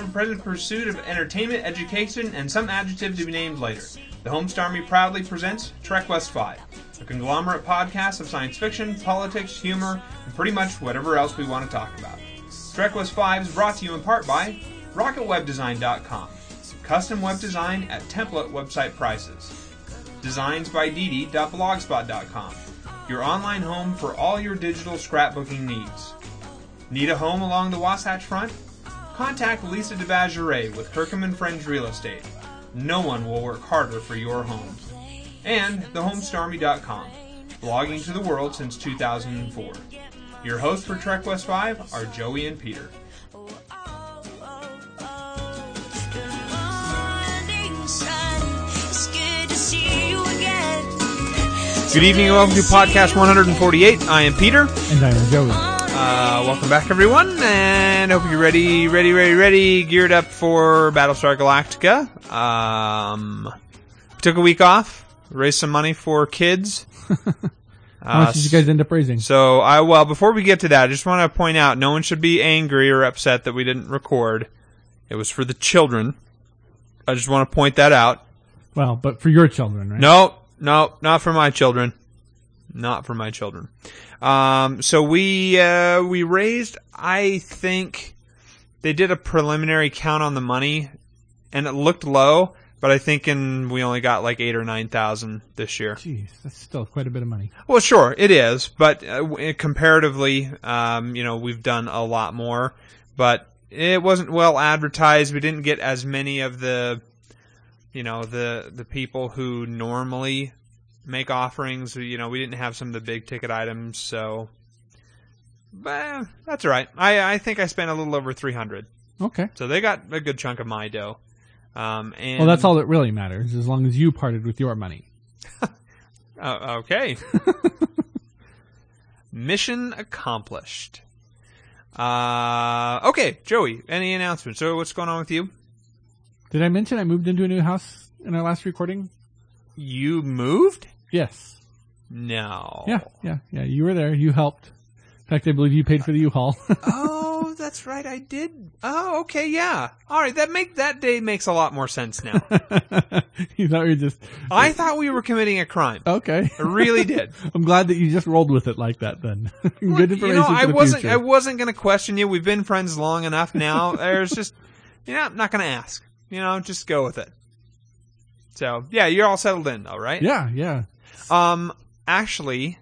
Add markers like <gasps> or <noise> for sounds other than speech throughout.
your ever-present pursuit of entertainment, education, and some adjective to be named later. The Homestar Army proudly presents Trek West 5, a conglomerate podcast of science fiction, politics, humor, and pretty much whatever else we want to talk about. Trek West 5 is brought to you in part by RocketWebDesign.com, custom web design at template website prices. Designs by Didi.blogspot.com, your online home for all your digital scrapbooking needs. Need a home along the Wasatch Front? Contact Lisa DeBageray with Kirkham and Friends Real Estate. No one will work harder for your home. And thehomestarmy.com, blogging to the world since 2004. Your hosts for Trek West 5 are Joey and Peter. Good evening and welcome to podcast 148. I am Peter. And I am Joey. Uh, welcome back, everyone, and hope you're ready, ready, ready, ready, geared up for Battlestar Galactica. Um, took a week off, raised some money for kids. <laughs> How much did you guys end up raising? So I well, before we get to that, I just want to point out no one should be angry or upset that we didn't record. It was for the children. I just want to point that out. Well, but for your children, right? No, no, not for my children. Not for my children. Um, so we uh, we raised. I think they did a preliminary count on the money, and it looked low. But I think in we only got like eight or nine thousand this year. Jeez, that's still quite a bit of money. Well, sure, it is, but uh, comparatively, um, you know, we've done a lot more, but it wasn't well advertised. We didn't get as many of the, you know, the the people who normally make offerings. You know, we didn't have some of the big ticket items, so. But that's all right. I I think I spent a little over three hundred, Okay. so they got a good chunk of my dough. Um, and Well, that's all that really matters, as long as you parted with your money. <laughs> Uh, okay. <laughs> Mission accomplished. Uh, okay, Joey, any announcements? So what's going on with you? Did I mention I moved into a new house in our last recording? You moved? Yes. No. Yeah, yeah, yeah. You were there. You helped. In fact, I believe you paid for the U-Haul. <laughs> oh, that's right. I did. Oh, okay. Yeah. All right. That make that day makes a lot more sense now. <laughs> you thought we were just I thought we were committing a crime. okay. I really did. <laughs> I'm glad that you just rolled with it like that. Then good information. you know, I wasn't. future. I wasn't going to question you. We've been friends long enough now. There's just, you know, I'm not going to ask. You know, just go with it. So yeah, you're all settled in, though, right? yeah, yeah. Um, actually,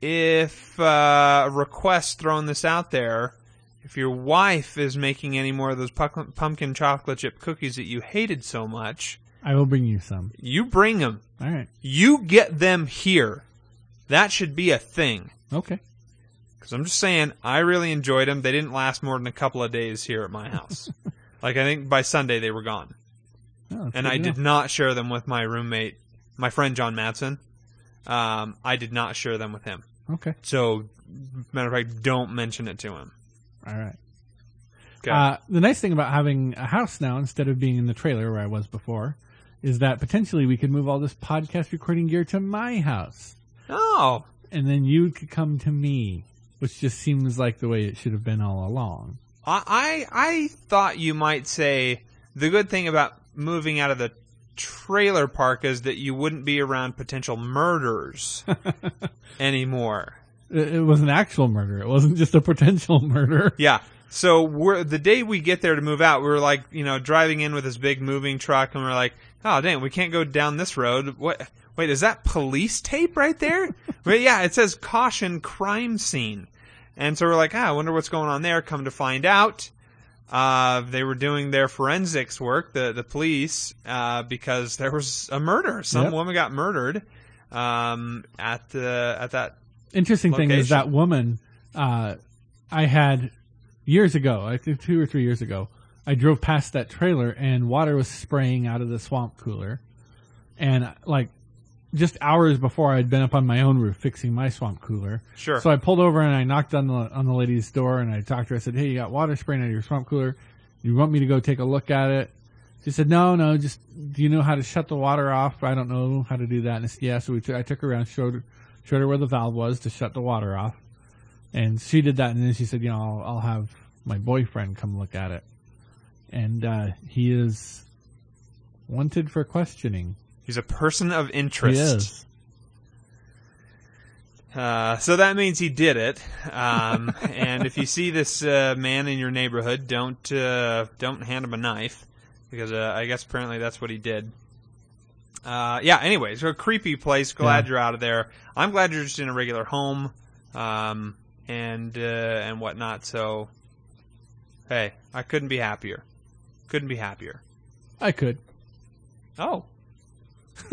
if uh, request throwing this out there, if your wife is making any more of those pumpkin chocolate chip cookies that you hated so much, I will bring you some. you bring them. All right. You get them here. That should be a thing. Okay. Because I'm just saying, I really enjoyed them. They didn't last more than a couple of days here at my house. <laughs> like I think by Sunday they were gone, Oh, and I did not share them with my roommate, my friend John Madsen. Um, I did not share them with him. Okay. So, matter of fact, don't mention it to him. All right. Okay. Uh, the nice thing about having a house now instead of being in the trailer where I was before is that potentially we could move all this podcast recording gear to my house, oh, and then you could come to me, which just seems like the way it should have been all along. I, I I thought you might say the good thing about moving out of the trailer park is that you wouldn't be around potential murders <laughs> anymore. It, was an actual murder. It wasn't just a potential <laughs> murder. Yeah. So we're the day we get there to move out, we're like, you know, driving in with this big moving truck, and we're like, oh dang, we can't go down this road. What? Wait, is that police tape right there? <laughs> Wait, yeah, it says caution crime scene, and so we're like, ah, I wonder what's going on there. Come to find out, uh, they were doing their forensics work, the the police, uh, because there was a murder. Some Yep. woman got murdered um, at the at that Interesting thing is that woman, uh, I had years ago, I think two or three years ago, I drove past that trailer and water was spraying out of the swamp cooler. And like just hours before I'd been up on my own roof fixing my swamp cooler. Sure. So I pulled over and I knocked on the on the lady's door and I talked to her. I said, "Hey, you got water spraying out of your swamp cooler. You want me to go take a look at it?" She said, "No, no. Just do you know how to shut the water off? I don't know how to do that." And I said, "Yeah." So we t- I took her around, showed her, showed her where the valve was to shut the water off, and she did that. And then she said, "You know, I'll, I'll have my boyfriend come look at it." and uh, he is wanted for questioning. He's a person of He interest. is. Uh, so that means he did it. Um, <laughs> and if you see this uh, man in your neighborhood, don't uh, don't hand him a knife because uh, I guess apparently that's what he did. Uh, yeah. Anyways, a creepy place. Glad Yeah. you're out of there. I'm glad you're just in a regular home, um, and uh, and whatnot. So, hey, I couldn't be happier. Couldn't be happier. I could. Oh, <laughs>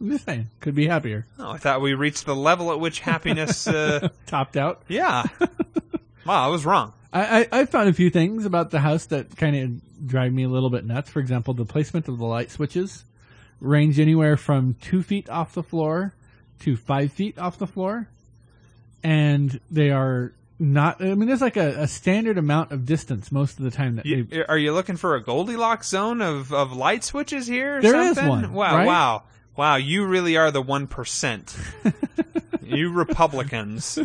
I'm just saying. Could be happier. oh, I thought we reached the level at which happiness. Uh, <laughs> Topped out. yeah. <laughs> Wow, I was wrong. I, I, I found a few things about the house that kind of drive me a little bit nuts. For example, the placement of the light switches range anywhere from two feet off the floor to five feet off the floor. And they are not, I mean, there's like a, a standard amount of distance most of the time that You, are you looking for a Goldilocks zone of, of light switches here? Or There is something? one, Wow, right? wow, wow! You really are the one percent. <laughs> you Republicans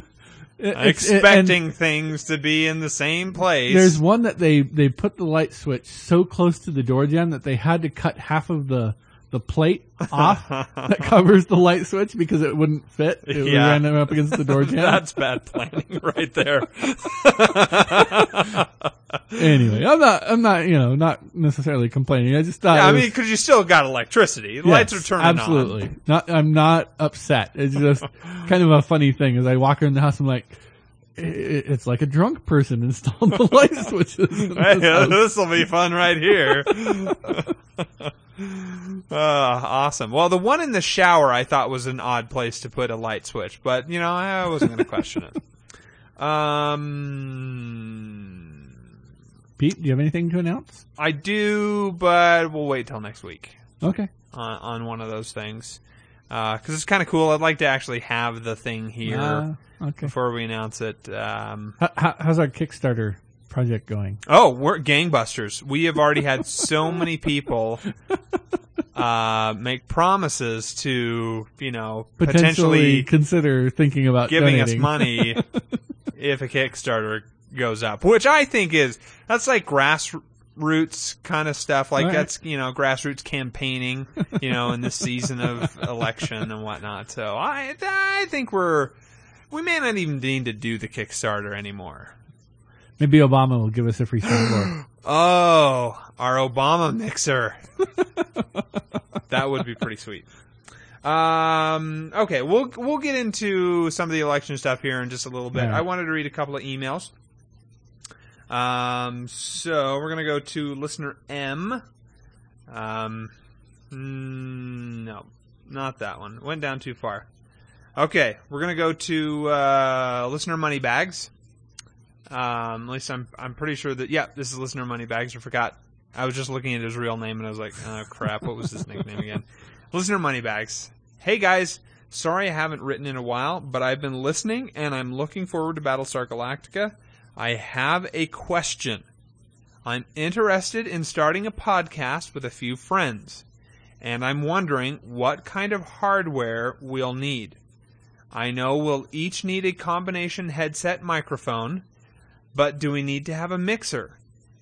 It's- expecting things to be in the same place. There's one that they, they put the light switch so close to the door jamb that they had to cut half of the, the plate off <laughs> that covers the light switch because it wouldn't fit. It Yeah. ran up against the door <laughs> jam. That's bad planning right there. <laughs> anyway, I'm not, I'm not, you know, not necessarily complaining. I just thought, Yeah, I was- mean, because you still got electricity. The lights are yes, turning on. absolutely. Not, I'm not upset. It's just kind of a funny thing. As I walk around the house, I'm like, it's like a drunk person installed the light switches. in this <laughs> <laughs> Hey, house. this will be fun right here. uh, <laughs> awesome. Well, the one in the shower I thought was an odd place to put a light switch, but you know I wasn't going to question it. Um, Pete, do you have anything to announce? I do, but we'll wait till next week Okay. on, on one of those things because it's kind of cool. I'd like to actually have the thing here Uh, okay. before we announce it. Um, How, how, how's our Kickstarter project going? Oh, we're gangbusters. We have already had so <laughs> many people uh, make promises to, you know, Potentially, potentially, consider thinking about giving us money <laughs> if a Kickstarter goes up, which I think is that's like grassroots kind of stuff. Like Right. that's you know grassroots campaigning, you know, in the season of <laughs> election and whatnot. So I I think we're we may not even need to do the Kickstarter anymore. Maybe Obama will give us a free soundboard. <gasps> <gasps> Oh, our Obama mixer. <laughs> that would be pretty sweet. Um, okay, we'll we'll get into some of the election stuff here in just a little bit. Right. I wanted to read a couple of emails. Um, so we're gonna go to listener M. Um, mm, no, not that one. Went down too far. Okay, we're gonna go to uh, listener Moneybags. Um, at least I'm I'm pretty sure that yeah, this is listener Moneybags. I forgot. I was just looking at his real name and I was like, oh crap, what was his <laughs> nickname again? Listener Moneybags. Hey guys, sorry I haven't written in a while, but I've been listening and I'm looking forward to Battlestar Galactica. I have a question. I'm interested in starting a podcast with a few friends, and I'm wondering what kind of hardware we'll need. I know we'll each need a combination headset microphone, but do we need to have a mixer?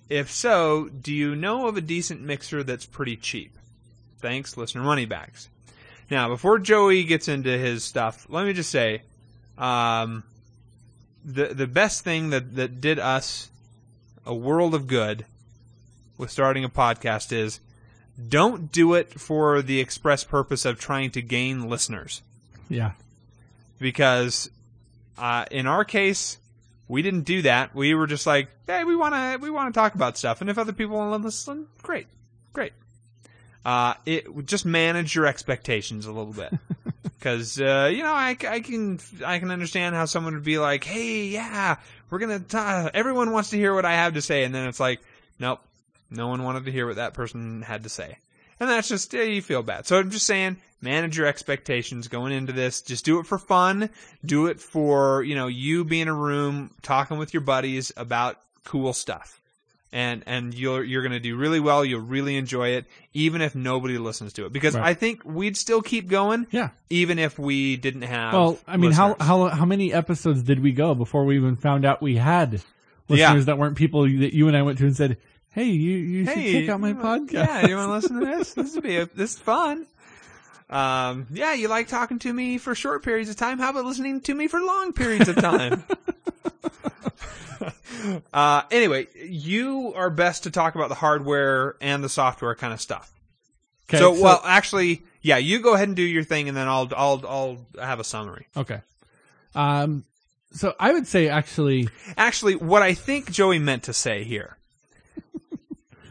If so, do you know of a decent mixer that's pretty cheap? Thanks, listener Moneybags. Now, before Joey gets into his stuff, let me just say, um, the the best thing that that did us a world of good with starting a podcast is don't do it for the express purpose of trying to gain listeners. Yeah. because uh, in our case we didn't do that. We were just like hey we want to we want to talk about stuff. And if other people want to listen great great. Uh, it just manage your expectations a little bit <laughs> because uh, you know I, I can I can understand how someone would be like hey yeah we're gonna ta everyone wants to hear what I have to say and then it's like nope no one wanted to hear what that person had to say and that's just yeah, you feel bad. So I'm just saying, manage your expectations going into this. Just do it for fun. Do it for you know you being in a room talking with your buddies about cool stuff, and and you're you're gonna do really well. You'll really enjoy it, even if nobody listens to it. Because Right. I think we'd still keep going, Yeah. even if we didn't have. Well, I mean, how, listeners. how how many episodes did we go before we even found out we had listeners Yeah. that weren't people that you and I went to and said, Hey, you you should check out my podcast. Yeah, you want to listen to this? This would be a, this is fun. Um, yeah, you like talking to me for short periods of time. How about listening to me for long periods of time? <laughs> <laughs> uh, anyway, you are best to talk about the hardware and the software kind of stuff. 'Kay, so, well, actually, yeah, you go ahead and do your thing, and then I'll I'll I'll have a summary. okay. Um, so I would say actually, Actually, what I think Joey meant to say here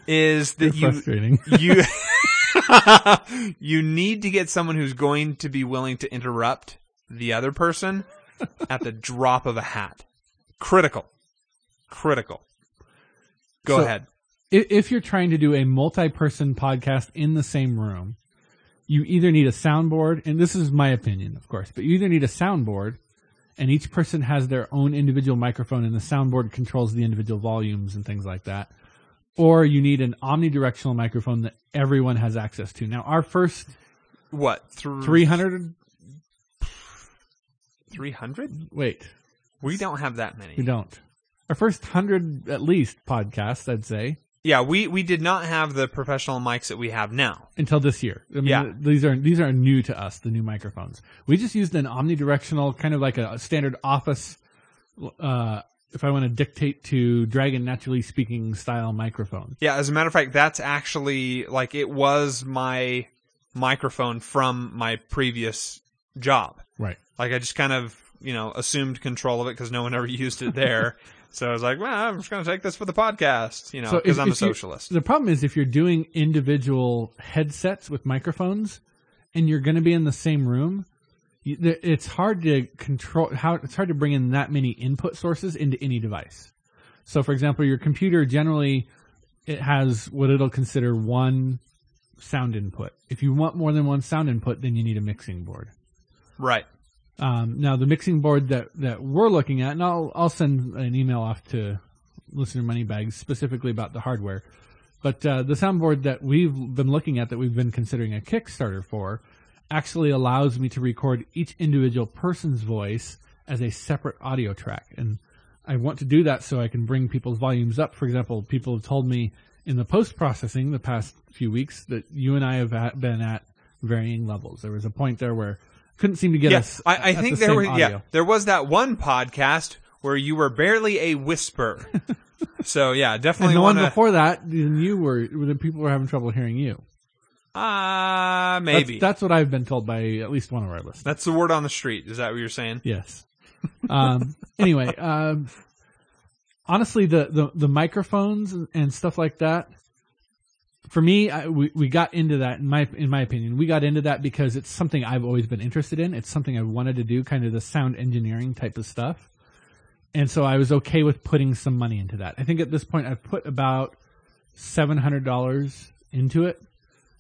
is that you <laughs> you <laughs> you need to get someone who's going to be willing to interrupt the other person at the drop of a hat. Critical. Critical. Go So- ahead. If you're trying to do a multi-person podcast in the same room, you either need a soundboard, and this is my opinion, of course, but you either need a soundboard, and each person has their own individual microphone, and the soundboard controls the individual volumes and things like that, or you need an omnidirectional microphone that everyone has access to. Now, our first What? Th- 300, 300? wait, We don't have that many. we don't. Our first hundred, at least, podcasts, I'd say, Yeah, we, we did not have the professional mics that we have now. until this year. I mean, Yeah. these are these are new to us, the new microphones. We just used an omnidirectional, kind of like a, standard office. Uh, if I want to dictate to Dragon naturally speaking style microphone, Yeah, as a matter of fact, that's actually like it was my microphone from my previous job. right? Like I just kind of, you know, assumed control of it because no one ever <laughs> used it there. so I was like, well, I'm just going to take this for the podcast, you know, because if- I'm a if you- socialist. The problem is if you're doing individual headsets with microphones, and you're going to be in the same room. It's hard to control how it's hard to bring in that many input sources into any device. So, for example, your computer generally it has what it'll consider one sound input. If you want more than one sound input, then you need a mixing board. right. Um, now, the mixing board that, that we're looking at, and I'll, I'll send an email off to listener moneybags specifically about the hardware. But uh, the soundboard that we've been looking at, that we've been considering a Kickstarter for, actually allows me to record each individual person's voice as a separate audio track. And I want to do that so I can bring people's volumes up. For example, people have told me in the post processing the past few weeks that you and I have been at varying levels. There was a point there where couldn't seem to get Yes, us. I, I think the there was yeah there was that one podcast where you were barely a whisper. <laughs> so yeah, And definitely the one want to before that, then you were, the people were having trouble hearing you. uh maybe. that's what I've been told by at least one of our listeners. That's the word on the street. Is that what you're saying? Yes. Um, <laughs> anyway, um, honestly, the, the, the microphones and, and stuff like that, for me, I, we, we got into that in my, in my opinion, we got into that because it's something I've always been interested in. It's something I wanted to do, kind of the sound engineering type of stuff. And so I was okay with putting some money into that. I think at this point I've put about $700 into it.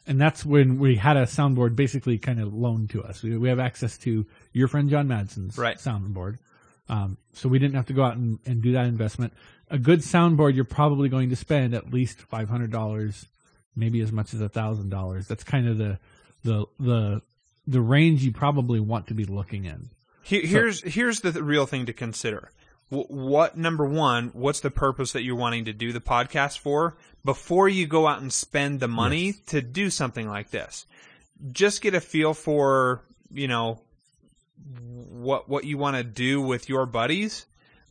And that's when we had a soundboard basically kind of loaned to us. We, we have access to your friend John Madsen's Right. soundboard. Um, so we didn't have to go out and, and do that investment. A good soundboard, you're probably going to spend at least $500, maybe as much as a $1,000. That's kind of the, the, the, the range you probably want to be looking in. Here, here's here's the real thing to consider. What number one? What's the purpose that you're wanting to do the podcast for? Before you go out and spend the money to do something like this, just get a feel for you know what what you want to do with your buddies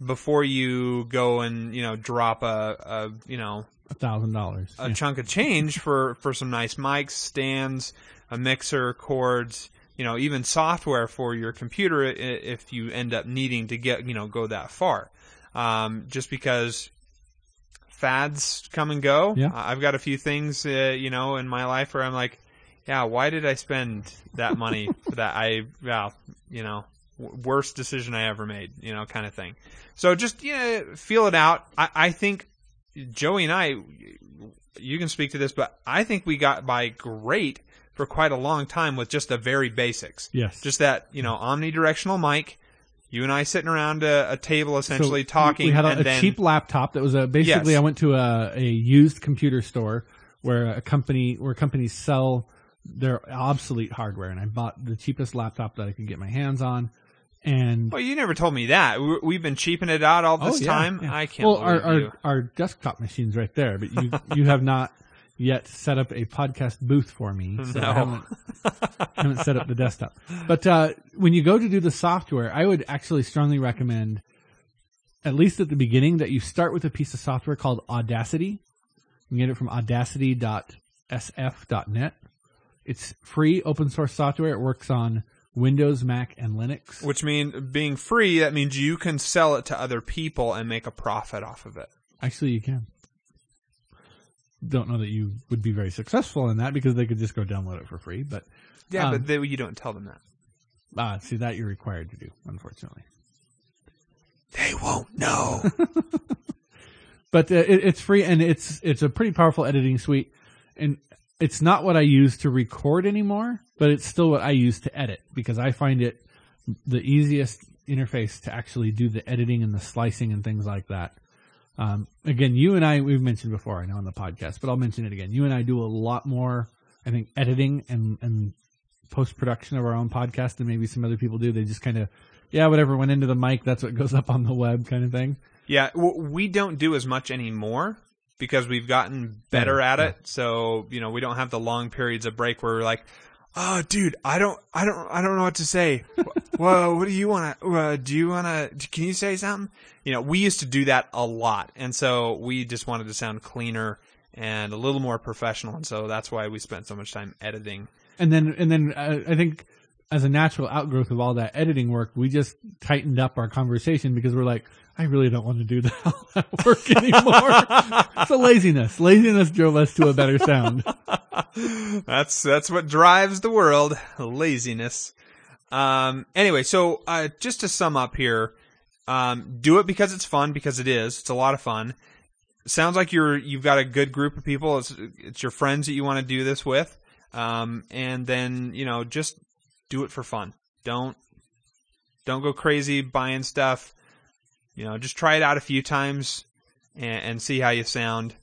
before you go and you know drop a, a you know A thousand dollars. a chunk of change for for some nice mics, stands, a mixer, cords, you know, even software for your computer if you end up needing to get you know go that far. Um, just because fads come and go. Yeah. I've got a few things uh, you know in my life where I'm like, yeah, why did I spend that money for that? I well, you know, worst decision I ever made, you know, kind of thing. So just yeah, feel it out. I, I think Joey and I, you can speak to this, but I think we got by great for quite a long time with just the very basics. Yes. Just that, you know, omnidirectional mic, you and I sitting around a, a table essentially So talking. We had a, a then, cheap laptop that was a basically. Yes. I went to a, a used computer store where a company where companies sell their obsolete hardware, and I bought the cheapest laptop that I could get my hands on, And Well, you never told me that. We- We've been cheaping it out all this Oh, yeah, time. yeah. I can't well, our, our, our desktop machine's right there, but you <laughs> you have not yet set up a podcast booth for me, so No. I haven't, haven't set up the desktop. But uh, when you go to do the software, I would actually strongly recommend, at least at the beginning, that you start with a piece of software called Audacity. You can get it from audacity.sf.net. It's free open source software. It works on Windows, Mac, and Linux. Which means being free, that means you can sell it to other people and make a profit off of it. Actually, you can. Don't know that you would be very successful in that because they could just go download it for free. But Yeah, Um, but they, you don't tell them that. ah, see that you're required to do, unfortunately. They won't know. <laughs> <laughs> But uh, it, it's free and it's it's a pretty powerful editing suite. And it's not what I use to record anymore, but it's still what I use to edit because I find it the easiest interface to actually do the editing and the slicing and things like that. Um, again, you and I, we've mentioned before, I know on the podcast, but I'll mention it again. You and I do a lot more, I think, editing and, and post production of our own podcast than maybe some other people do. They just kind of, yeah, whatever went into the mic, that's what goes up on the web kind of thing. yeah, we don't do as much anymore because we've gotten better at it. So, you know, we don't have the long periods of break where we're like, oh, dude, I don't, I don't, I don't know what to say. <laughs> Whoa, what do you want to, uh, do you want to, can you say something? You know, we used to do that a lot. And so we just wanted to sound cleaner and a little more professional. And so that's why we spent so much time editing. and then and then uh, I think as a natural outgrowth of all that editing work, we just tightened up our conversation because we're like, I really don't want to do that, all that work anymore. <laughs> so laziness, laziness drove us to a better sound. <laughs> that's that's what drives the world laziness. Um anyway so uh just to sum up here um do it because it's fun because it is. It's a lot of fun. Sounds like you're you've got a good group of people. It's it's your friends that you want to do this with. Um and then you know just do it for fun. Don't don't go crazy buying stuff you know just try it out a few times and, and see how you sound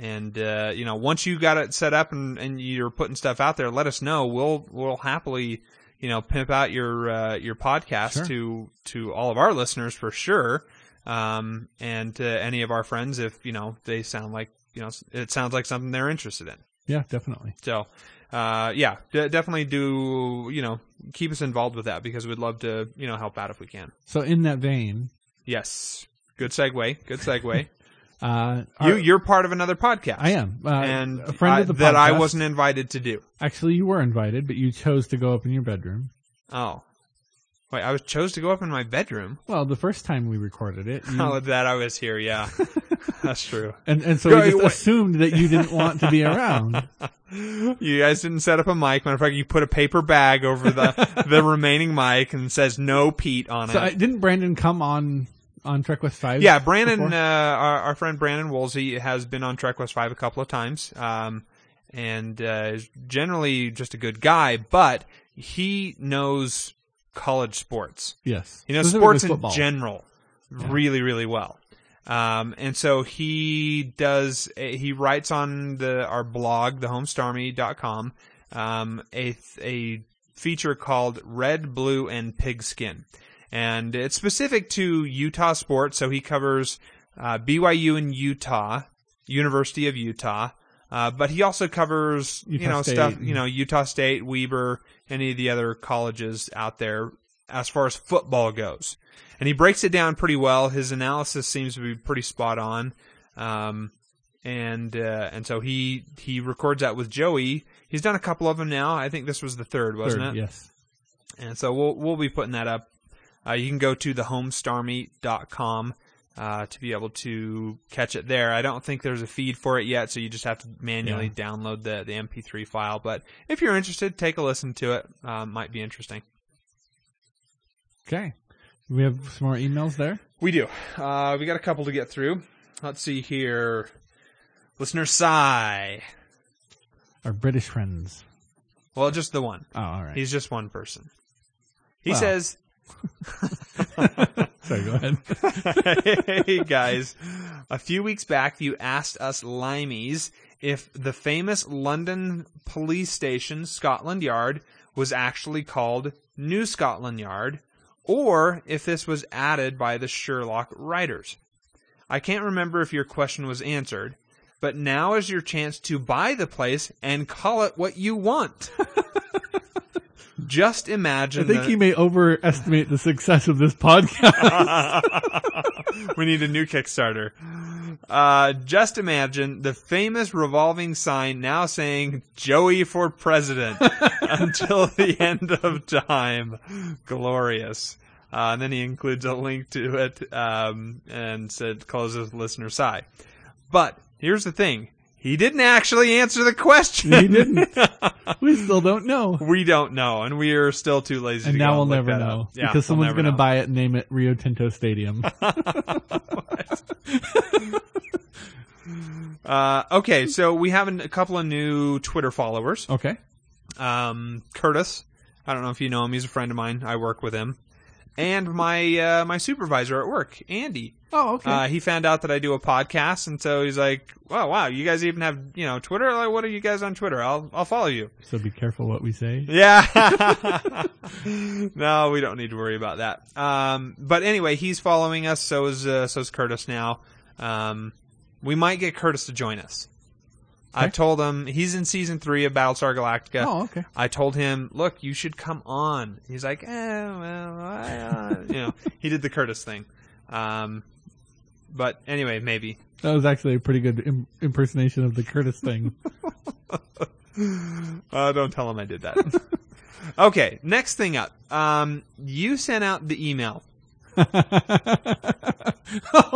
and uh, you know, once you got it set up and, and you're putting stuff out there, let us know. We'll we'll happily you know pimp out your uh, your podcast Sure. to to all of our listeners for sure, um, and to any of our friends if you know they sound like you know it sounds like something they're interested in. Yeah, definitely. So. Uh, yeah, de- definitely do, you know, keep us involved with that because we'd love to, you know, help out if we can. So in that vein, Yes. Good segue. Good segue. <laughs> uh, you, our- you're part of another podcast. I am uh, and a friend I- of the podcast, that I wasn't invited to do. Actually, you were invited, but you chose to go up in your bedroom. Oh, wait, I was chose to go up in my bedroom. Well, the first time we recorded it, you- <laughs> Oh, that I was here. Yeah, <laughs> that's true. and and so Go- we just wait. assumed that you didn't want to be around. You guys didn't set up a mic. Matter of fact, you put a paper bag over the the remaining mic and says no Pete on it. So I, didn't Brandon come on on Trek West Five? yeah, Brandon, uh, our, our friend Brandon Woolsey has been on Trek West Five a couple of times, um, and uh, is generally just a good guy. But he knows college sports. yes, He knows sports in football. general really, really well. Um, and so he does, he writes on the, our blog, thehomestarmy.com, um, a, a feature called Red, Blue, and Pigskin. And it's specific to Utah sports, so he covers, uh, BYU in Utah, University of Utah, uh, but he also covers, you Utah know, State stuff, you know, Utah State, Weber, any of the other colleges out there as far as football goes. And he breaks it down pretty well. His analysis seems to be pretty spot on. Um, and, uh, and so he, he records that with Joey. He's done a couple of them now. I think this was the third, wasn't Third, it? Yes. And so we'll we'll be putting that up. Uh, you can go to thehomestarmy.com uh, to be able to catch it there. I don't think there's a feed for it yet, so you just have to manually download the, the MP3 file. But if you're interested, take a listen to it. Uh, might be interesting. Okay. We have some more emails there. We do. Uh, we got a couple to get through. Let's see here. Listener Sigh. Our British friends. Well, just the one. Oh, all right. He's just one person. He Well. says, <laughs> Sorry, go ahead. <laughs> hey guys, a few weeks back you asked us limeys if the famous London police station Scotland Yard was actually called New Scotland Yard or if this was added by the Sherlock writers. I can't remember if your question was answered, but now is your chance to buy the place and call it what you want. <laughs> Just imagine. I think the- you may overestimate the success of this podcast. <laughs> <laughs> we need a new Kickstarter. Uh, just imagine the famous revolving sign now saying Joey for president <laughs> until the end of time. Glorious. Uh, and then he includes a link to it um, and said closes listener sigh. But here's the thing. He didn't actually answer the question. he didn't. <laughs> We still don't know. we don't know, and we are still too lazy. And now we'll never know. Yeah, because we'll someone's going to buy it and name it Rio Tinto Stadium. <laughs> <laughs> Uh, okay, so we have a couple of new Twitter followers. okay. Um, Curtis, I don't know if you know him. He's a friend of mine. I work with him, and my uh, my supervisor at work, Andy. Oh, okay. Uh, he found out that I do a podcast, and so he's like, "Wow, wow, you guys even have you know Twitter? Like, what are you guys on Twitter? I'll I'll follow you." so be careful what we say. Yeah. <laughs> <laughs> no, we don't need to worry about that. Um, but anyway, he's following us. So is uh, so is Curtis now. Um, we might get Curtis to join us. I told him he's in season three of Battlestar Galactica. Oh, okay. I told him, look, you should come on. He's like, eh, well, I, uh, you know, he did the Curtis thing. Um, but anyway, maybe. That was actually a pretty good Im- impersonation of the Curtis thing. <laughs> <laughs> Uh, don't tell him I did that. <laughs> okay, next thing up. Um, you sent out the email. oh,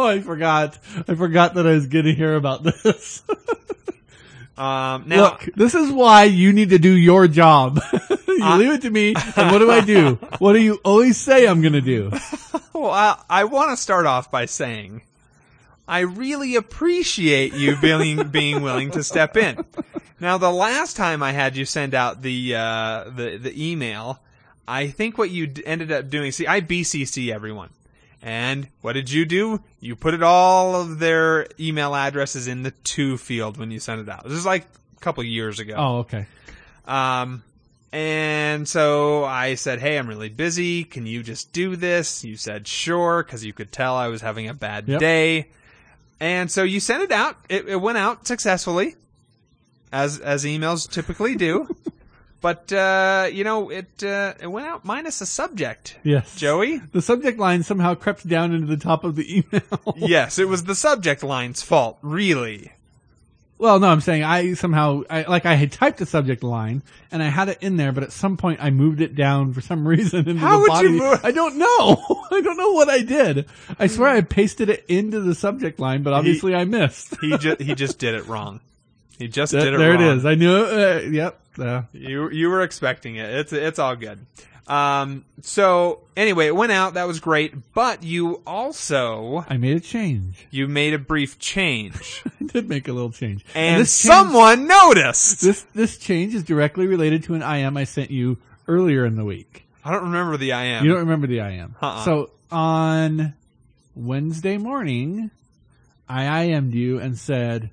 I forgot. I forgot that I was going to hear about this. Um, now, Look, this is why you need to do your job. you Uh, leave it to me, and what do I do? What do you always say I'm going to do? well, I, I want to start off by saying I really appreciate you being <laughs> being willing to step in. Now, the last time I had you send out the uh, the the email, I think what you d- ended up doing. See, I BCC everyone, and what did you do? You put it all of their email addresses in the to field when you sent it out. This is like a couple years ago. Oh, okay. Um, and so I said, Hey, I'm really busy. Can you just do this? You said, Sure, because you could tell I was having a bad Yep. day. And so you sent it out. It, it went out successfully, as as emails typically do. <laughs> but uh, you know, it uh, it went out minus a subject. Yes. Joey. The subject line somehow crept down into the top of the email. <laughs> yes, it was the subject line's fault. Really. Well, no, I'm saying I somehow, I, like I had typed the subject line and I had it in there, but at some point I moved it down for some <laughs> reason into How the would body. you move- I don't know. <laughs> I don't know what I did. I swear I pasted it into the subject line, but obviously I missed. He just he just did it wrong. He just did it wrong. there wrong. it is. I knew it. Uh, yep. Uh, You you were expecting it. It's it's all good. Um. So anyway, it went out. That was great. But you also I made a change. you made a brief change, <laughs> I did make a little change. and, this change- someone noticed. this this change is directly related to an IM I sent you earlier in the week. I don't remember the I am. You don't remember the IM. Uh-uh. So on Wednesday morning, I IM'd you and said,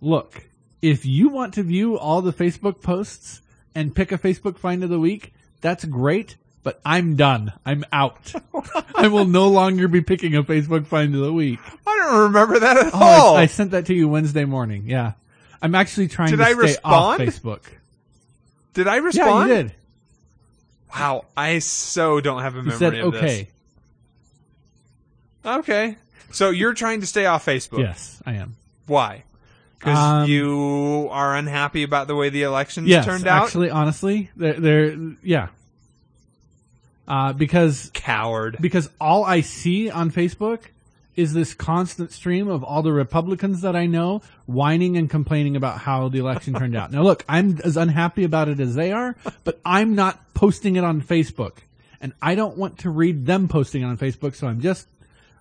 look, if you want to view all the Facebook posts and pick a Facebook find of the week, that's great, but I'm done. I'm out. <laughs> I will no longer be picking a Facebook find of the week. I don't remember that at Oh, all. I, I sent that to you Wednesday morning. Yeah. I'm actually trying Did to I stay off respond? Facebook. did I respond? Yeah, you did. Wow, I so don't have a memory said of okay. this. Okay. So you're trying to stay off Facebook. Yes, I am. Why? Because Um, you are unhappy about the way the elections Yes, turned out. actually, honestly, they're, they're yeah. Uh, because Coward. because all I see on Facebook is this constant stream of all the Republicans that I know whining and complaining about how the election turned out. Now, look, I'm as unhappy about it as they are, but I'm not posting it on Facebook, and I don't want to read them posting it on Facebook. So I'm just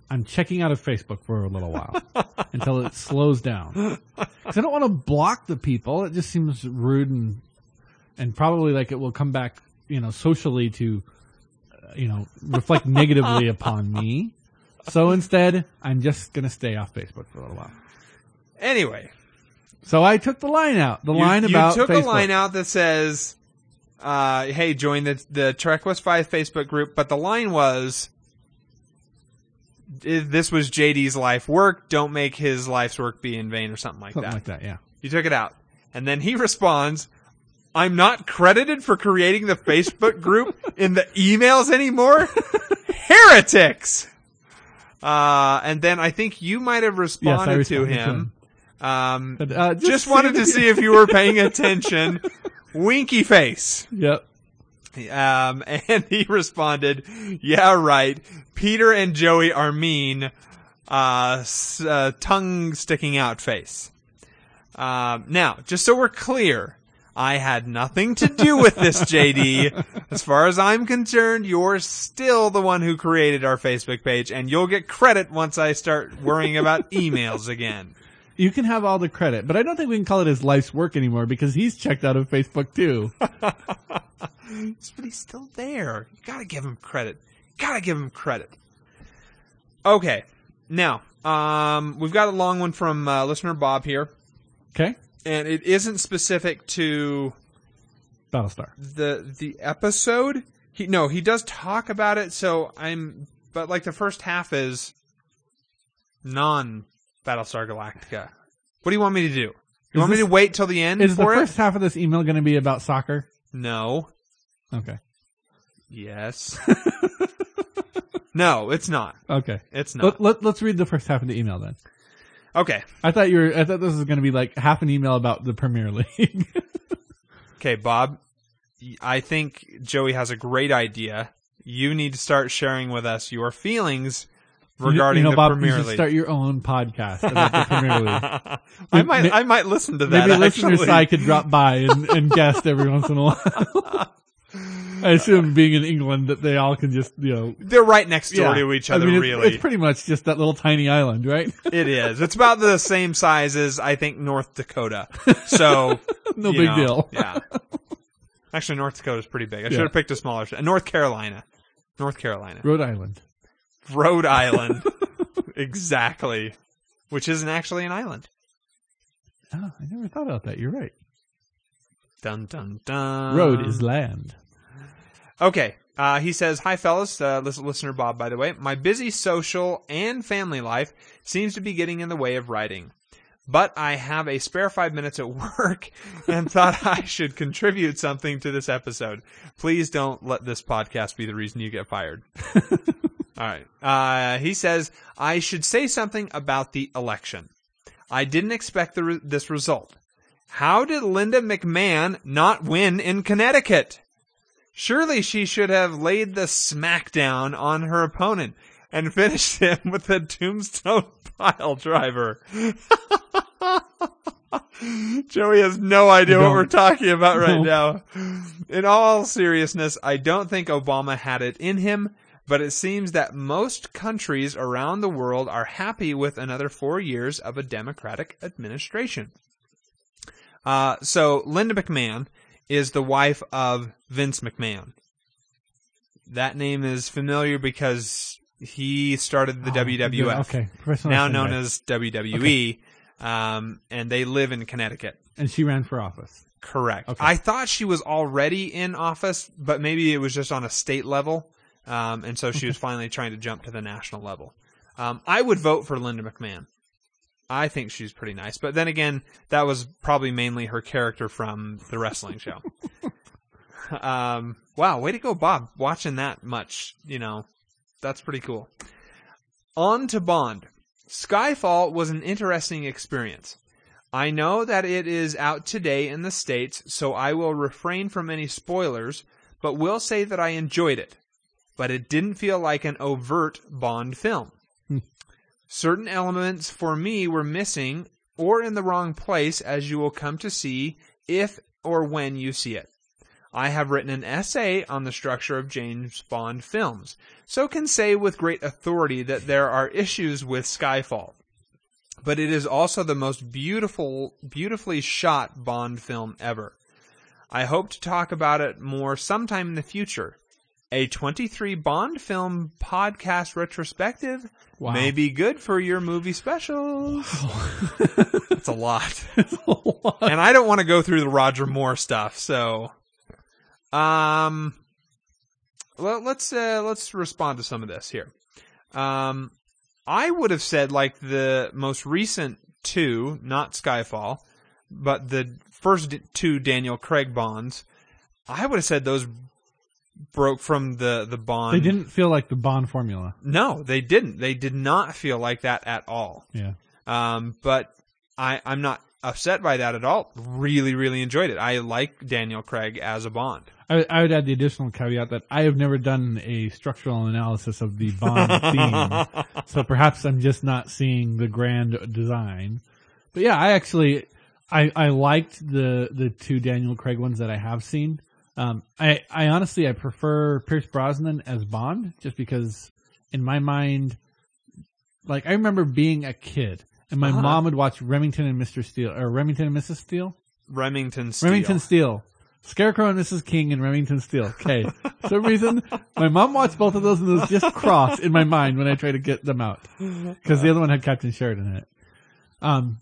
I'm checking out of Facebook for a little while <laughs> until it slows down. Because I don't want to block the people. It just seems rude and and probably like it will come back, you know, socially to, uh, you know, reflect negatively <laughs> upon me. So instead, I'm just gonna stay off Facebook for a little while. Anyway, So I took the line out. The you, line you about took Facebook. a line out that says uh, "Hey, join the the Trek West Five Facebook group." But the line was, "If "This was JD's life work. Don't make his life's work be in vain," or something like Something that. like that, yeah. You took it out, and then he responds, "I'm not credited for creating the Facebook group in the emails anymore. <laughs> Heretics." Uh, and then I think you might have responded, to responded to him. him. Um, But, uh, just, just wanted to see if you were paying attention. <laughs> Winky face. Yep. Um, <laughs> and he responded, "Yeah, right. Peter and Joey are mean. Uh, s- uh tongue sticking out face." Um, now, just so we're clear, I had nothing to do with this, <laughs> JD. As far as I'm concerned, you're still the one who created our Facebook page, and you'll get credit once I start worrying about <laughs> emails again. You can have all the credit, but I don't think we can call it his life's work anymore because he's checked out of Facebook too. <laughs> but he's still there. You gotta give him credit. Gotta give him credit. Okay, now um, we've got a long one from uh, listener Bob here, Okay? and it isn't specific to Battlestar. the the episode. He no, he does talk about it. So I'm, but like the first half is non Battlestar Galactica. <laughs> What do you want me to do? You Is want me to wait till the end Is the for it? first half of this email going to be about soccer? No. Okay. Yes. <laughs> no, it's not. Okay. It's not. Let, let, let's read the first half of the email then. Okay. I thought you were, I thought this was going to be like half an email about the Premier League. <laughs> Okay, Bob. I think Joey has a great idea. You need to start sharing with us your feelings <laughs> regarding you know, the Bob, Premier you should League. start your own podcast about the Premier League. <laughs> I might, I might listen to that. Maybe listener actually. side could drop by and, and guest every once in a while. <laughs> I assume being in England that they all can just, you know, They're right next door yeah. to each I other. mean, it's, really, it's pretty much just that little tiny island, right? it is. It's about the same size as I think North Dakota. So no big know, deal. Yeah. Actually, North Dakota is pretty big. I should have picked a smaller. North Carolina. North Carolina. Rhode Island. Rhode Island. <laughs> exactly. Which isn't actually an island. Oh, I never thought about that. You're right. Dun dun dun. Road is land. Okay. Uh, he says, Hi, fellas. Uh, listener Bob, by the way. My busy social and family life seems to be getting in the way of writing. But I have a spare five minutes at <laughs> work and thought I should contribute something to this episode. Please don't let this podcast be the reason you get fired. <laughs> All right. Uh, he says, I should say something about the election. I didn't expect the re- this result. How did Linda McMahon not win in Connecticut? Surely she should have laid the smackdown on her opponent and <laughs> finished him with a tombstone <laughs> pile driver. <laughs> Joey has no idea what we're talking about right No. now. In all seriousness, I don't think Obama had it in him, but it seems that most countries around the world are happy with another four years of a Democratic administration. Uh, so Linda McMahon is the wife of Vince McMahon. That name is familiar because he started the Oh, WWF, Okay. Now known as WWE, um, and they live in Connecticut. And she ran for office. Correct. Okay. I thought she was already in office, but maybe it was just on a state level, um, and so she was <laughs> finally trying to jump to the national level. Um, I would vote for Linda McMahon. I think she's pretty nice, but then again, that was probably mainly her character from the wrestling show. <laughs> um, wow, way to go, Bob! Watching that much, you know, that's pretty cool. On to Bond. Skyfall was an interesting experience. I know that it is out today in the States, so I will refrain from any spoilers, but will say that I enjoyed it. But it didn't feel like an overt Bond film. Hmm. Certain elements for me were missing or in the wrong place, as you will come to see if or when you see it. I have written an essay on the structure of James Bond films, so can say with great authority that there are issues with Skyfall but it is also the most beautiful, beautifully shot Bond film ever. I hope to talk about it more sometime in the future. A 23 Bond film podcast retrospective Wow. may be good for your movie specials. <laughs> <laughs> That's a lot. And I don't want to go through the Roger Moore stuff, so. Um, well, let's uh, let's respond to some of this here. Um, I would have said like the most recent two, not Skyfall, but the first two Daniel Craig Bonds. I would have said those broke from the the Bond. They didn't feel like the Bond formula. No, they didn't. They did not feel like that at all. Yeah. Um, but I, I'm not upset by that at all. Really, really enjoyed it. I like Daniel Craig as a Bond. I, I would add the additional caveat that I have never done a structural analysis of the Bond <laughs> theme, so perhaps I'm just not seeing the grand design. But yeah, I actually I I liked the the two Daniel Craig ones that I have seen. Um, I I honestly I prefer Pierce Brosnan as Bond just because in my mind, like I remember being a kid and my Uh-huh. mom would watch Remington and Mr. Steele or Remington and Mrs. Steele. Remington Steele. Remington Steele. Scarecrow and Mrs. King and Remington Steele. Okay. For some reason, my mom watched both of those and those just crossed in my mind when I try to get them out. Because the other one had Captain Sheridan in it. Um,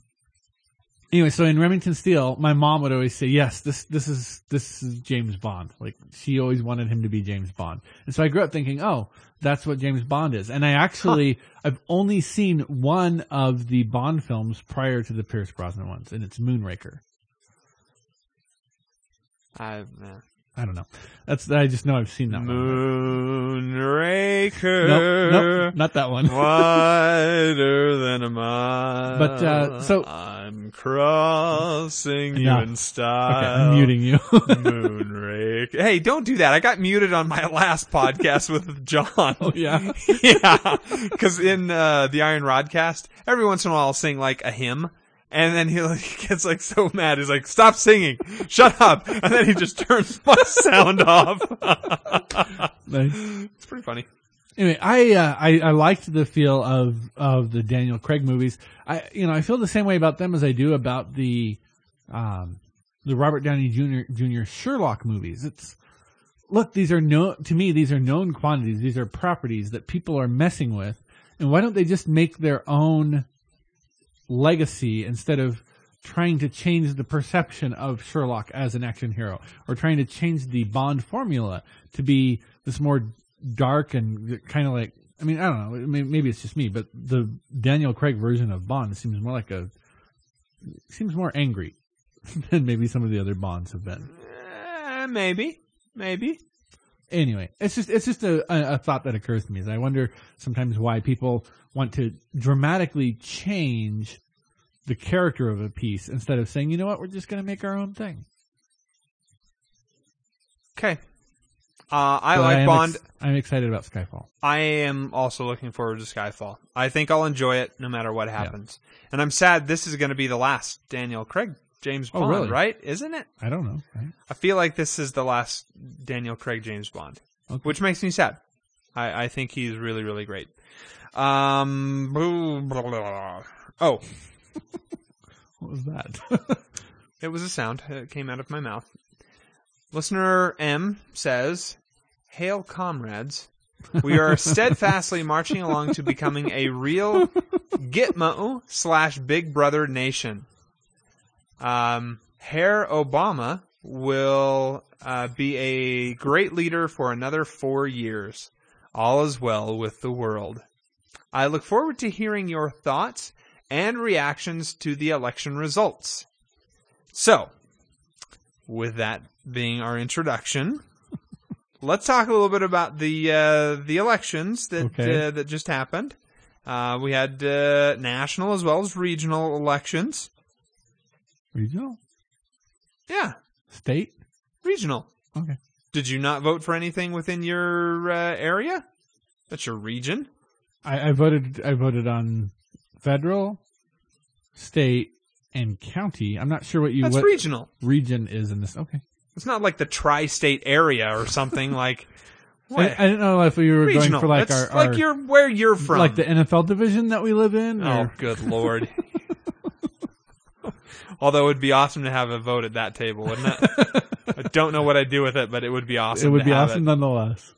anyway, so in Remington Steele, my mom would always say, yes, this, this is, this is James Bond. Like, she always wanted him to be James Bond. And so I grew up thinking, oh, that's what James Bond is. And I actually, I've only seen one of the Bond films prior to the Pierce Brosnan ones, and it's Moonraker. I, uh, I don't know. That's I just know I've seen that one. Moonraker. Nope, nope, not that one. <laughs> Wider than a mile. But, uh, so- I'm crossing you Enough. in Okay, style. I'm muting you. <laughs> Moonraker. Hey, don't do that. I got muted on my <laughs> last podcast with John. oh yeah. yeah, because in uh, the Iron Rod cast, every once in a while I'll sing like a hymn, and then he <laughs> like, gets like so mad. He's like, "Stop singing! Shut up!" And then he just turns <laughs> my sound off. <laughs> Nice. it's pretty funny. Anyway, I, uh, I I liked the feel of of the Daniel Craig movies. I you know I feel the same way about them as I do about the um the Robert Downey Jr. Jr. Sherlock movies. It's look these are no to me these are known quantities. These are properties that people are messing with, and why don't they just make their own legacy instead of trying to change the perception of Sherlock as an action hero or trying to change the Bond formula to be this more dark and kind of like I mean I don't know maybe it's just me but the Daniel Craig version of Bond seems more like a seems more angry <laughs> than maybe some of the other Bonds have been. Eh, maybe, maybe. Anyway, it's just it's just a, a, thought that occurs to me. Is I wonder sometimes why people want to dramatically change the character of a piece instead of saying, you know what, we're just going to make our own thing. Okay. Uh, I But like am Bond. ex- I'm excited about Skyfall. I am also looking forward to Skyfall. I think I'll enjoy it no matter what happens. And I'm sad this is going to be the last Daniel Craig James Oh, Bond, really? right? Isn't it? I don't know. I feel like this is the last Daniel Craig James Bond, Okay. which makes me sad. I, I think he's really, really great. Um, blah, blah, blah. oh, <laughs> What was that? <laughs> it was a sound. It came out of my mouth. Listener M says, Hail comrades. We are <laughs> steadfastly marching along to becoming a real Gitmo slash Big Brother nation. Um, Herr Obama will uh, be a great leader for another four years. All is well with the world. I look forward to hearing your thoughts and reactions to the election results. So, with that being our introduction, <laughs> let's talk a little bit about the uh, the elections that Okay. uh, that just happened. Uh, we had uh, national as well as regional elections. Regional? Yeah, State? regional. Okay. Did you not vote for anything within your uh, area? That's your region. I, I voted. I voted on federal, state, and county. I'm not sure what you That's what regional. region is in this. Okay. It's not like the tri-state area or something <laughs> like. I, What? I didn't know if we were regional. going for like That's our, our like your where you're from. like the NFL division that we live in. Oh, or- good lord. <laughs> Although it would be awesome to have a vote at that table, wouldn't it? <laughs> I don't know what I'd do with it, but it would be awesome. it would be awesome nonetheless.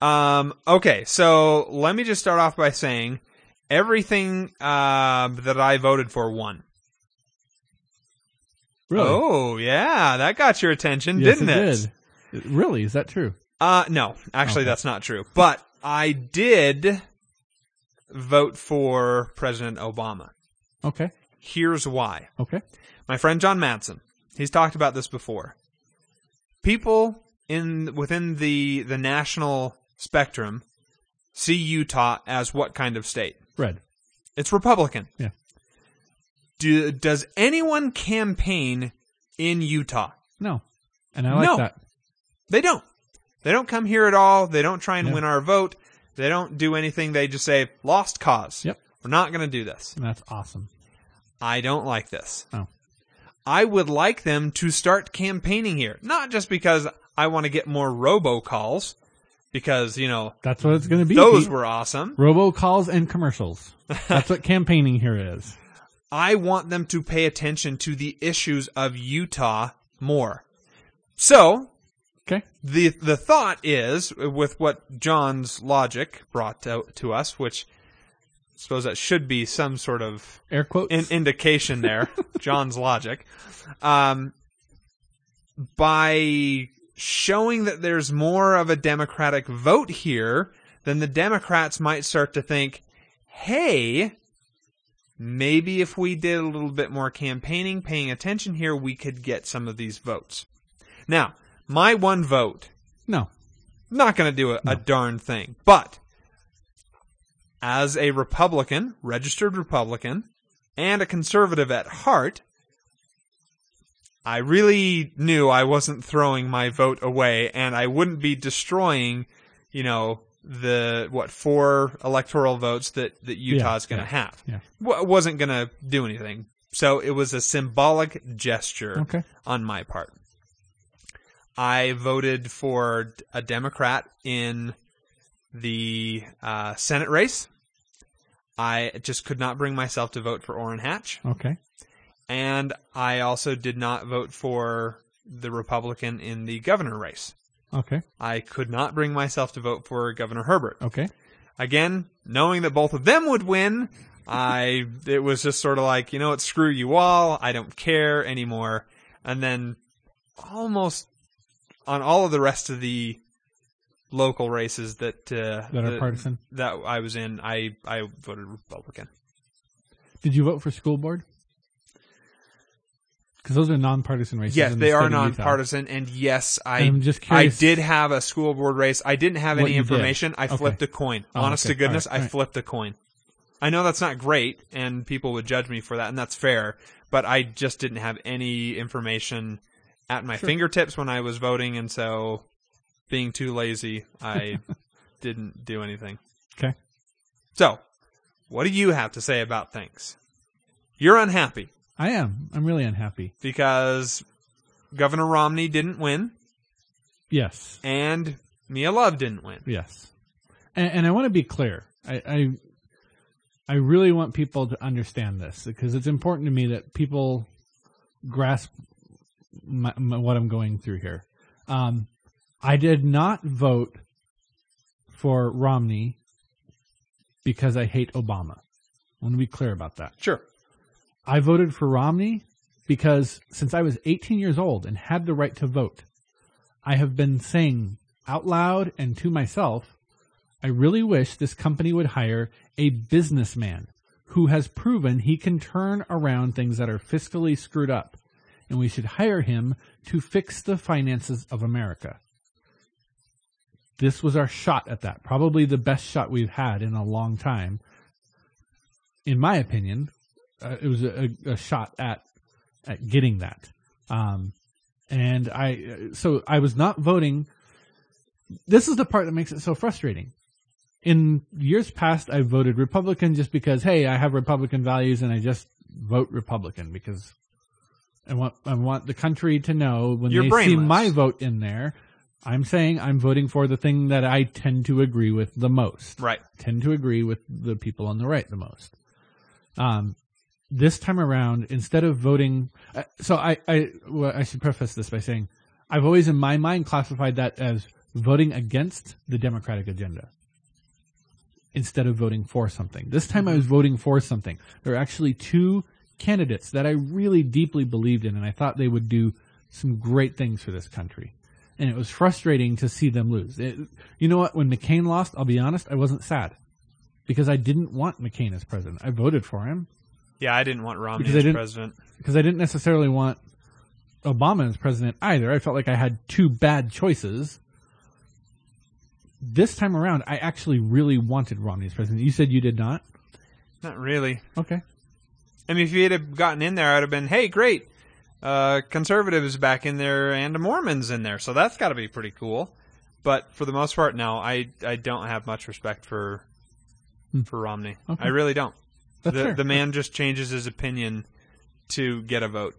Um, okay, so let me just start off by saying everything uh, that I voted for won. Really? Oh, yeah, that got your attention, yes, didn't it? it? Did. Really? Is that true? Uh, no, actually, Okay. that's not true. But I did vote for President Obama. Okay. Here's why. Okay. My friend John Madsen, he's talked about this before. People in within the the national spectrum see Utah as what kind of state? Red. It's Republican. Yeah. Do, does anyone campaign in Utah? No. And I like No. that. They don't. They don't come here at all. They don't try and win our vote. They don't do anything. They just say, lost cause. Yep. We're not going to do this. And that's awesome. I don't like this. Oh. I would like them to start campaigning here. Not just because I want to get more robocalls, because, you know, That's what it's going to be. those Pete. were awesome. robocalls and commercials. <laughs> That's what campaigning here is. I want them to pay attention to the issues of Utah more. So, Okay. the the thought is with what John's logic brought to, to us, which suppose that should be some sort of Air quotes. in, indication there, <laughs> John's logic. Um, by showing that there's more of a Democratic vote here, then the Democrats might start to think, hey, maybe if we did a little bit more campaigning, paying attention here, we could get some of these votes. Now, my one vote no. not going to do a, a darn thing. But as a Republican, registered Republican, and a conservative at heart, I really knew I wasn't throwing my vote away and I wouldn't be destroying, you know, the, what, four electoral votes that, that Utah's going to yeah, have. yeah. W- wasn't going to do anything. So it was a symbolic gesture Okay. on my part. I voted for a Democrat in the uh, Senate race. I just could not bring myself to vote for Orrin Hatch. Okay. And I also did not vote for the Republican in the governor race. Okay. I could not bring myself to vote for Governor Herbert. Okay. Again, knowing that both of them would win, <laughs> I it was just sort of like, you know what, screw you all, I don't care anymore. And then almost on all of the rest of the local races that uh, That are partisan? that I was in, I I voted Republican. Did you vote for school board? Because those are nonpartisan races. Yes, in the they are nonpartisan, and yes, I I'm just I did have a school board race. I didn't have any you did. information. I Okay. flipped a coin. Oh, Honest okay. to goodness, right, I right. flipped a coin. I know that's not great, and people would judge me for that, and that's fair. But I just didn't have any information at my fingertips when I was voting, and so being too lazy, <laughs> I didn't do anything. Okay. So, what do you have to say about things? You're unhappy I am. I'm really unhappy. because Governor Romney didn't win Yes. and Mia Love didn't win. Yes. And, and I want to be clear. I, I I really want people to understand this because it's important to me that people grasp my, my, what I'm going through here. Um, I did not vote for Romney because I hate Obama. I want to be clear about that. Sure. I voted for Romney because since I was 18 years old and had the right to vote, I have been saying out loud and to myself, I really wish this company would hire a businessman who has proven he can turn around things that are fiscally screwed up. And we should hire him to fix the finances of America. This was our shot at that. Probably the best shot we've had in a long time. In my opinion, uh, it was a, a shot at at getting that. Um, and I so I was not voting. This is the part that makes it so frustrating. In years past, I voted Republican just because hey, I have Republican values, and I just vote Republican because I want I want the country to know when You're they see my vote in there. I'm saying I'm voting for the thing that I tend to agree with the most Right. tend to agree with the people on the right the most. Um, this time around, instead of voting, uh, so I, I, well, I should preface this by saying, I've always in my mind classified that as voting against the Democratic agenda instead of voting for something. This time I was voting for something. There are actually two candidates that I really deeply believed in, and I thought they would do some great things for this country. And it was frustrating to see them lose. It, you know what? When McCain lost, I'll be honest, I wasn't sad because I didn't want McCain as president. I voted for him Yeah, I didn't want Romney Because as president. because I didn't necessarily want Obama as president either. I felt like I had two bad choices. This time around, I actually really wanted Romney as president. You said you did not. Not really. Okay. I mean, if you had gotten in there, I'd have been, hey, great. Uh, conservatives back in there and the Mormons in there, so that's got to be pretty cool. But for the most part, no, I I don't have much respect for Hmm. for Romney. Okay. I really don't. That's the fair. the man just changes his opinion to get a vote.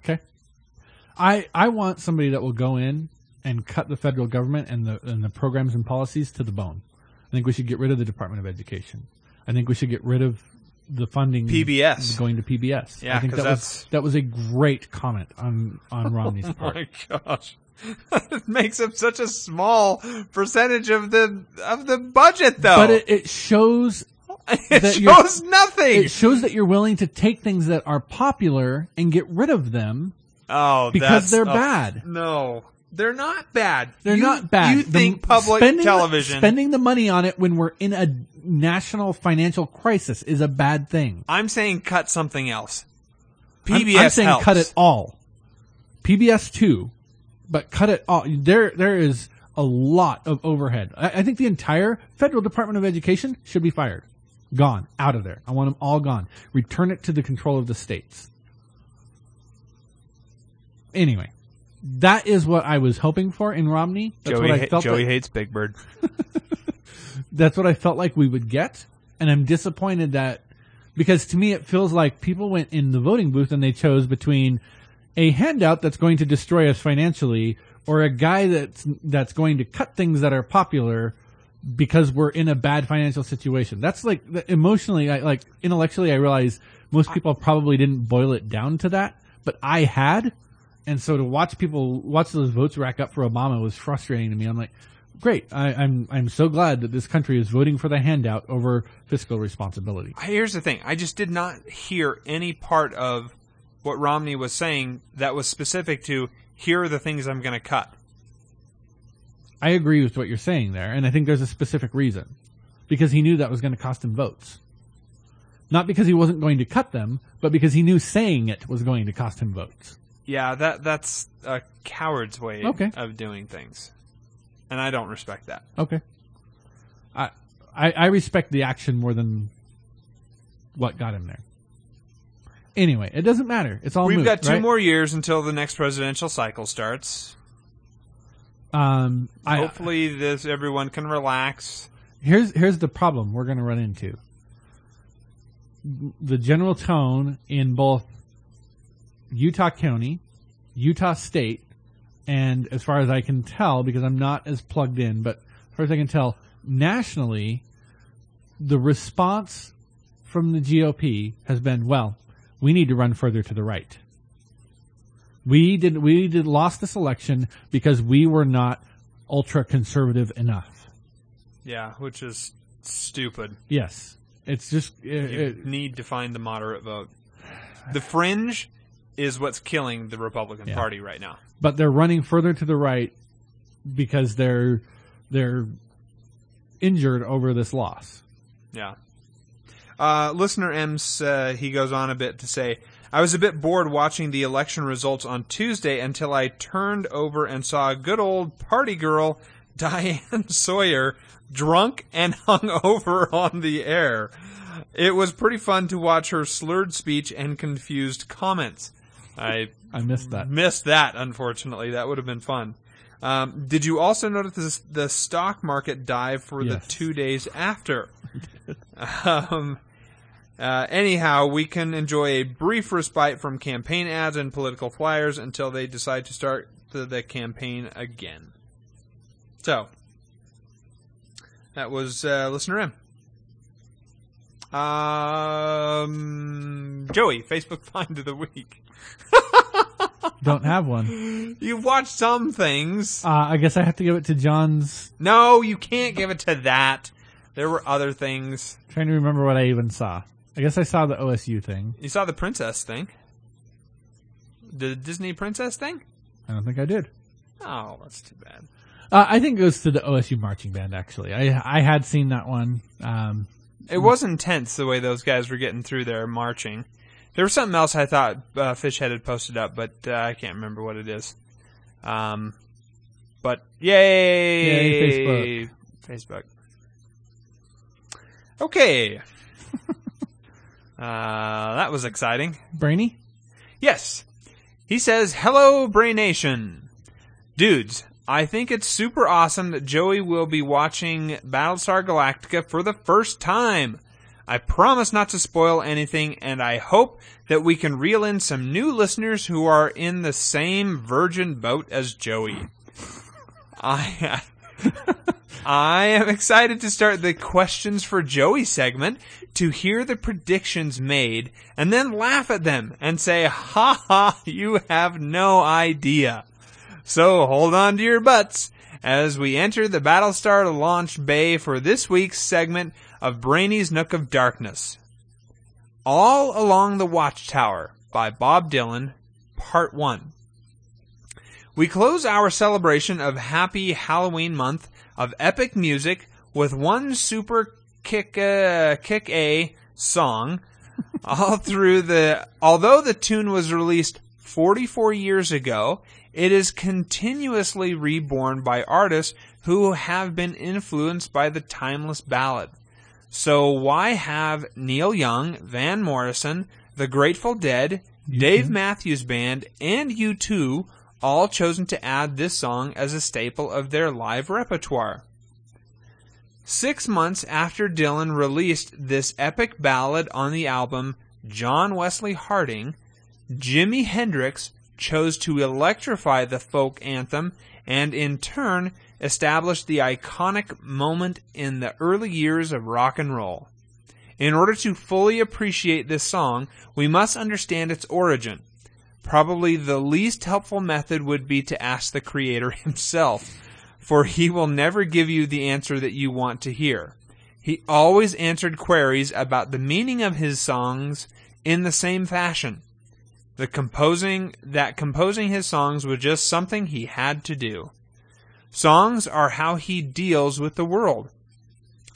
Okay. I I want somebody that will go in and cut the federal government and the and the programs and policies to the bone. I think we should get rid of the Department of Education. I think we should get rid of the funding PBS. going to PBS. Yeah, I think that was that was a great comment on on <laughs> Romney's Oh part. Oh my gosh. <laughs> it makes up such a small percentage of the of the budget though. But it, it shows <laughs> it shows nothing. it shows that you're willing to take things that are popular and get rid of them. oh, because they're a- bad. No, they're not bad. They're You- not bad. You The- think public spending television? spending the money on it when we're in a national financial crisis is a bad thing. I'm saying cut something else. I'm- PBS I'm, saying helps. cut it all. PBS too, but cut it all. There, there is a lot of overhead. I, I think the entire federal Department of Education should be fired, gone, out of there. I want them all gone. Return it to the control of the states. Anyway, that is what I was hoping for in Romney. That's Joey, what I ha- felt. Joey that- hates Big Bird. <laughs> that's what I felt like we would get, and I'm disappointed that because to me it feels like people went in the voting booth and they chose between a handout that's going to destroy us financially or a guy that's that's going to cut things that are popular because we're in a bad financial situation. That's like emotionally, I, like intellectually, I realize most people probably didn't boil it down to that, but I had. And so to watch people watch those votes rack up for Obama was frustrating to me. I'm like, great. I, I'm I'm so glad that this country is voting for the handout over fiscal responsibility. Here's the thing. I just did not hear any part of what Romney was saying that was specific to here are the things I'm going to cut. I agree with what you're saying there, and I think there's a specific reason because he knew that was going to cost him votes. Not because he wasn't going to cut them, but because he knew saying it was going to cost him votes. Yeah, that that's a coward's way Okay. of doing things. And I don't respect that. Okay. I, I I respect the action more than what got him there. Anyway, it doesn't matter. It's all We've moot, got two right? more years until the next presidential cycle starts. Um, I, Hopefully, this everyone can relax. here's here's the problem we're going to run into. The general tone in both Utah County, Utah State, and as far as I can tell, because I'm not as plugged in, but as far as I can tell, nationally, the response from the GOP has been, well, we need to run further to the right. We did we did lost this election because we were not ultra conservative enough. Yeah, which is stupid. Yes, it's just it, You it- need to find the moderate vote. The fringe is what's killing the Republican Yeah. Party right now. but they're running further to the right because they're they're injured over this loss. Yeah. Uh, listener M's, uh, he goes on a bit to say, I was a bit bored watching the election results on Tuesday until I turned over and saw a good old party girl, <laughs> Diane Sawyer, drunk and <laughs> hung over on the air. It was pretty fun to watch her slurred speech and confused comments. I I missed that. missed that, unfortunately. That would have been fun. Um, did you also notice this, the stock market dive for Yes. the two days after? <laughs> um, uh, anyhow, we can enjoy a brief respite from campaign ads and political flyers until they decide to start the, the campaign again. So, that was uh, listener M. Um, Joey, Facebook <laughs> find of the week. <laughs> Don't have one. You've watched some things. Uh, I guess I have to give it to John's. No, you can't give it to that. There were other things. Trying to remember what I even saw. I guess I saw the OSU thing. You saw the princess thing. The Disney princess thing? I don't think I did. Oh, that's too bad. Uh, I think it goes to the OSU marching band. Actually, I I had seen that one. Um, It was intense the way those guys were getting through there marching. There was something else I thought uh, Fishhead had posted up, but uh, I can't remember what it is. Um, but yay, Yay, Facebook. Okay. <laughs> uh, that was exciting. Brainy. Yes. He says, Hello, Braination. Dudes, I think it's super awesome that Joey will be watching Battlestar Galactica for the first time. I promise not to spoil anything, and I hope that we can reel in some new listeners who are in the same virgin boat as Joey. I. <laughs> I am excited to start the questions for Joey segment to hear the predictions made and then laugh at them and say, ha ha, you have no idea. So hold on to your butts as we enter the Battlestar launch bay for this week's segment of Brainy's Nook of Darkness. All Along the Watchtower by Bob Dylan, Part 1. We close our celebration of Happy Halloween month of epic music with one super kick uh, kick a song <laughs> all through the although the tune was released 44 years ago it is continuously reborn by artists who have been influenced by the timeless ballad so why have Neil Young, Van Morrison, The Grateful Dead, Dave mm-hmm. Matthews Band, and U2 all chosen to add this song as a staple of their live repertoire. Six months after Dylan released this epic ballad on the album John Wesley Harding, Jimi Hendrix chose to electrify the folk anthem and in turn established the iconic moment in the early years of rock and roll. In order to fully appreciate this song, we must understand its origin. Probably the least helpful method would be to ask the creator <laughs> himself, for he will never give you the answer that you want to hear. He always answered queries about the meaning of his songs in the same fashion. The composing that composing his songs was just something he had to do. Songs are how he deals with the world.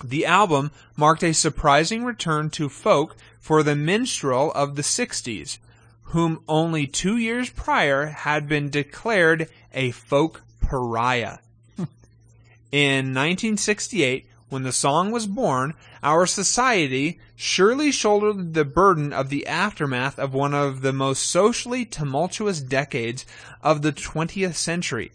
The album marked a surprising return to folk for the minstrel of the 60s, whom only two years prior had been declared a folk pariah. In 1968, when the song was born, our society surely shouldered the burden of the aftermath of one of the most socially tumultuous decades of the 20th century.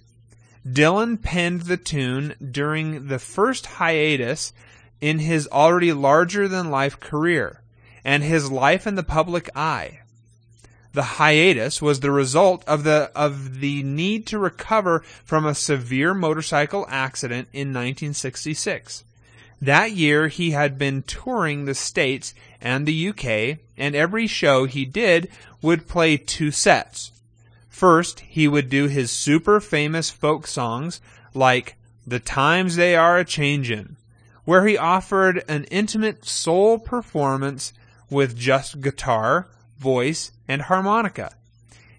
Dylan penned the tune during the first hiatus in his already larger than life career and his life in the public eye. The hiatus was the result of the of the need to recover from a severe motorcycle accident in 1966. That year he had been touring the States and the UK, and every show he did would play two sets. First, he would do his super famous folk songs like The Times They Are a Changin', where he offered an intimate soul performance with just guitar, voice, and harmonica.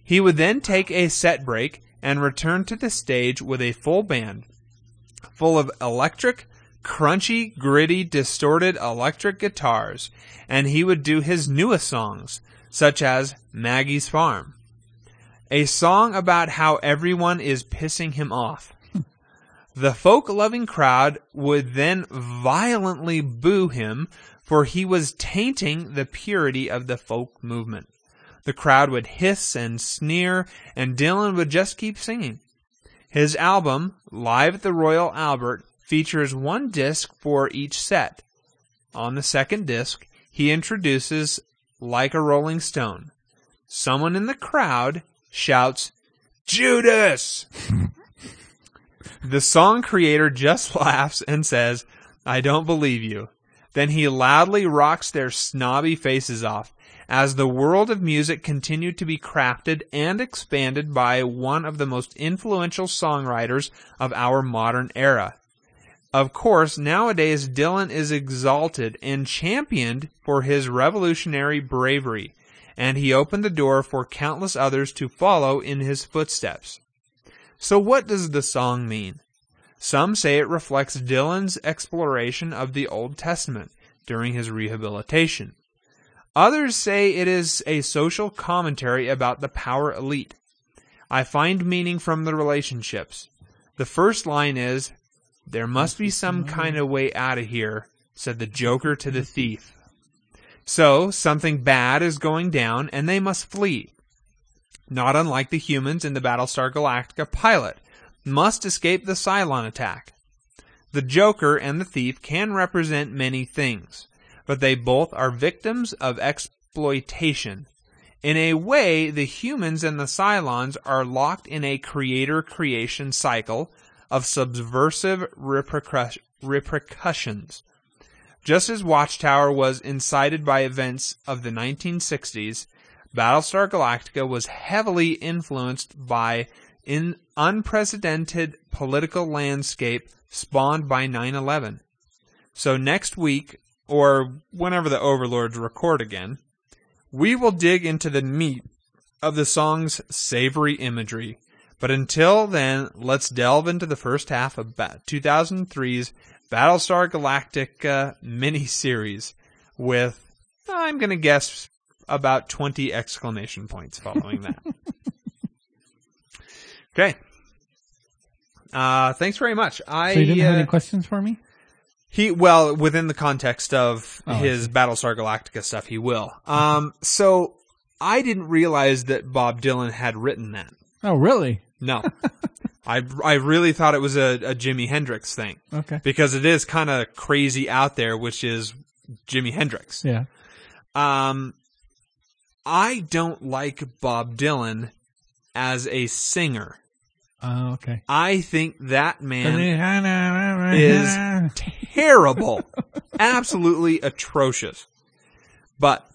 He would then take a set break and return to the stage with a full band, full of electric, crunchy, gritty, distorted electric guitars, and he would do his newest songs, such as Maggie's Farm. A song about how everyone is pissing him off. The folk loving crowd would then violently boo him for he was tainting the purity of the folk movement. The crowd would hiss and sneer, and Dylan would just keep singing. His album, Live at the Royal Albert, features one disc for each set. On the second disc, he introduces Like a Rolling Stone. Someone in the crowd shouts, Judas! the song creator just <laughs> laughs and says, I don't believe you. Then he loudly rocks their snobby faces off as the world of music continued to be crafted and expanded by one of the most influential songwriters of our modern era. Of course, nowadays Dylan is exalted and championed for his revolutionary bravery, and he opened the door for countless others to follow in his footsteps. So, what does the song mean? Some say it reflects Dylan's exploration of the Old Testament during his rehabilitation. Others say it is a social commentary about the power elite. I find meaning from the relationships. The first line is, There must be some kind of way out of here, said the Joker to the thief. So, something bad is going down and they must flee. Not unlike the humans in the Battlestar Galactica pilot, must escape the Cylon attack. The Joker and the thief can represent many things, but they both are victims of exploitation. In a way, the humans and the Cylons are locked in a creator creation cycle of subversive repercus- repercussions. Just as Watchtower was incited by events of the 1960s, Battlestar Galactica was heavily influenced by an unprecedented political landscape spawned by 9/11. So next week or whenever the overlords record again, we will dig into the meat of the song's savory imagery. But until then, let's delve into the first half of 2003's Battlestar Galactica miniseries with, I'm going to guess, about 20 exclamation points following that. <laughs> okay. Uh, thanks very much. I So you didn't have uh, any questions for me? he well within the context of Oh, his Battlestar Galactica stuff, he will. Um, so I didn't realize that Bob Dylan had written that. Oh, really? No, <laughs> I I really thought it was a, a Jimi Hendrix thing Okay. because it is kind of crazy out there, which is Jimi Hendrix. Yeah. Um, I don't like Bob Dylan as a singer. Oh, okay. I think that man is terrible. <laughs> Absolutely atrocious. But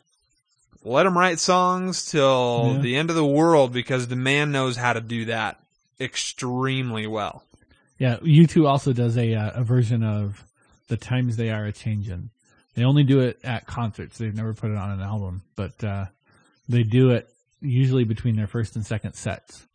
let him write songs till Yeah. the end of the world because the man knows how to do that extremely well. Yeah, U2 also does a uh, a version of "The Times They Are a Changin'." They only do it at concerts. They've never put it on an album, but uh, they do it usually between their first and second sets.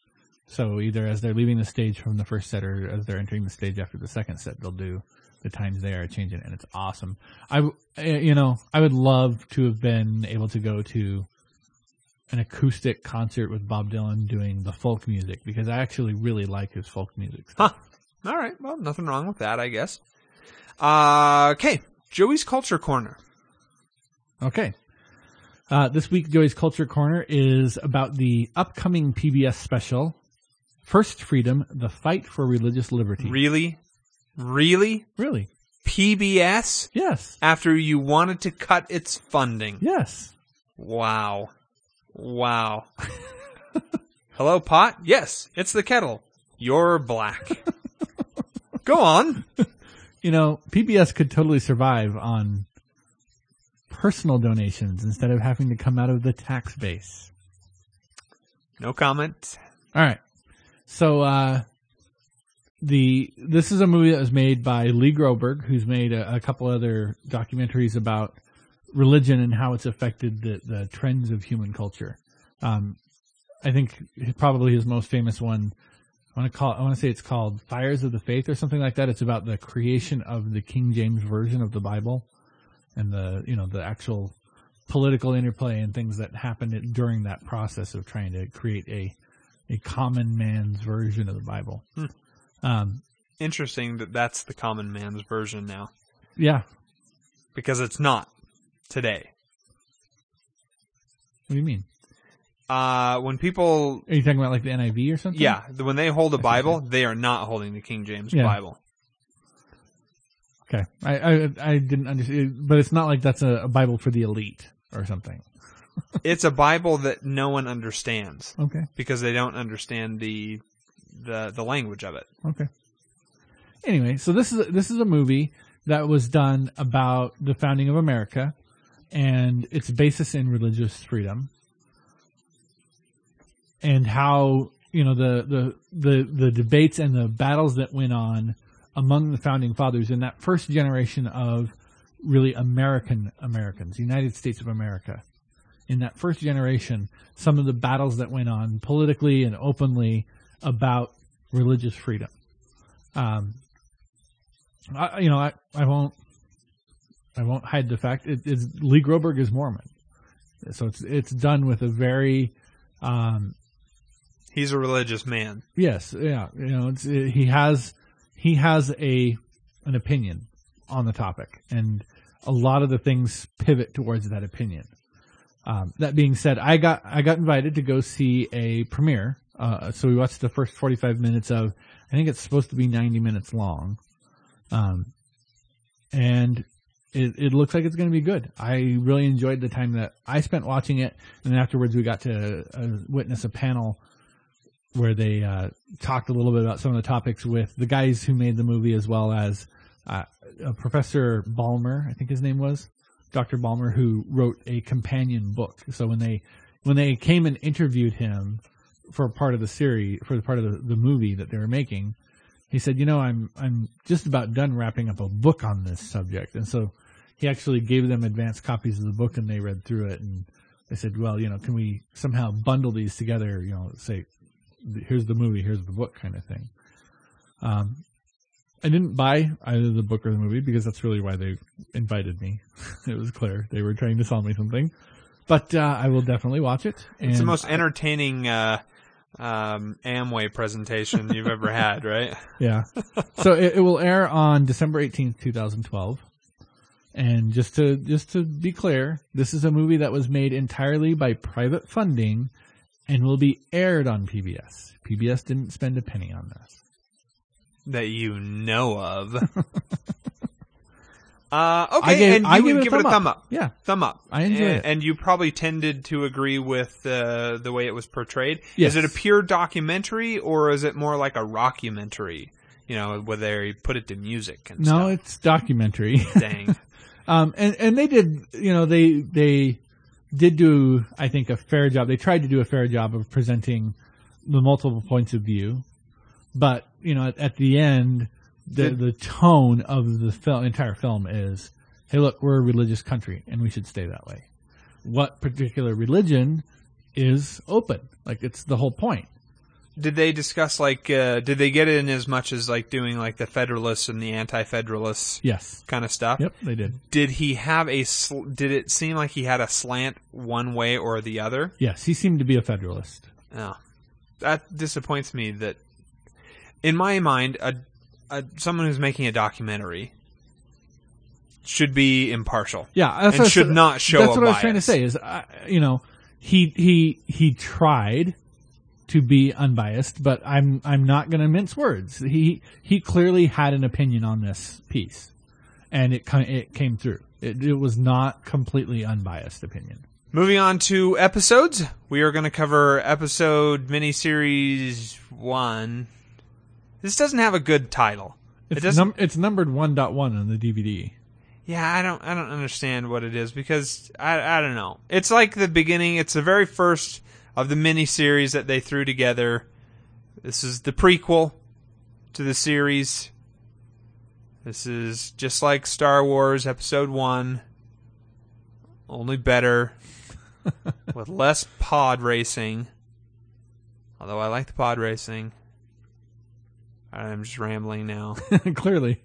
So either as they're leaving the stage from the first set, or as they're entering the stage after the second set, they'll do "The Times They Are changing, and it's awesome. I, uh, you know, I would love to have been able to go to an acoustic concert with Bob Dylan doing the folk music because I actually really like his folk music. Huh. All right. Well, nothing wrong with that, I guess. Uh, okay. Joey's Culture Corner. Okay. Uh, this week, Joey's Culture Corner is about the upcoming PBS special, First Freedom, The Fight for Religious Liberty. Really? Really? really? PBS? Yes. After you wanted to cut its funding. Yes. Wow. Wow. Hello, pot? Yes, it's the kettle. You're black. <laughs> Go on. You know, PBS could totally survive on personal donations instead of having to come out of the tax base. No comment. All right. So uh the this is a movie that was made by Lee Groberg, who's made a, a couple other documentaries about religion and how it's affected the, the trends of human culture. Um, I think probably his most famous one. I want to call. I want to say it's called "Fires of the Faith" or something like that. It's about the creation of the King James version of the Bible, and the you know the actual political interplay and things that happened during that process of trying to create a a common man's version of the Bible. Hmm. Um, Interesting that that's the common man's version now. yeah. Because it's not today. What do you mean? Uh, when people, Are you talking about like the NIV or something? yeah, the- when they hold a Bible, they are not holding the King James Yeah. Bible. Okay. I I, I didn't understand, but it's not like that's a, a Bible for the elite or something. <laughs> It's a Bible that no one understands Okay. because they don't understand the the the language of it. Okay. Anyway, so this is this is a movie that was done about the founding of America and its basis in religious freedom and how you know the the the the debates and the battles that went on among the founding fathers in that first generation of really American Americans, United States of America. In that first generation, some of the battles that went on politically and openly about religious freedom. Um, I, you know, I, I won't, I won't hide the fact it, it's Lee Groberg is Mormon, so it's it's done with a very, um, He's a religious man. yes, yeah, you know, it's it, he has he has a an opinion on the topic, and a lot of the things pivot towards that opinion. Um, that being said, I got I got invited to go see a premiere. Uh, so we watched the first forty five minutes of. I think it's supposed to be ninety minutes long, um, and it, it looks like it's going to be good. I really enjoyed the time that I spent watching it, and then afterwards we got to uh, witness a panel where they uh, talked a little bit about some of the topics with the guys who made the movie, as well as uh, Professor Balmer, I think his name was Dr. Balmer, who wrote a companion book. So when they when they came and interviewed him for part of the series, for the part of the, the movie that they were making, he said, "You know, I'm I'm just about done wrapping up a book on this subject," and so he actually gave them advanced copies of the book, and they read through it, and they said, "Well, you know, can we somehow bundle these together? You know, say, here's the movie, here's the book, kind of thing." Um, I didn't buy either the book or the movie because that's really why they invited me. <laughs> it was clear they were trying to sell me something, but uh, I will definitely watch it. It's the most entertaining uh, um, Amway presentation you've ever had, right? <laughs> Yeah. so it, it will air on December 18th, 2012. And just to just to be clear, this is a movie that was made entirely by private funding and will be aired on PBS. PBS didn't spend a penny on this. That you know of. <laughs> uh, okay, I gave- and you I would it a give it a thumb up. up. Yeah. Thumb up. I enjoy and, it. And you probably tended to agree with uh, the way it was portrayed. Yes. Is it a pure documentary or is it more like a rockumentary? You know, where they put it to music and stuff No, stuff. it's documentary. <laughs> Dang. Um, and, and they did, you know, they, they did do, I think, a fair job. They tried to do a fair job of presenting the multiple points of view. But, you know, at, at the end, the, Did- the tone of the film, entire film is, hey, look, we're a religious country and we should stay that way. What particular religion is open? Like, it's the whole point. Did they discuss like? Uh, did they get in as much as like doing like the Federalists and the Anti-Federalists Yes. kind of stuff? Yep, they did. Did he have a? Sl- did it seem like he had a slant one way or the other? Yes, he seemed to be a federalist. Oh, that disappoints me. That in my mind, a, a someone who's making a documentary should be impartial. Yeah, that's And should not show That's what I was trying to say. Is uh, you know he he he tried to be unbiased, but I'm I'm not going to mince words. He he clearly had an opinion on this piece, and it kind it came through. It, it was not completely unbiased opinion. Moving on to episodes, we are going to cover episode miniseries one. This doesn't have a good title. It's it doesn't. num- it's numbered one dot one on the DVD. yeah, I don't. I don't understand what it is because I. I don't know. It's like the beginning. It's the very first of the miniseries that they threw together. This is the prequel to the series. This is just like Star Wars Episode One, only better, <laughs> with less pod racing. Although I like the pod racing. I'm just rambling now. <laughs> clearly,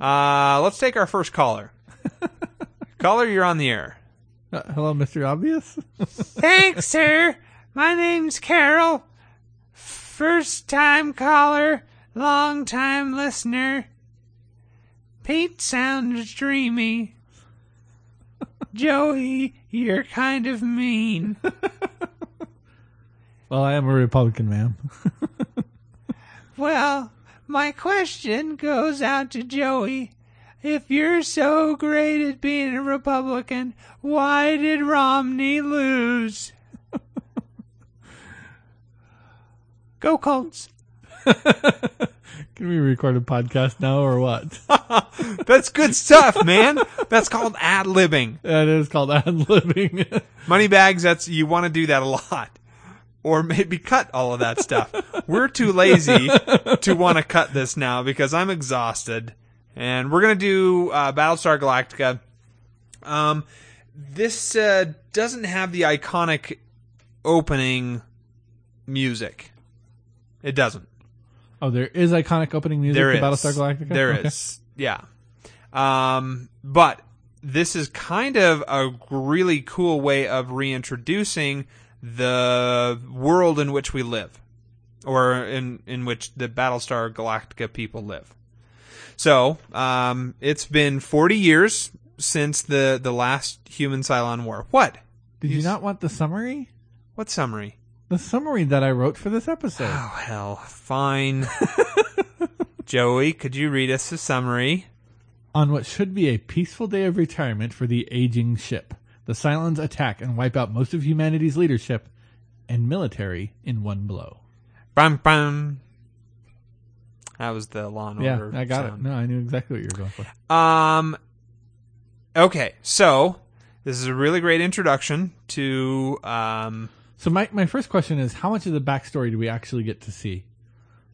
Uh, let's take our first caller. <laughs> caller, you're on the air. Uh, hello, Mister Obvious. <laughs> Thanks, sir. My name's Carol. First time caller, long time listener. Pete sounds dreamy. <laughs> Joey, you're kind of mean. <laughs> well, I am a Republican, ma'am. Well, my question goes out to Joey. If you're so great at being a Republican, why did Romney lose? <laughs> Go Colts. <laughs> Can we record a podcast now or what? <laughs> That's good stuff, man. That's called ad libbing. that is called ad libbing. Moneybags, that's you want to do that a lot. Or maybe cut all of that stuff. We're too lazy to want to cut this now because I'm exhausted. And we're gonna do uh, Battlestar Galactica. Um, this uh, doesn't have the iconic opening music. It doesn't. Oh, there is iconic opening music There to is. Battlestar Galactica. There Okay. is. Yeah. Um, but this is kind of a really cool way of reintroducing the world in which we live, or in in which the Battlestar Galactica people live. So, um, it's been 40 years since the the last human Cylon War. What? Did you You not want the summary? What summary? The summary that I wrote for this episode. Oh hell, fine. <laughs> Joey, could you read us a summary? On what should be a peaceful day of retirement for the aging ship, the Cylons attack and wipe out most of humanity's leadership and military in one blow. Bam bam. That was the Law and Yeah, Order. I got sound. it. No, I knew exactly what you were going for. Um. Okay, so this is a really great introduction to um. So my, my first question is, how much of the backstory do we actually get to see?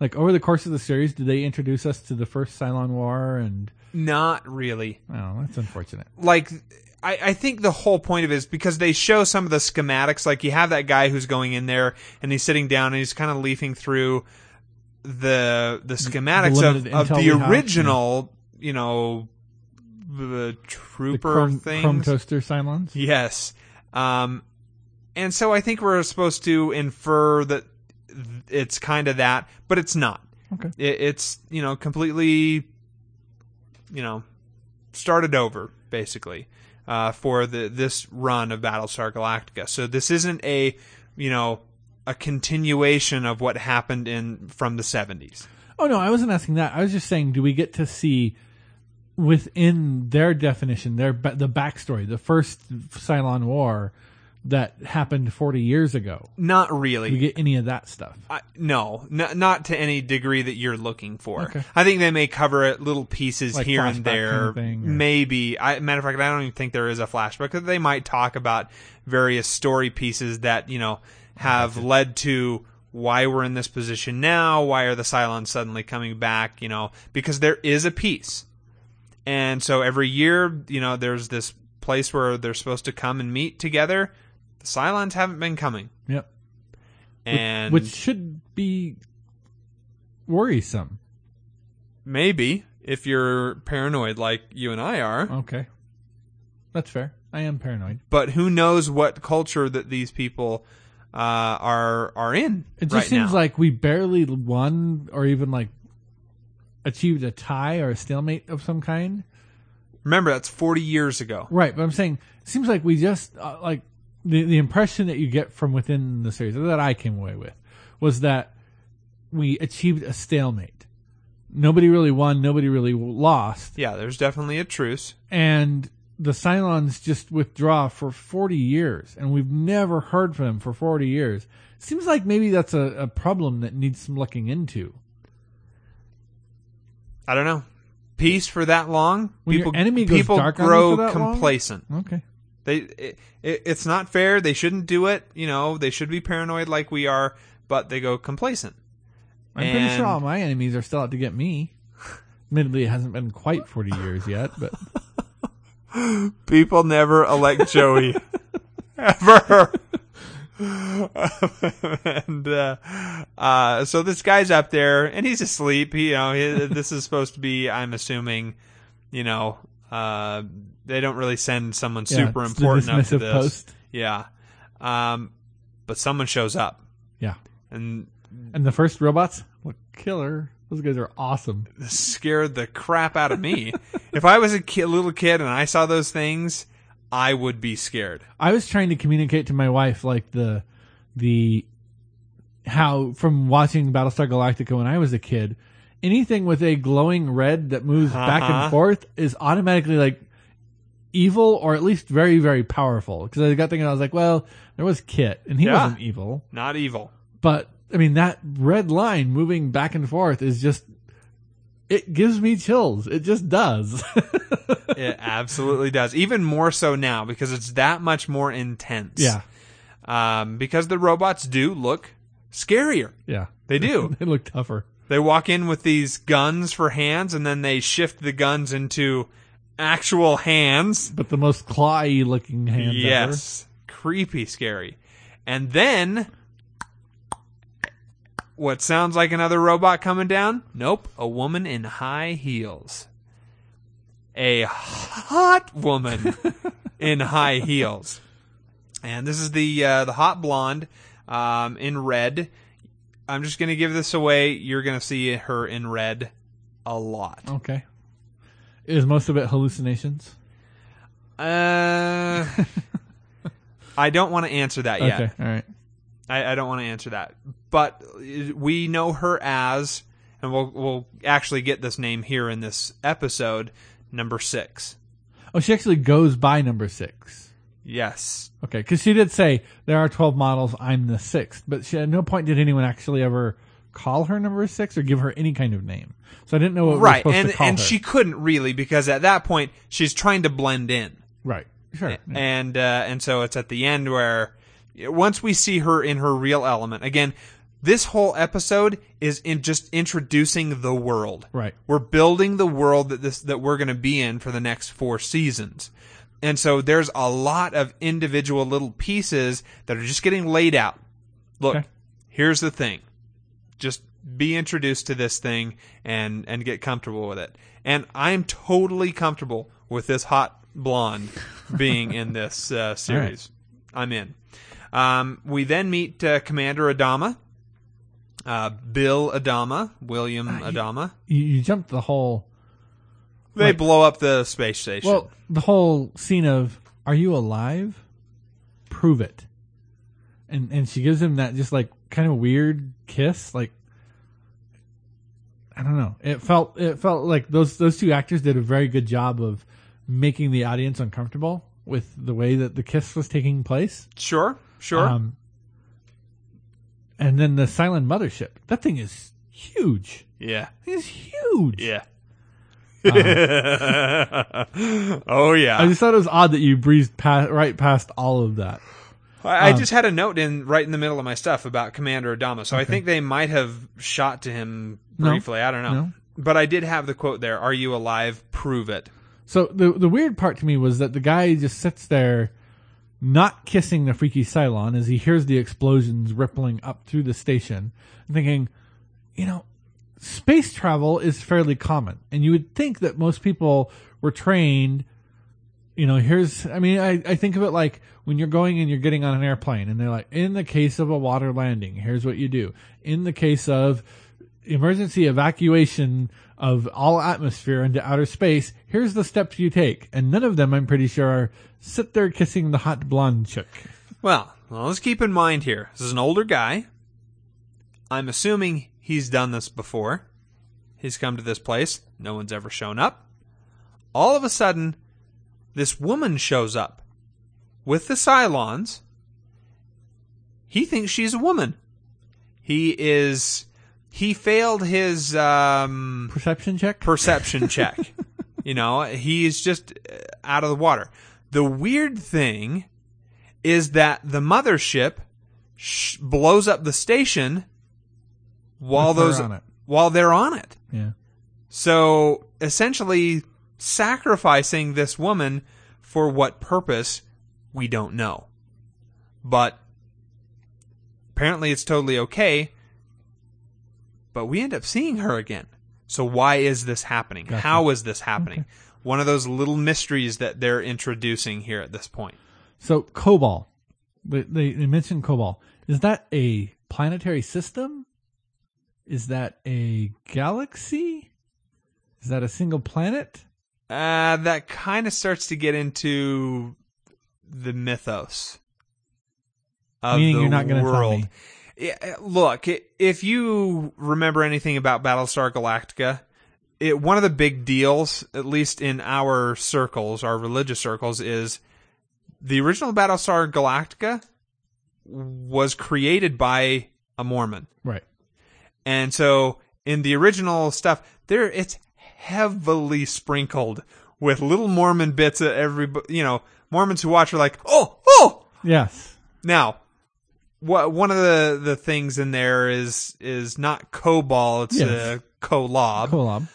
Like over the course of the series, did they introduce us to the first Cylon War? And Not really. oh, that's unfortunate. Like, I, I think the whole point of it is because they show some of the schematics. Like, you have that guy who's going in there and he's sitting down and he's kind of leafing through the the schematics limited of, of the we have, original, you know, the The trooper things. chrome toaster Cylons. Yes. Um, and so I think we're supposed to infer that it's kind of that, but it's not. Okay. It, it's, you know, completely, you know, started over, basically, uh, for the this run of Battlestar Galactica. So this isn't a, you know, a continuation of what happened in from the 70s. Oh no, I wasn't asking that. I was just saying, do we get to see within their definition, their the backstory, the first Cylon War that happened forty years ago? Not really. Do we get any of that stuff? I, no, n- not to any degree that you're looking for. Okay. I think they may cover it little pieces Like here and there. kind of or- Maybe. I, matter of fact, I don't even think there is a flashback. They might talk about various story pieces that you know have led to why we're in this position now. Why are the Cylons suddenly coming back? You know, because there is a piece, and so every year, you know, there's this place where they're supposed to come and meet together. The Cylons haven't been coming, Yep. and Which should be worrisome. Maybe if you're paranoid like you and I are, Okay. That's fair. I am paranoid. but who knows what culture that these people uh, are are in It just right seems now. like we barely won or even like achieved a tie or a stalemate of some kind. Remember, that's 40 years ago. Right, but I'm saying it seems like we just uh, like the the impression that you get from within the series that I came away with was that we achieved a stalemate. Nobody really won, nobody really lost, Yeah, there's definitely a truce. and the Cylons just withdraw for 40 years, and we've never heard from them for 40 years. Seems like maybe that's a, a problem that needs some looking into. I don't know. Peace for that long, When people enemy goes people dark on grow that long? complacent. Okay. They it, it, it's not fair. They shouldn't do it. You know, they should be paranoid like we are, but they go complacent. I'm pretty sure all my enemies are still out to get me. Admittedly, it hasn't been quite 40 years yet, but <laughs> <gasps> People never elect Joey. <laughs> Ever. <laughs> and uh, uh, so this guy's up there, and he's asleep. He, you know, he, this is supposed to be. I'm assuming, you know, uh, they don't really send someone yeah, super important up to this. post. Yeah, um, but someone shows up, Yeah. and And the first robots look killer. Those guys are awesome. scared the crap out of me. <laughs> if I was a ki- little kid and I saw those things, I would be scared. I was trying to communicate to my wife like the the how from watching Battlestar Galactica when I was a kid, anything with a glowing red that moves back Uh-huh. and forth is automatically like evil or at least very very powerful. Because I got thinking, I was like, well, there was KITT and he Yeah. wasn't evil, Not evil. but I mean that red line moving back and forth is just it gives me chills. It just does. <laughs> It absolutely does. Even more so now because it's that much more intense. yeah, Um, because the robots do look scarier. yeah. They do. <laughs> they look tougher. they walk in with these guns for hands and then they shift the guns into actual hands. But the most clawy looking hands ever. yes. Creepy scary. And then What sounds like another robot coming down? Nope, a woman in high heels. A hot woman <laughs> in high heels. And this is the uh, the hot blonde um, in red. I'm just gonna give this away. You're gonna see her in red a lot. Okay. Is most of it hallucinations? Uh, <laughs> I don't want to answer that yet. Okay. All right. I, I don't want to answer that. But uh, we know her as, and we'll we'll actually get this name here in this episode, number six. Oh, she actually goes by number six. Yes. Okay, because she did say there are twelve models. I'm the sixth, but she, at no point did anyone actually ever call her number six or give her any kind of name. So I didn't know what right, we and to call and her. she couldn't really because at that point she's trying to blend in, right. Sure. and uh, and so it's at the end where once we see her in her real element again. This whole episode is in just introducing the world. Right. We're building the world that this that we're going to be in for the next four seasons. And so there's a lot of individual little pieces that are just getting laid out. Look, Okay. here's the thing. Just be introduced to this thing and and get comfortable with it. And I'm totally comfortable with this hot blonde being in this uh, <laughs> series. I'm in. Um, we then meet uh, Commander Adama, uh, Bill Adama, William Adama. You, you jumped the whole. They Right. blow up the space station. Well, the whole scene of "Are you alive? Prove it," and and she gives him that just like kind of weird kiss, like I don't know. It felt it felt like those those two actors did a very good job of making the audience uncomfortable with the way that the kiss was taking place. sure, sure. Um, and then the Cylon mothership. That thing is huge. yeah, It's huge. yeah. <laughs> oh yeah. I just thought it was odd that you breezed past, right past all of that. I, I Um, just had a note in right in the middle of my stuff about Commander Adama, so I think they might have shot to him No. briefly. I don't know, No. but I did have the quote there: "Are you alive? Prove it." So the the weird part to me was that the guy just sits there, not kissing the freaky Cylon as he hears the explosions rippling up through the station, thinking, you know, space travel is fairly common, and you would think that most people were trained. You know, here's, I mean, I, I think of it like when you're going and you're getting on an airplane and they're like, in the case of a water landing, here's what you do. In the case of emergency evacuation of all atmosphere into outer space, here's the steps you take. And none of them, I'm pretty sure, are sit there kissing the hot blonde chick. Well, well, let's keep in mind here. This is an older guy. I'm assuming he's done this before. He's come to this place. No one's ever shown up. All of a sudden, this woman shows up with the Cylons. He thinks she's a woman. He is. He failed his um, Perception check? perception <laughs> check. you know, he's just uh, out of the water. The weird thing is that the mothership sh- blows up the station while her those on it. while they're on it. yeah. So essentially sacrificing this woman for what purpose we don't know. But apparently it's totally okay. But we end up seeing her again. So why is this happening? Gotcha. How is this happening? One of those little mysteries that they're introducing here at this point. So, Kobol. They, they, mentioned Kobol. Is that a planetary system? Is that a galaxy? Is that a single planet? Uh, that kind of starts to get into the mythos of Meaning the you're not gonna tell me. Yeah, uh, look, if you remember anything about Battlestar Galactica, it, one of the big deals, at least in our circles, our religious circles, is the original Battlestar Galactica was created by a Mormon. Right. And so in the original stuff, there it's heavily sprinkled with little Mormon bits of every, you know, Mormons who watch are like, oh, oh. Yes. Now, what one of the the things in there is is not Kobol, it's Yes. uh, Kolob. Kolob.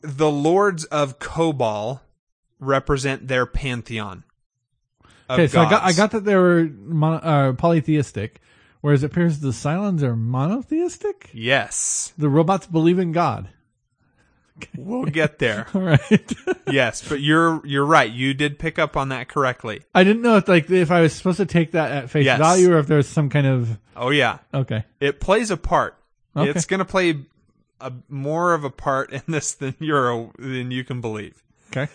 the lords of Kobol represent their pantheon. Okay, so I got I got that they were mono, uh, polytheistic, Whereas it appears the Cylons are monotheistic. Yes. The robots believe in God. We'll get there. <laughs> All right. <laughs> yes, but you're you're right. You did pick up on that correctly. I didn't know if like if I was supposed to take that at face Yes. value or if there's some kind of Oh yeah. okay. It plays a part. Okay. It's going to play a more of a part in this than you're than you can believe. Okay.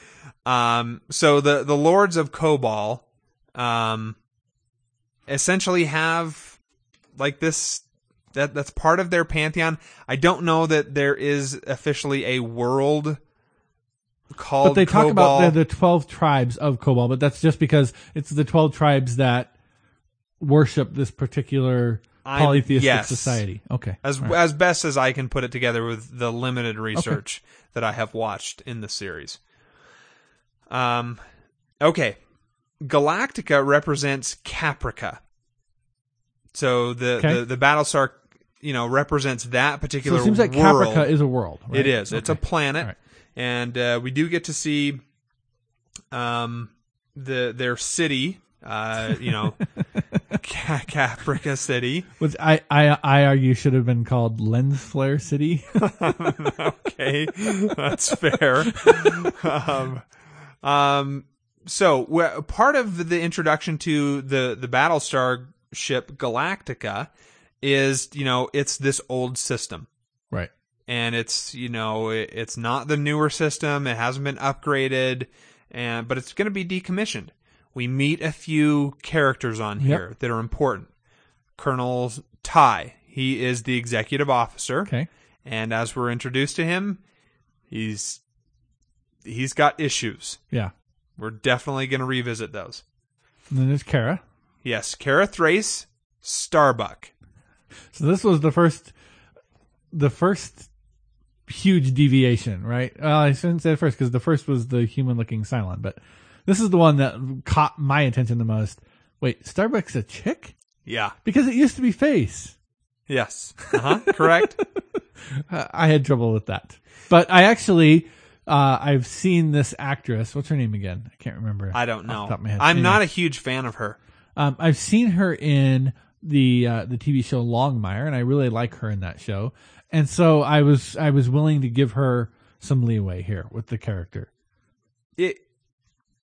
Um, so the the lords of Kobol, um, essentially have like this that that's part of their pantheon. I don't know that there is officially a world called. But they talk Kobol. about the, the 12 tribes of Kobol, but that's just because it's the 12 tribes that worship this particular polytheistic yes. society. Okay. as right. as best as I can put it together with the limited research that I have watched in the series. Um, okay, Galactica represents Caprica. So the Okay. the, the Battlestar, you know, represents that particular. so it seems like world. Caprica is a world. Right? It is. It's a planet, right. and uh, we do get to see um, the their city. Uh, you know, <laughs> Ca- Caprica City. Which I, I, I argue should have been called Lens Flare City. <laughs> <laughs> okay, that's fair. um, um, so part of the introduction to the the Battlestar ship Galactica is you know it's this old system right. and it's you know it's not the newer system it hasn't been upgraded and but it's going to be decommissioned we meet a few characters on Yep. here that are important colonel Tigh he is the executive officer Okay. and as we're introduced to him, he's he's got issues. Yeah. We're definitely going to revisit those. And then there's Kara. Yes, Kara Thrace, Starbuck. So this was the first, the first huge deviation, right? Well, I shouldn't say the first because the first was the human-looking Cylon, but this is the one that caught my attention the most. Wait, Starbuck's a chick? Yeah. Because it used to be face. Yes. Uh-huh. Correct. <laughs> I had trouble with that, but I actually, uh, I've seen this actress. What's her name again? I can't remember. I don't know. the top of my head. I'm Anyway. not a huge fan of her. Um, I've seen her in the uh, the TV show Longmire, and I really like her in that show. And so I was I was willing to give her some leeway here with the character. It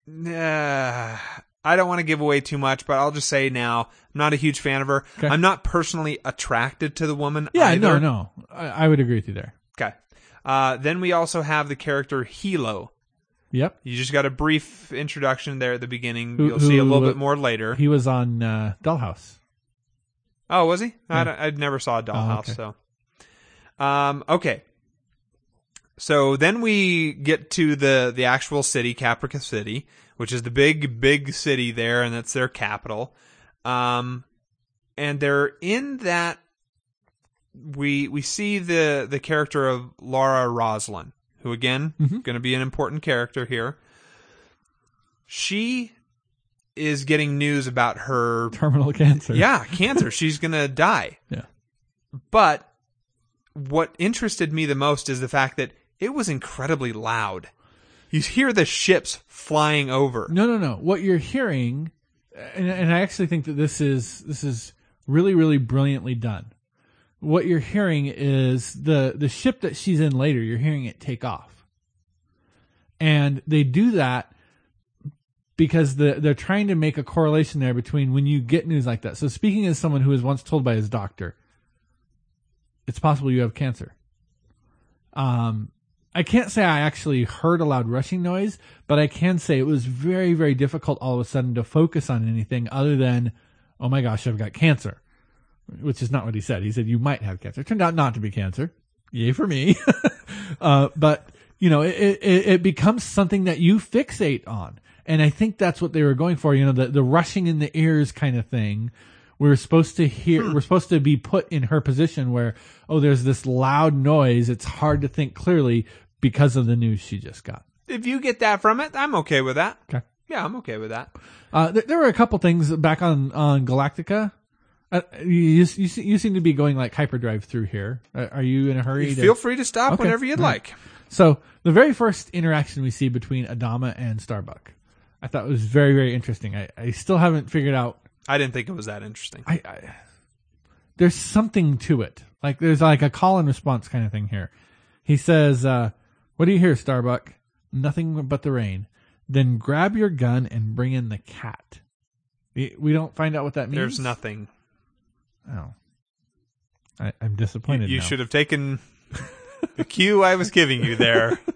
uh, I don't want to give away too much, but I'll just say now, I'm not a huge fan of her. Okay. I'm not personally attracted to the woman Yeah, either. no, no, I, I would agree with you there. Okay. Uh, then we also have the character Helo. Yep, You just got a brief introduction there at the beginning. Who- You'll see a who- little bit more later. he was on uh, Dollhouse. Oh, was he? I, Yeah. don't- I never saw a Dollhouse, okay. so. Um, okay. So then we get to the the actual city, Caprica City, which is the big big city there, and that's their capital. Um, and they're in that. We we see the the character of Laura Roslin, who again Mhm. going to be an important character here. She is getting news about her <laughs> Terminal cancer. yeah, cancer. She's going to die. Yeah. But what interested me the most is the fact that it was incredibly loud. You hear the ships flying over. No, no, no. What you're hearing, and, and I actually think that this is this is really, really brilliantly done. What you're hearing is the the ship that she's in later. You're hearing it take off, and they do that because the, they're trying to make a correlation there between when you get news like that. So, speaking as someone who was once told by his doctor, it's possible you have cancer. Um, I can't say I actually heard a loud rushing noise, but I can say it was very, very difficult all of a sudden to focus on anything other than, oh my gosh, I've got cancer, which is not what he said. He said, you might have cancer. It turned out not to be cancer. Yay for me. <laughs> uh, but, you know, it, it, it becomes something that you fixate on. And I think that's what they were going for, you know, the, the rushing in the ears kind of thing. We're supposed to hear, we're supposed to be put in her position where, oh, there's this loud noise. It's hard to think clearly because of the news she just got. If you get that from it, I'm okay with that. Okay. Yeah, I'm okay with that. Uh, th- there were a couple things back on, on Galactica. Uh, you, you, you seem to be going like hyperdrive through here. Uh, are you in a hurry? to- Feel free to stop Okay. whenever you'd right. like. So the very first interaction we see between Adama and Starbuck, I thought it was very very interesting. I, I still haven't figured out. I didn't think it was that interesting. I, I there's something to it. Like there's like a call and response kind of thing here. He says, uh, "What do you hear, Starbuck? Nothing but the rain. Then grab your gun and bring in the cat." We don't find out what that means. There's nothing. Oh, I, I'm disappointed. You now. should have taken the cue I was giving you there. <laughs>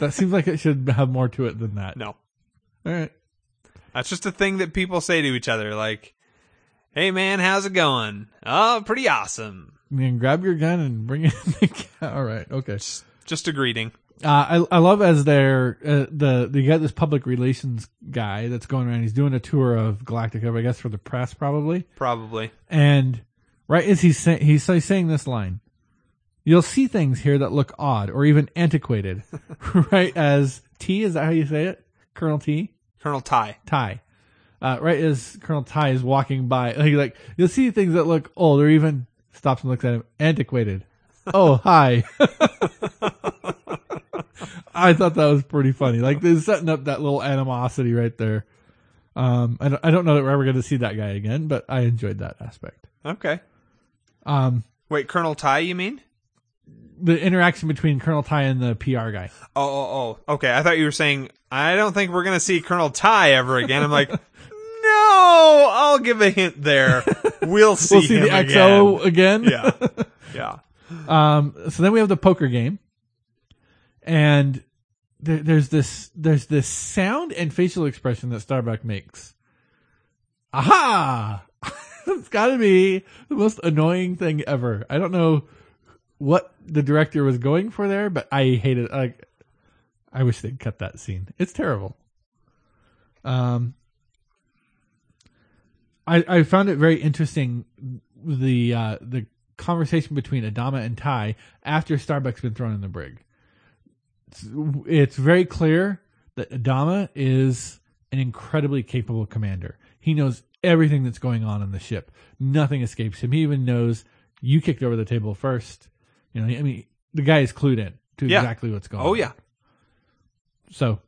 That seems like it should have more to it than that. No. All right. That's just a thing that people say to each other, like, "Hey man, how's it going? Oh, pretty awesome." Then grab your gun and bring <laughs> cat. All right. Okay. Just a greeting. Uh, I I love as they're uh, the they got this public relations guy that's going around. He's doing a tour of Galactica, I guess for the press probably. Probably. And right as he's he's he's saying this line, you'll see things here that look odd or even antiquated. <laughs> right as T is that how you say it? Colonel T Colonel Tigh. Tigh. Uh, right as Colonel Tigh is walking by, like, <laughs> like you'll see things that look old or even stops and looks at him, antiquated. <laughs> Oh, hi. <laughs> I thought that was pretty funny. Like they're setting up that little animosity right there. Um, I don't, I don't know that we're ever going to see that guy again, but I enjoyed that aspect. Okay. Um, Wait, Colonel Tigh, you mean? The interaction between Colonel Tigh and the PR guy. Oh, oh, oh. Okay, I thought you were saying I don't think we're gonna see Colonel Tigh ever again. I'm like, <laughs> no, I'll give a hint there. We'll see. We'll see the XO again. again. Yeah, <laughs> yeah. Um, so then we have the poker game, and there, there's this there's this sound and facial expression that Starbuck makes. Aha! <laughs> it's got to be the most annoying thing ever. I don't know what the director was going for there, but I hate it. Like, I wish they'd cut that scene. It's terrible. Um, I I found it very interesting the uh, the conversation between Adama and Tigh after Starbuck's been thrown in the brig. It's, it's very clear that Adama is an incredibly capable commander. He knows everything that's going on in the ship. Nothing escapes him. He even knows you kicked over the table first. You know, I mean, the guy is clued in to Yeah. exactly what's going on. Oh yeah. So,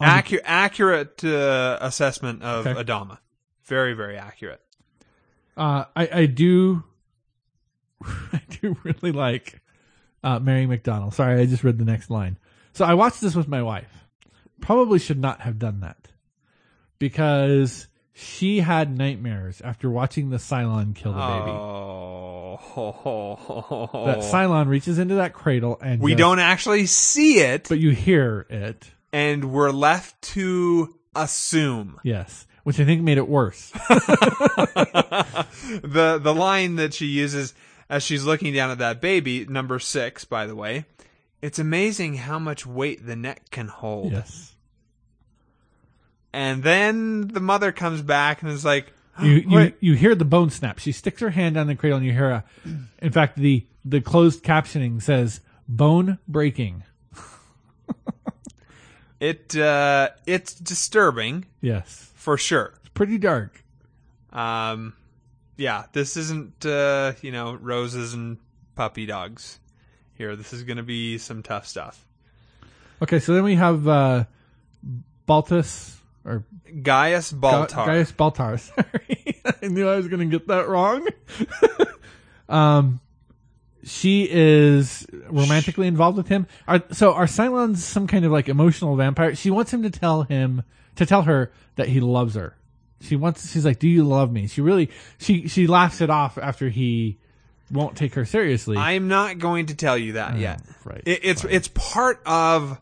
Accurate, accurate uh, assessment of Okay. Adama. Very, very accurate. Uh, I, I do, <laughs> I do really like uh, Mary McDonnell. Sorry, I just read the next line. So I watched this with my wife. Probably should not have done that because she had nightmares after watching the Cylon kill the baby. Oh, That Cylon reaches into that cradle and we just- don't actually see it, but you hear it. and we're left to assume. Yes, which I think made it worse. <laughs> <laughs> the the line that she uses as she's looking down at that baby, number six, by the way, it's amazing how much weight the neck can hold. yes, And then the mother comes back and is like, <gasps> you you, you hear the bone snap. She sticks her hand on the cradle, and you hear a. In fact, the the closed captioning says "bone breaking." <laughs> it uh, it's disturbing Yes, for sure. it's pretty dark. Um, yeah, this isn't uh, you know roses and puppy dogs. Here, this is going to be some tough stuff. Okay, so then we have uh, Baltus or Gaius Baltar. Gaius Baltar. <laughs> Sorry, I knew I was going to get that wrong. <laughs> um, she is romantically involved with him. Are, so are Cylons some kind of like emotional vampire? She wants him to tell him to tell her that he loves her. She wants. She's like, "Do you love me?" She really. She she laughs it off after he won't take her seriously. I'm not going to tell you that yet. right, It, it's it's part of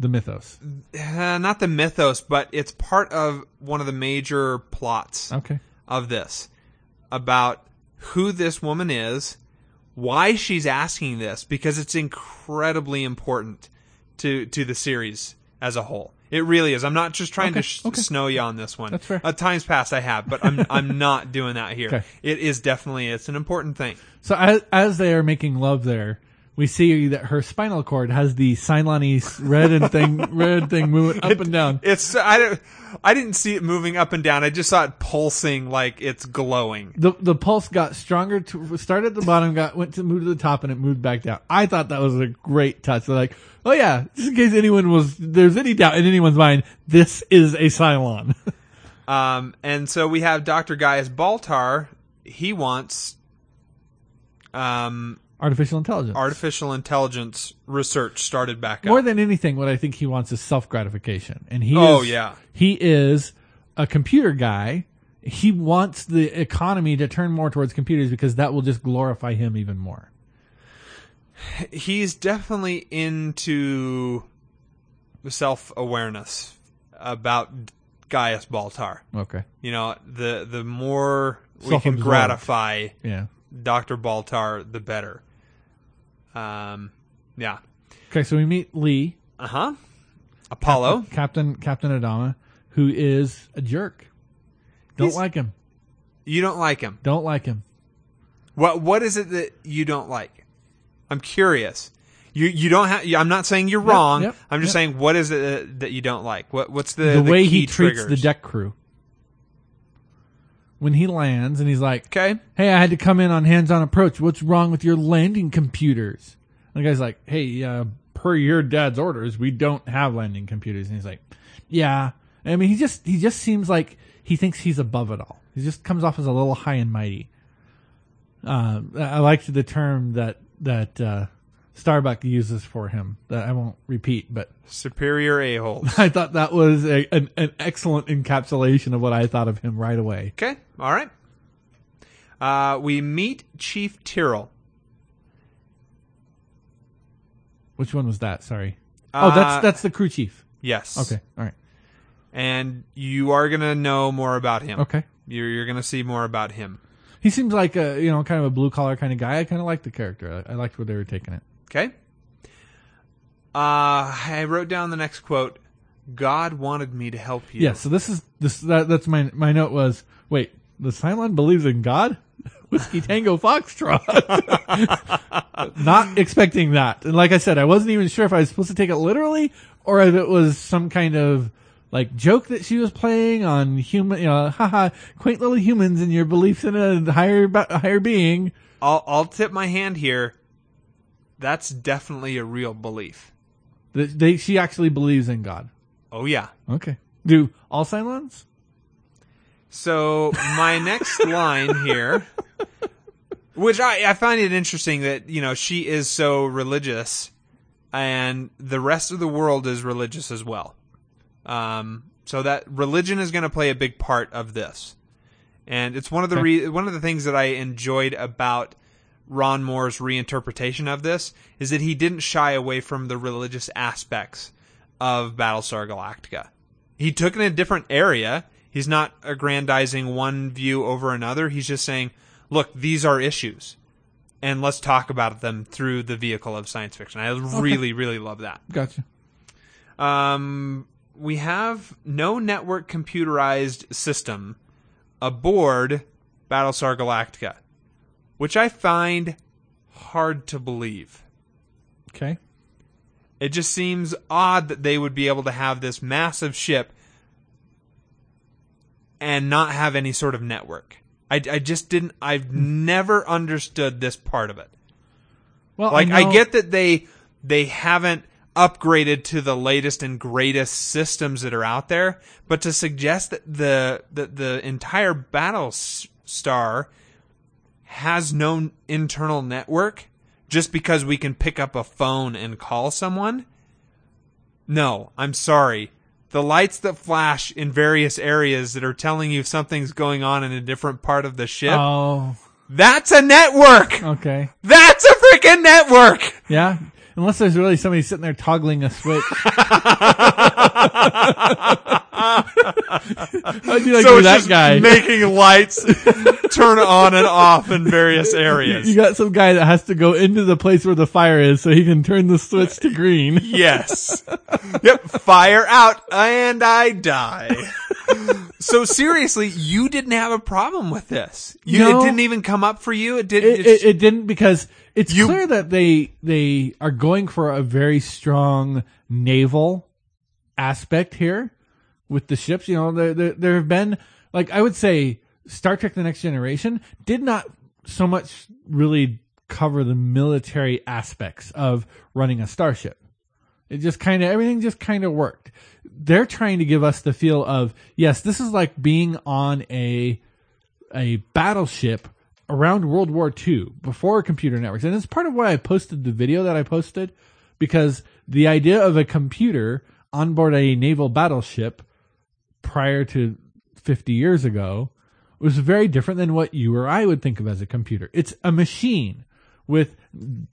the mythos. uh, not the mythos, but it's part of one of the major plots Okay. of this about who this woman is, why she's asking this, because it's incredibly important to to the series as a whole. It really is. I'm not just trying Okay, to sh- okay. snow you on this one. That's fair. At times past, I have, but I'm <laughs> I'm not doing that here. Okay. It is definitely it's an important thing. So as, as they are making love there, we see that her spinal cord has the Cylonese red and thing, <laughs> red thing moving up and down. It's I don't I didn't see it moving up and down. I just saw it pulsing like it's glowing. The the pulse got stronger. To, started at the bottom, got went to move to the top, and it moved back down. I thought that was a great touch. They're like, oh yeah, just in case anyone was there's any doubt in anyone's mind, this is a Cylon. <laughs> Um, and so we have Dr. Gaius Baltar. He wants um, Artificial intelligence. artificial intelligence research started back up. More than anything, what I think he wants is self gratification, and he Oh, is, yeah. he is a computer guy. He wants the economy to turn more towards computers because that will just glorify him even more. He's definitely into self awareness about Gaius Baltar. Okay, You know, the the more we can gratify yeah. Doctor Baltar, the better. Um, yeah. Okay, so we meet Lee, Uh huh. Apollo. Captain Captain Adama, who is a jerk. Don't He's- like him. You don't like him. Don't like him. What What is it that you don't like? I'm curious. You you don't have. I'm not saying you're wrong. yep, I'm just yep. saying what is it that- you don't like? What What's the The, way key he treats the deck crew. When he lands and he's like, Okay. hey, I had to come in on hands-on approach. What's wrong with your landing computers? And the guy's like, hey, uh, per your dad's orders, we don't have landing computers. And he's like, yeah. I mean, he just he just seems like he thinks he's above it all. He just comes off as a little high and mighty. Uh, I liked the term that that uh, Starbuck uses for him that I won't repeat, but Superior a holes. <laughs> I thought that was a, an, an excellent encapsulation of what I thought of him right away. Okay. All right. Uh, we meet Chief Tyrol. Which one was that? Sorry. oh, that's Uh, that's the crew chief. Yes. Okay. All right. And you are gonna know more about him. Okay. You're you're gonna see more about him. He seems like a you know kind of a blue collar kind of guy. I kind of liked the character. I, I liked where they were taking it. Okay. Uh, I wrote down the next quote. God wanted me to help you. Yeah. So this is this that, that's my my note was wait the Cylon believes in God. <laughs> Whiskey Tango Foxtrot. <laughs> Not expecting that. And like I said, I wasn't even sure if I was supposed to take it literally or if it was some kind of like joke that she was playing on human, you know, <laughs> haha, quaint little humans and your beliefs in a higher, higher being. I'll I'll tip my hand here. That's definitely a real belief. That they, she actually believes in God. Oh yeah. Okay. Do all Cylons? So my next <laughs> line here, which I, I find it interesting that you know she is so religious, and the rest of the world is religious as well. Um, so that religion is going to play a big part of this, and it's one of the Okay. re- one of the things that I enjoyed about Ron Moore's reinterpretation of this is that he didn't shy away from the religious aspects of Battlestar Galactica. He took it in a different area. He's not aggrandizing one view over another. He's just saying, look, these are issues. And let's talk about them through the vehicle of science fiction. I really, really love that. Gotcha. Um, we have no network computerized system aboard Battlestar Galactica, which I find hard to believe. Okay. It just seems odd that they would be able to have this massive ship and not have any sort of network. I, I just didn't, I've hmm. never understood this part of it. Well, Like I, know- get that they they haven't upgraded to the latest and greatest systems that are out there, but to suggest that the that the entire battle star has no internal network just because we can pick up a phone and call someone? No, I'm sorry. The lights that flash in various areas that are telling you something's going on in a different part of the ship, Oh, that's a network! okay. That's a freaking network! Yeah. Unless there's really somebody sitting there toggling a switch. <laughs> <laughs> How'd you like so to be it's that just guy? <laughs> making lights turn on and off in various areas. you got some guy that has to go into the place where the fire is so he can turn the switch to green. <laughs> yes. Yep. Fire out and I die. so seriously, you didn't have a problem with this. You, No. It didn't even come up for you. It did. It, it, it didn't because it's You- clear that they they are going for a very strong naval aspect here with the ships. You know, there there, there have been like I would say Star Trek: The Next Generation did not so much really cover the military aspects of running a starship. It just kind of everything just kind of worked. They're trying to give us the feel of yes, this is like being on a a battleship around World War II, before computer networks. And it's part of why I posted the video that I posted, because the idea of a computer on board a naval battleship prior to 50 years ago was very different than what you or I would think of as a computer. It's a machine with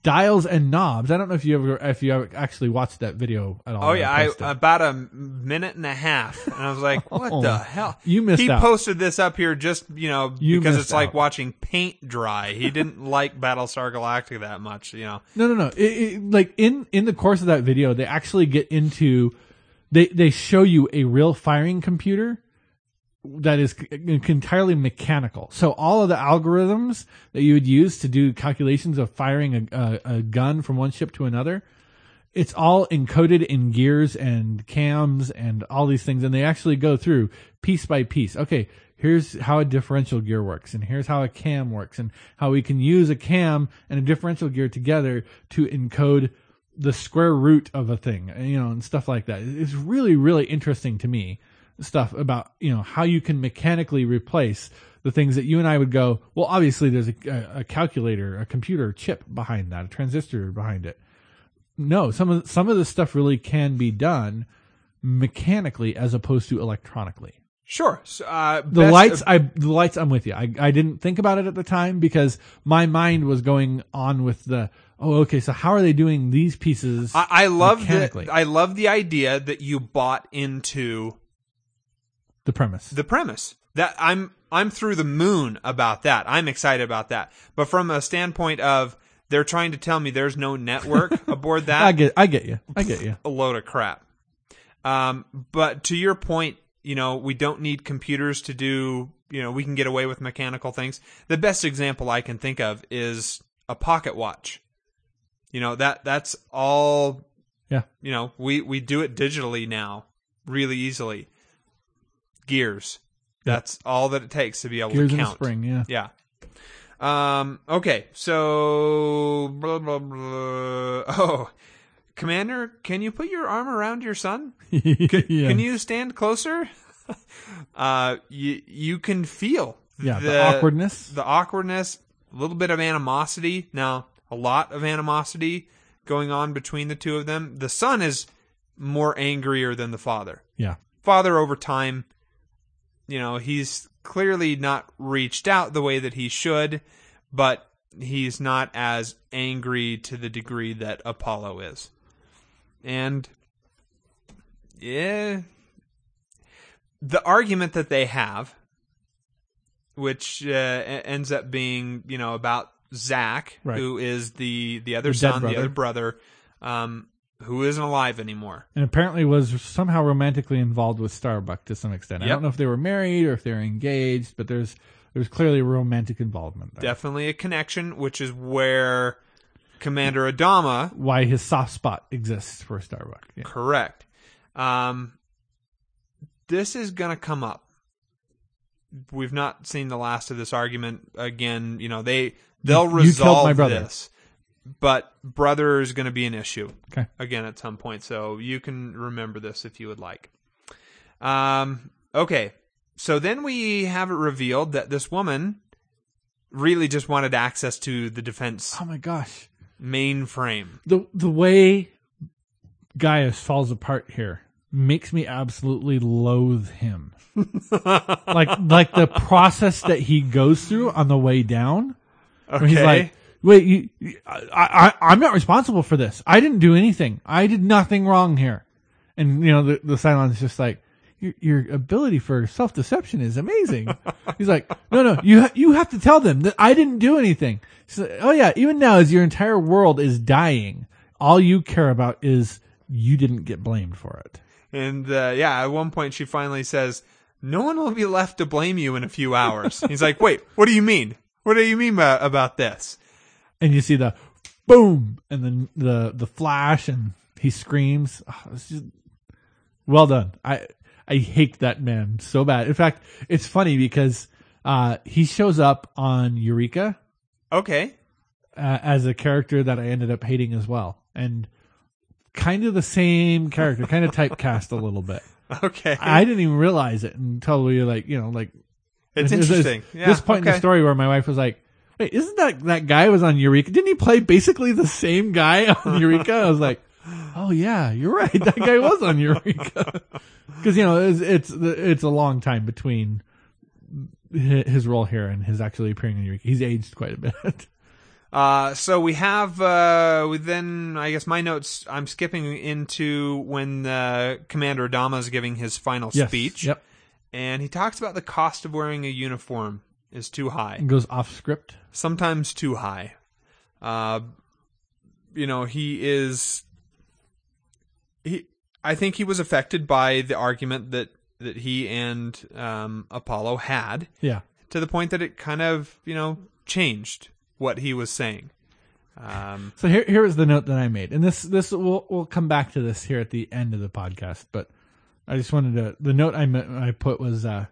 dials and knobs. I don't know if you ever if you ever actually watched that video at all. Oh yeah, I, about a minute and a half, and I was like, <laughs> "What Oh, the hell?" you missed He out. posted this up here just you know You because it's like watching paint dry. He didn't <laughs> like Battlestar Galactica that much, you know. No, no, no. It, it, like in in the course of that video, they actually get into they they show you a real firing computer that is entirely mechanical. So all of the algorithms that you would use to do calculations of firing a, a, a gun from one ship to another, it's all encoded in gears and cams and all these things, and they actually go through piece by piece. Okay, here's how a differential gear works, and here's how a cam works, and how we can use a cam and a differential gear together to encode the square root of a thing, you know, and stuff like that. It's really, really interesting to me stuff about you know how you can mechanically replace the things that you and I would go. Well, obviously, there's a, a, calculator, a computer chip behind that, a transistor behind it no, some of some of this stuff really can be done mechanically as opposed to electronically. Sure. So, uh, The lights, I the lights, I'm with you. I I didn't think about it at the time because my mind was going on with the oh okay, so how are they doing these pieces? I, I love the I love the idea that you bought into the premise. the premise. That I'm I'm through the moon about that. I'm excited about that. But from a standpoint of they're trying to tell me there's no network <laughs> aboard that. I get I get you. I get you. a load of crap. Um, but to your point, you know, we don't need computers to do, you know, we can get away with mechanical things. The best example I can think of is a pocket watch. You know, that that's all Yeah. you know, we we do it digitally now really easily. Gears. That's all that it takes to be able Gears to count. spring, yeah. Yeah. Um. Okay. So. Blah, blah, blah. <laughs> Oh, Commander, can you put your arm around your son? <laughs> yeah. Can you stand closer? <laughs> uh, you you can feel Yeah, the awkwardness. the awkwardness, a little bit of animosity. Now, a lot of animosity going on between the two of them. The son is more angrier than the father Yeah. father over time, you know, he's clearly not reached out the way that he should, but he's not as angry to the degree that Apollo is. And yeah, the argument that they have, which uh, ends up being, you know, about Zak, Right. who is the the other The son, the other brother, um, who isn't alive anymore. and apparently was somehow romantically involved with Starbuck to some extent. I don't know if they were married or if they were engaged, but there's there's clearly a romantic involvement there. definitely a connection, which is where Commander Adama, Why his soft spot exists for Starbuck. Yeah. correct. Um, this is going to come up. We've not seen the last of this argument again. You know, they they'll You- you resolve my brother. this, but brother is going to be an issue Okay. again at some point. So you can remember this if you would like. Um, okay. So then we have it revealed that this woman really just wanted access to the defense Oh my gosh. mainframe. The the way Gaius falls apart here makes me absolutely loathe him. <laughs> like like the process that he goes through on the way down. Where he's Okay. like, wait, you, you- I, I, I'm not responsible for this. I didn't do anything. I did nothing wrong here. And, you know, the, the Cylon is just like, your, your ability for self deception is amazing. <laughs> He's like, no, no, you, ha- you have to tell them that I didn't do anything. Like, oh yeah, even now as your entire world is dying, all you care about is you didn't get blamed for it. And uh, yeah, at one point she finally says, "No one will be left to blame you in a few hours." <laughs> He's like, "Wait, what do you mean? What do you mean by, about this?" and you see the boom and then the the flash and he screams Oh, just, well done i i hate that man so bad in fact it's funny because uh he shows up on eureka Okay, uh, as a character that i ended up hating as well and kind of the same character kind of typecast a little bit <laughs> okay, i didn't even realize it until we were like you know like it's this- this- interesting. Yeah, this point in the story where my wife was like, Wait, isn't that that guy was on Eureka? Didn't he play basically the same guy <laughs> on Eureka? I was like, oh yeah, you're right. That guy was on Eureka. <laughs> Because you know it's, it's it's a long time between his role here and his actually appearing in Eureka. He's aged quite a bit. Uh, so we have, uh, we then, I guess my notes, I'm skipping into when uh, Commander Adama is giving his final Yes. speech. Yep. And he talks about the cost of wearing a uniform is too high. It goes off script. sometimes too high. Uh, you know, he is. He, I think he was affected by the argument that that he and um, Apollo had, Yeah. to the point that it kind of you know changed what he was saying. Um, So here, here is the note that I made, and this, this we'll we'll come back to this here at the end of the podcast. But I just wanted to. The note I I put was uh,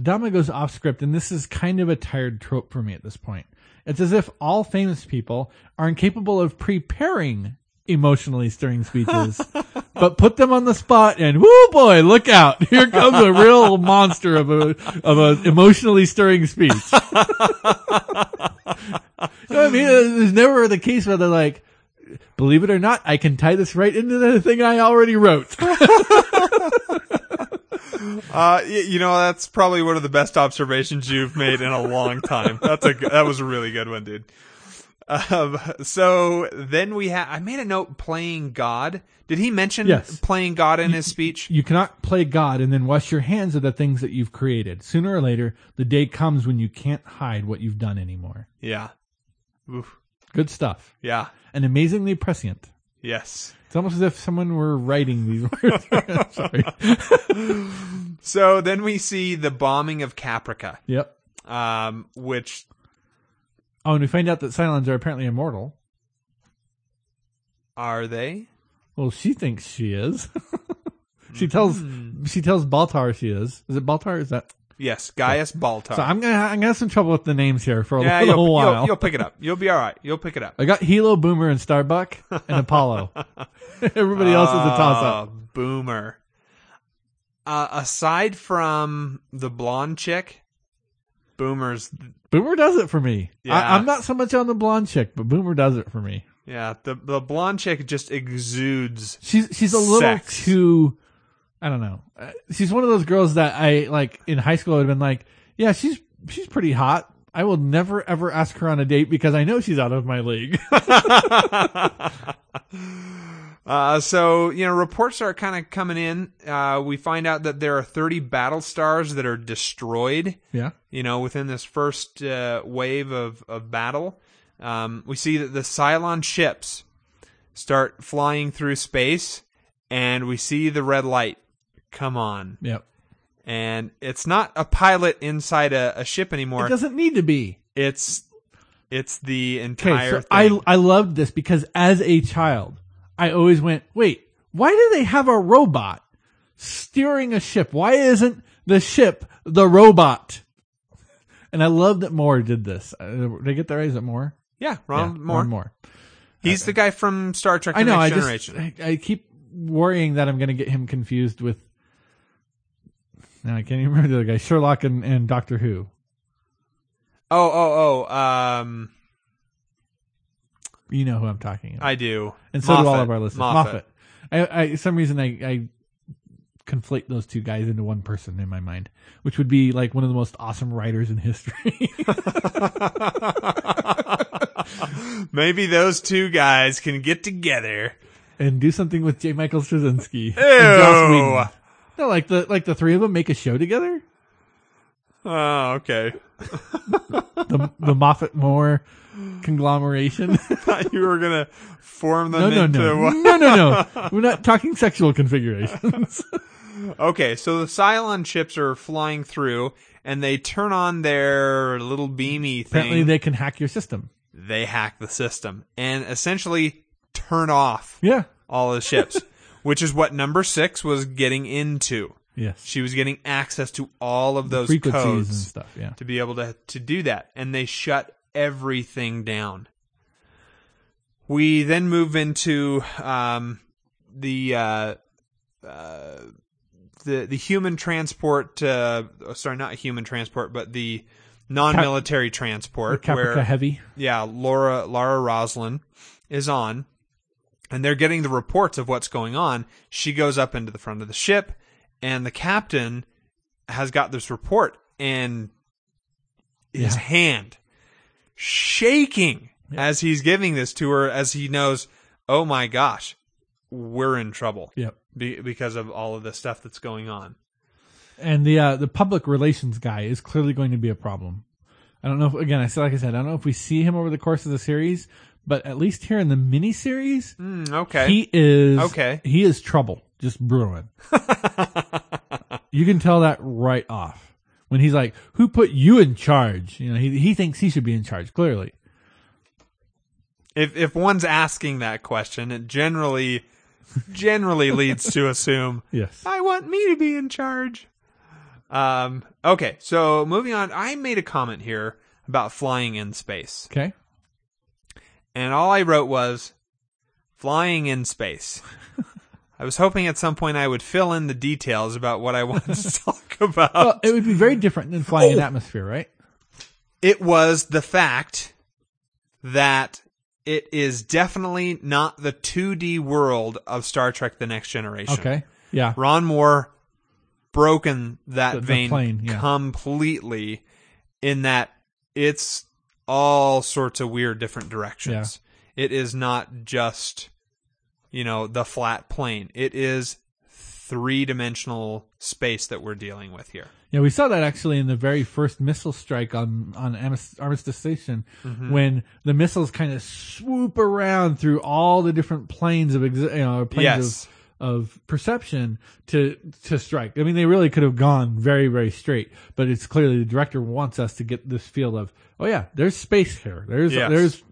Adama goes off script, and this is kind of a tired trope for me at this point. It's as if all famous people are incapable of preparing emotionally stirring speeches, <laughs> but put them on the spot, and whoo boy, look out! <laughs> Here comes a real <laughs> monster of a of a emotionally stirring speech. You know what I mean? There's never the case where they're like, believe it or not, I can tie this right into the thing I already wrote. uh, you know, that's probably one of the best observations you've made in a long time. That's a that was a really good one, dude. Um, so then we have. I made a note playing God. Did he mention Yes. playing God in his speech? you cannot play God and then wash your hands of the things that you've created. Sooner or later, the day comes when you can't hide what you've done anymore. Yeah. Oof. Good stuff. Yeah. And amazingly prescient. Yes. It's almost as if someone were writing these words. <laughs> <laughs> Sorry. So then we see the bombing of Caprica, Yep. um, which Oh, and we find out that Cylons are apparently immortal. are they? Well, she thinks she is. <laughs> she tells she tells Baltar she is. Is it Baltar? Is that Yes, Gaius Baltar. So I'm gonna I'm gonna have some trouble with the names here for a yeah, little you'll, while. you'll, you'll pick it up. You'll be all right. You'll pick it up. I got Helo, Boomer, and Starbuck, and Apollo. <laughs> <laughs> Everybody else is a toss up. Oh, Boomer. Uh, aside from the blonde chick, Boomer's Boomer does it for me. Yeah. I, I'm not so much on the blonde chick, but Boomer does it for me. yeah the the blonde chick just exudes. She's she's a little Sex. too. I don't know. Uh, She's one of those girls that I like in high school. I'd been like, yeah, she's she's pretty hot. I will never ever ask her on a date because I know she's out of my league. <laughs> Uh, so you know, reports are kind of coming in. Uh, we find out that there are 30 battle stars that are destroyed. yeah. You know, within this first uh, wave of, of battle. Um, we see that the Cylon ships start flying through space, and we see the red light come on. Yep. And it's not a pilot inside a, a ship anymore. It doesn't need to be. It's it's the Okay, entire so I. I loved this because as a child, I always went, wait, why do they have a robot steering a ship? Why isn't the ship the robot? And I love that Moore did this. Uh, did I get that right? Is it Moore? yeah, Ron Yeah, Moore. Ron Moore. He's the guy from Star Trek: The I know. I Next just I, I keep worrying that I'm going to get him confused with. No, I can't even remember the other guy, Sherlock and, and Doctor Who. oh, oh, oh. Um, You know who I'm talking about. I do. and so do all of our listeners. Moffat. Moffat. I, I, some reason, I, I conflate those two guys into one person in my mind, which would be like one of the most awesome writers in history. <laughs> Maybe those two guys can get together. and do something with J. Michael Straczynski Ew. No, like the like the three of them make a show together. Oh, okay. <laughs> The the Moffat Moore conglomeration. <laughs> thought you were gonna form them no, no, into no, one. no, no, no. We're not talking sexual configurations. Okay, so the Cylon ships are flying through, and they turn on their little beamy thing. Apparently, they can hack your system. they hack the system and essentially turn off Yeah. all the ships, <laughs> which is what number six was getting into. Yes. She was getting access to all of those codes and stuff. Yeah. to be able to to do that, and they shut everything down. We then move into um, the uh, uh, the the human transport. Uh, sorry, not human transport, but the non-military The transport Caprica where Heavy. yeah, Laura Lara Roslin is on, and they're getting the reports of what's going on. She goes up into the front of the ship, and the captain has got this report, and his Yeah. hand shaking as he's giving this to her, as he knows, oh my gosh, we're in trouble Yep. Be- because of all of the stuff that's going on. And the uh, the public relations guy is clearly going to be a problem. I don't know. If, again, I said like I said, I don't know if we see him over the course of the series, but at least here in the miniseries, Mm, okay. he is Okay. He is trouble, just brewing. <laughs> you can tell that right off when he's like, "Who put you in charge?" You know, he he thinks he should be in charge. Clearly, if if one's asking that question, it generally generally leads to assume <laughs> yes. I want me to be in charge. Um, okay, so moving on, I made a comment here about flying in space. Okay. And all I wrote was flying in space. <laughs> I was hoping at some point I would fill in the details about what I wanted to <laughs> talk about. Well, it would be very different than flying in atmosphere, right? it was the fact that it is definitely not the 2D world of Star Trek The Next Generation. Okay. Yeah. Ron Moore broken that The- the vein plane, yeah. completely in that it's all sorts of weird different directions. It is not just you know the flat plane. It is three-dimensional space that we're dealing with here. Yeah, we saw that actually in the very first missile strike on on Armistice Station, Mm-hmm. when the missiles kind of swoop around through all the different planes of exi- you know planes Yes. of of perception to to strike. I mean, they really could have gone very very straight, but it's clearly the director wants us to get this feel of oh yeah, there's space here. There's Yes. there's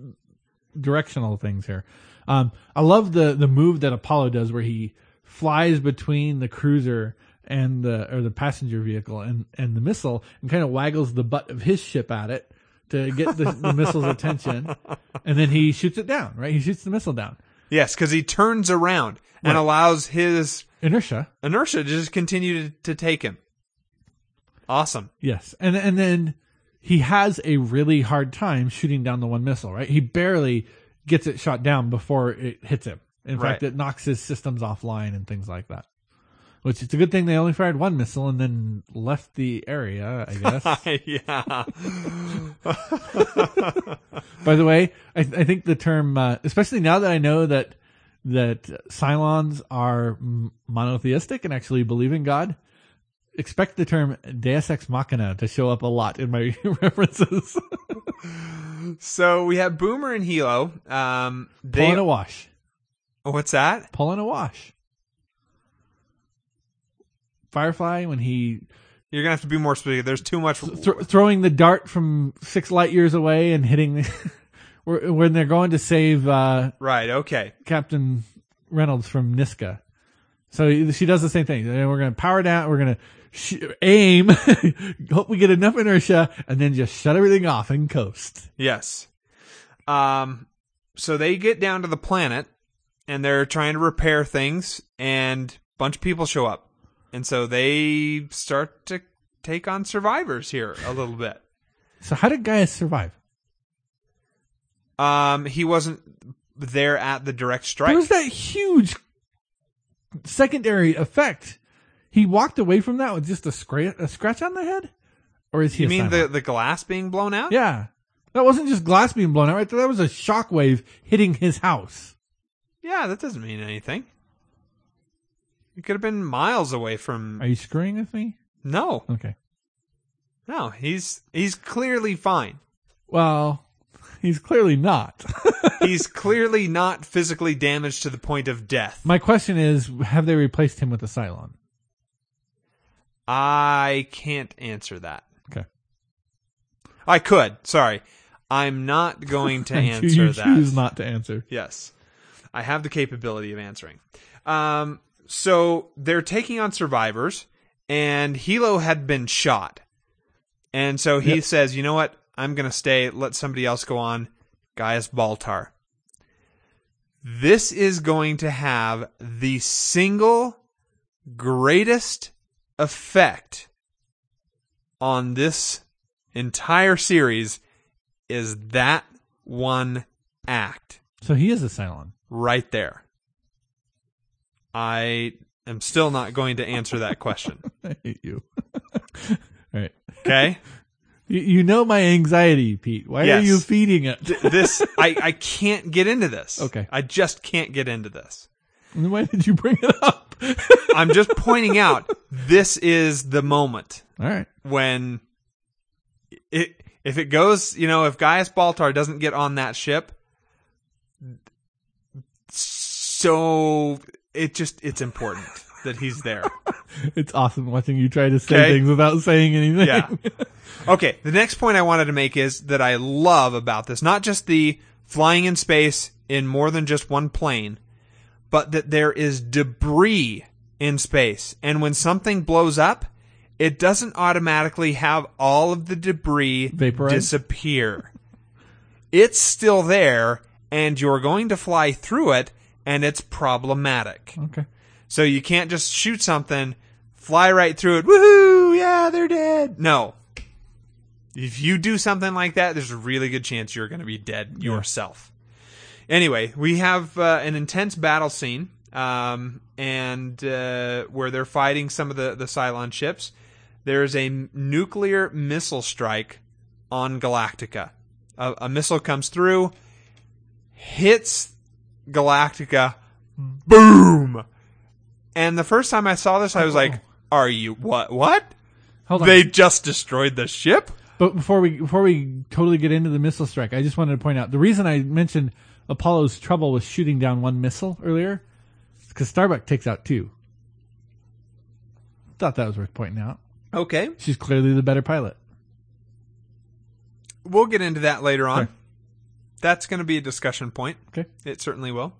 directional things here. Um, I love the the move that Apollo does where he flies between the cruiser and the or the passenger vehicle and and the missile and kind of waggles the butt of his ship at it to get the, the missile's attention, <laughs> and then he shoots it down. Right, he shoots the missile down. Yes, because he turns around and allows his Inertia, inertia to just continue to, to take him. Awesome. yes, and and then he has a really hard time shooting down the one missile. Right, he barely gets it shot down before it hits him. In fact, it knocks his systems offline and things like that. Which it's a good thing they only fired one missile and then left the area, I <laughs> guess. yeah. By the way, I, I think the term, uh, especially now that I know that that Cylons are monotheistic and actually believe in God, expect the term Deus Ex Machina to show up a lot in my <laughs> references. So we have Boomer and Helo. Um, they Pulling a Wash. What's that? Pulling a Wash. Firefly when he You're gonna have to be more specific. There's too much. th- throwing the dart from six light years away and hitting <laughs> when they're going to save uh, right. Okay. Captain Reynolds from Niska. So she does the same thing. And We're going to power down. We're going to sh- aim. <laughs> hope we get enough inertia, and then just shut everything off and coast. Yes. Um. So they get down to the planet, and they're trying to repair things, and a bunch of people show up, and so they start to take on survivors here a little bit. So how did Gaius survive? Um. He wasn't there at the direct strike. There was that huge secondary effect. He walked away from that with just a, scra- a scratch on the head, or is he? you a mean the the glass being blown out? Yeah, that wasn't just glass being blown out. Right, there. that was a shockwave hitting his house. Yeah, that doesn't mean anything. He could have been miles away from. Are you screwing with me? No, Okay. no, he's he's clearly fine. Well, he's clearly not. <laughs> He's clearly not physically damaged to the point of death. My question is, have they replaced him with a Cylon? I can't answer that. Okay. I could. Sorry, I'm not going to <laughs> answer you that. choose not to answer. Yes. I have the capability of answering. Um, so they're taking on survivors, and Helo had been shot. And so he Yep. says, you know what? I'm going to stay. Let somebody else go on. Gaius Baltar. This is going to have the single greatest effect on this entire series is that one act So he is a Cylon. Right there. I am still not going to answer that question. <laughs> I hate you. <laughs> All right. Okay? You, you know my anxiety, Pete. Why Yes. are you feeding it? This I, I can't get into this. Okay. I just can't get into this. Then Why did you bring it up? <laughs> I'm just pointing out this is the moment All right. when it if it goes, you know, if Gaius Baltar doesn't get on that ship, so it just it's important that he's there. <laughs> It's awesome watching you try to say Okay. things without saying anything. Yeah. <laughs> Okay, the next point I wanted to make is that I love about this, not just the flying in space in more than just one plane, but that there is debris in space. And when something blows up, it doesn't automatically have all of the debris Vaporize? disappear. it's still there, and you're going to fly through it, and it's problematic. okay. So you can't just shoot something, fly right through it. Woohoo! Yeah, they're dead. No. If you do something like that, there's a really good chance you're going to be dead yourself. Anyway, we have uh, an intense battle scene, um, and uh, where they're fighting some of the the Cylon ships. There's a nuclear missile strike on Galactica. A, a missile comes through, hits Galactica, boom. And the first time I saw this, I was like, oh. "Are you what? What? Hold on. They just destroyed the ship?" But before we before we totally get into the missile strike, I just wanted to point out the reason I mentioned Apollo's trouble with shooting down one missile earlier is because Starbuck takes out two. Thought that was worth pointing out. Okay, She's clearly the better pilot. we'll get into that later on. Okay. That's going to be a discussion point. Okay. It certainly will.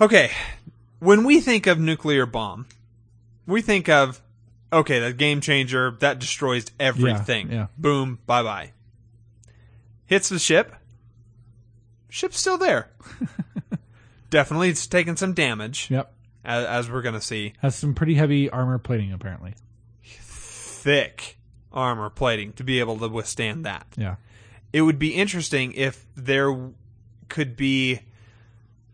Okay, when we think of nuclear bomb, we think of okay, that game changer that destroys everything. yeah. Boom, bye bye. Hits the ship. Ship's still there. <laughs> Definitely, it's taken some damage, Yep. as, as we're going to see. Has some pretty heavy armor plating apparently. Thick armor plating to be able to withstand that. Yeah. It would be interesting if there could be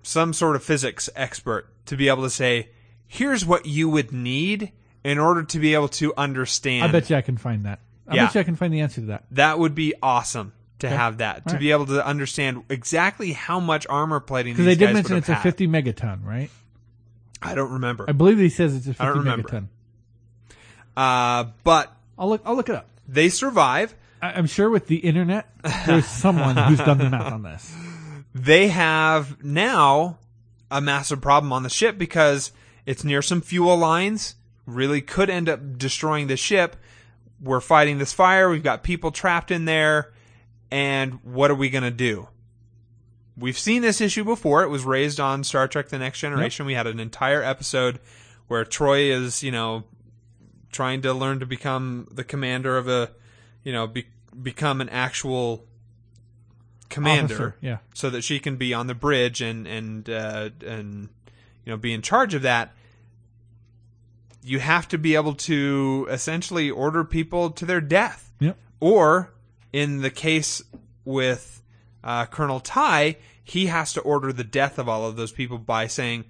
some sort of physics expert to be able to say, here's what you would need in order to be able to understand. I bet you I can find that. I Yeah. bet you I can find the answer to that. that would be awesome to Okay. have that, to right. be able to understand exactly how much armor plating Because they did mention it's a 50 megaton, right? I don't remember. I believe he says it's a 50 don't remember. megaton. Uh, but I'll look. I'll look it up. they survive. I, I'm sure with the internet, there's <laughs> someone who's done the math on this. they have now a massive problem on the ship because it's near some fuel lines. Really could end up destroying the ship. We're fighting this fire. We've got people trapped in there. And what are we going to do? We've seen this issue before. It was raised on Star Trek The Next Generation. We had an entire episode where Troi is, you know, trying to learn to become the commander of a, you know, be, become an actual commander Officer, yeah. so that she can be on the bridge and and uh, and you know be in charge of that. You have to be able to essentially order people to their death, Yep. or in the case with uh, Colonel Tigh, he has to order the death of all of those people by saying,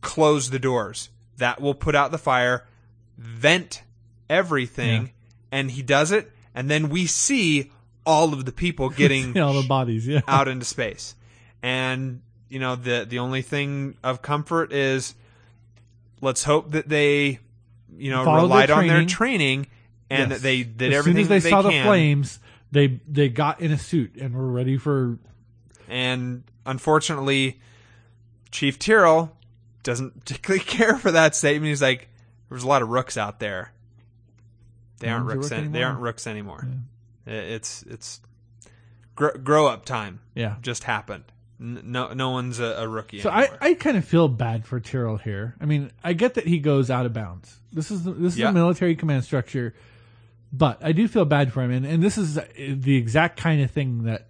"Close the doors." That will put out the fire, vent everything, Yeah. and he does it, and then we see all of the people <laughs> getting all the bodies. Yeah. out into space. And you know the the only thing of comfort is let's hope that they you know Follow their relied on their training. and Yes. that they did as everything soon as they that saw the flames, they they got in a suit and were ready for. And unfortunately, Chief Tyrol doesn't <laughs> particularly care for that statement. He's like, "There's a lot of rooks out there. They aren't rooks. rook Any- they anymore." aren't rooks anymore. I- It's it's grow, grow up time. Yeah. just happened. No, no one's a, a rookie. So I. I kind of feel bad for Tyrol here. I mean, I get that he goes out of bounds. This is the, this is Yeah. a military command structure, but I do feel bad for him, and, and this is the exact kind of thing that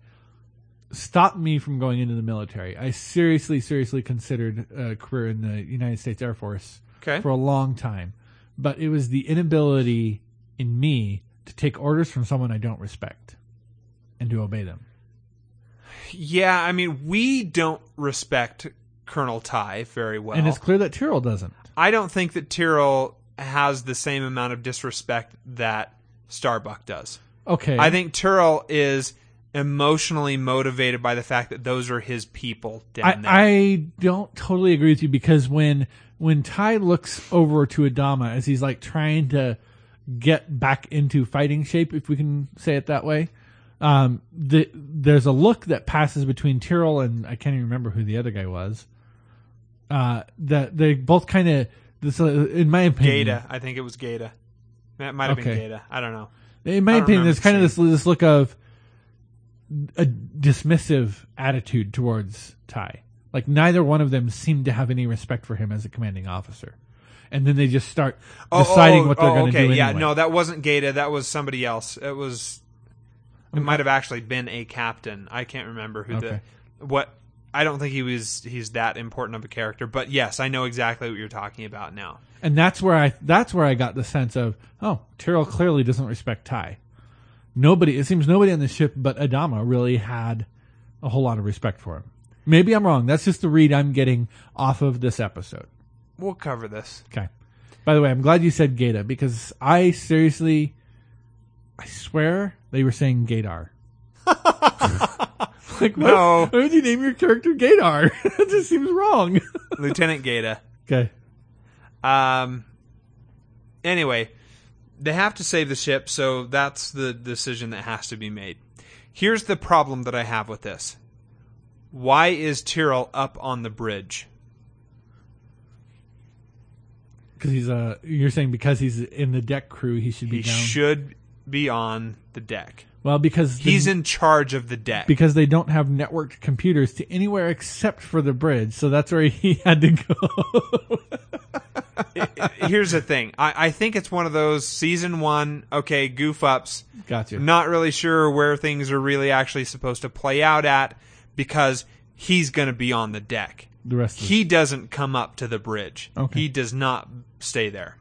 stopped me from going into the military. I seriously, seriously considered a career in the United States Air Force Okay. for a long time, but it was the inability in me to take orders from someone I don't respect and to obey them. Yeah, I mean, we don't respect Colonel Tigh very well. And it's clear that Tyrol doesn't. I don't think that Tyrol has the same amount of disrespect that Starbuck does. Okay. I think Tyrol is emotionally motivated by the fact that those are his people down there. I, I don't totally agree with you because when when Tigh looks over to Adama as he's like trying to get back into fighting shape, if we can say it that way, um, the, there's a look that passes between Tyrol and I can't even remember who the other guy was. Uh, that they both kind of this, uh, in my opinion, Gaeta, I think it was Gaeta. That might have Okay. been Gaeta. I don't know. In my opinion, there's kind of this this look of a dismissive attitude towards Tigh. Like neither one of them seemed to have any respect for him as a commanding officer, and then they just start Oh, oh deciding oh, what they're oh, going to do. okay. do. Yeah, no, that wasn't Gaeta. That was somebody else. It was. It might have actually been a captain. I can't remember who Okay. the what. I don't think he was. He's that important of a character. But yes, I know exactly what you're talking about now. and that's where I that's where I got the sense of oh Tyrol clearly doesn't respect Tigh. Nobody, it seems nobody on the ship but Adama really had a whole lot of respect for him. Maybe I'm wrong. That's just the read I'm getting off of this episode. We'll cover this. Okay. By the way, I'm glad you said Gaeta because I seriously, I swear they were saying Gator. <laughs> like, what? No. Why would you name your character Gator? <laughs> that just seems wrong. Lieutenant Gaeta. okay. Um. Anyway, they have to save the ship, so that's the decision that has to be made. Here's the problem that I have with this. Why is Tyrol up on the bridge? Because he's uh, you're saying because he's in the deck crew, he should be He down. should be on the deck. well, because the- He's in charge of the deck. because they don't have networked computers to anywhere except for the bridge, so that's where he <laughs> had to go. <laughs> Here's the thing. I, I think it's one of those season one, okay, goof ups. gotcha. Not really sure where things are really actually supposed to play out at because he's going to be on the deck. The rest of the- He doesn't come up to the bridge. Okay. He does not stay there.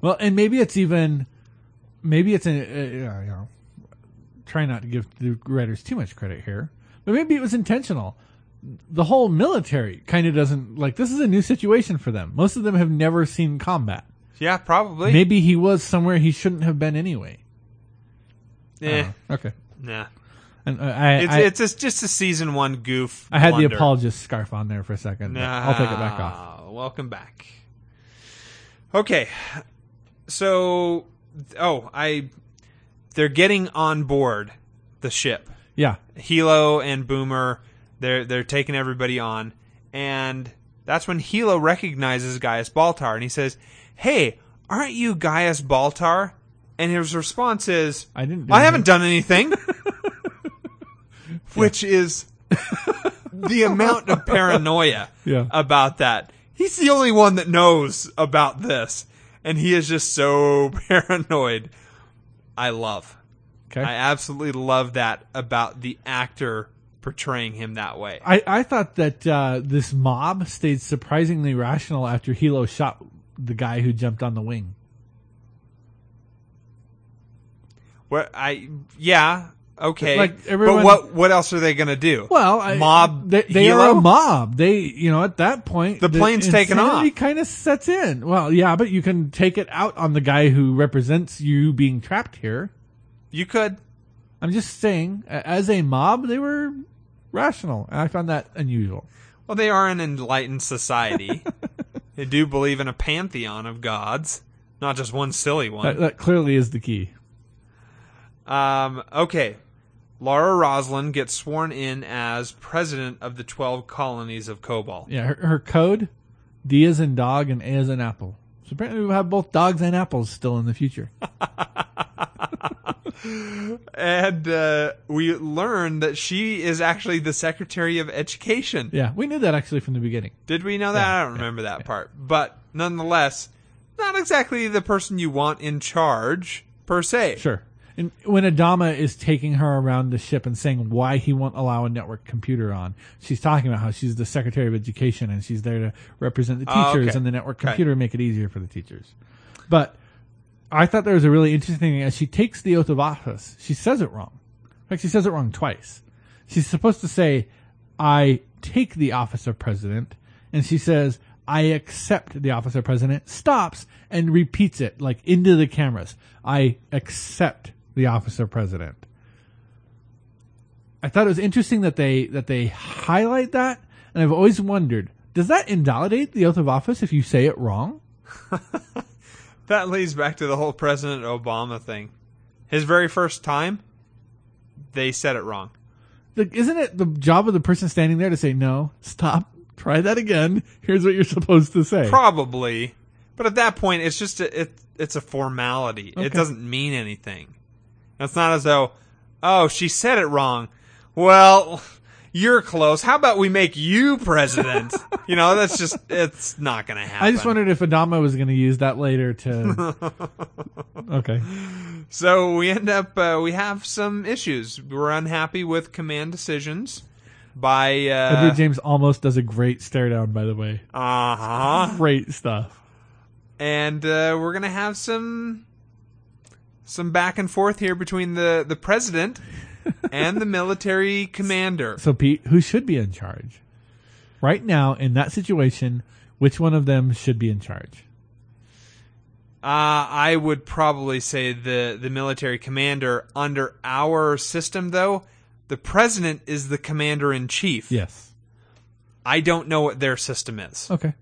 Well, and maybe it's even, maybe it's a, uh, you know, try not to give the writers too much credit here, but maybe it was intentional. The whole military kind of doesn't like this is a new situation for them. Most of them have never seen combat. Yeah, probably. Maybe he was somewhere he shouldn't have been anyway. Yeah. Uh, okay, nah. And uh, I, It's I, it's a, just a season one goof. I had the blunder. apologist scarf on there for a second. but I'll take it back off. Ah, Welcome back. Okay, so oh, I they're getting on board the ship. Yeah, Helo and Boomer, they're they're taking everybody on, and that's when Helo recognizes Gaius Baltar, and he says, "Hey, aren't you Gaius Baltar?" And his response is, I didn't. Do I haven't done anything. <laughs> Which is the amount of paranoia <laughs> Yeah. about that. He's the only one that knows about this. And he is just so <laughs> paranoid. I love. Okay. I absolutely love that about the actor portraying him that way. I, I thought that uh, this mob stayed surprisingly rational after Helo shot the guy who jumped on the wing. Where I yeah, okay. Like, everyone- but what what else are they going to do? Well, I, mob They, they are a mob. They, you know, at that point, The plane's taken off. Kind of sets in. Well, yeah, but you can take it out on the guy who represents you being trapped here. You could I'm just saying, as a mob, they were rational, and I found that unusual. Well, they are an enlightened society. <laughs> they do believe in a pantheon of gods, not just one silly That, one. that clearly is the key. Um, okay. Laura Roslin gets sworn in as president of the 12 colonies of Kobol. Yeah, her, her code: D is in dog and A is in apple. So apparently, we'll have both dogs and apples still in the future. <laughs> And uh, we learn that she is actually the Secretary of Education. Yeah, we knew that actually from the beginning. Did we know that? Yeah, I don't remember that part. But nonetheless, not exactly the person you want in charge, per se. Sure. And when Adama is taking her around the ship and saying why he won't allow a network computer on, she's talking about how she's the Secretary of Education and she's there to represent the Oh, teachers okay. and the network Okay. computer make it easier for the teachers. But I thought there was a really interesting thing as she takes the oath of office. She says it wrong. In fact, she says it wrong twice. She's supposed to say, "I take the office of president," and she says, "I accept the office of president." Stops and repeats it like into the cameras. I accept the office of president. I thought it was interesting that they that they highlight that, and I've always wondered, does that invalidate the oath of office if you say it wrong? <laughs> That leads back to the whole President Obama thing. His very first time, they said it wrong. Like, isn't it the job of the person standing there to say no, stop, try that again? Here's what you're supposed to say. Probably, but at that point, it's just a, it. It's a formality. Okay. It doesn't mean anything. It's not as though, oh, she said it wrong. Well, you're close. How about we make you president? <laughs> you know, that's just it's not going to happen. I just wondered if Adama was going to use that later to. <laughs> okay. So we end up uh, we have some issues. We're unhappy with command decisions by uh Edward James Olmos does a great stare down, by the way. uh-huh. Great stuff. and uh, we're gonna have some some back and forth here between the the president and the military <laughs> commander. So, Pete, who should be in charge? Right now, in that situation, which one of them should be in charge? Uh, I would probably say the the military commander under our system though. The president is the commander in chief. Yes. I don't know what their system is. Okay.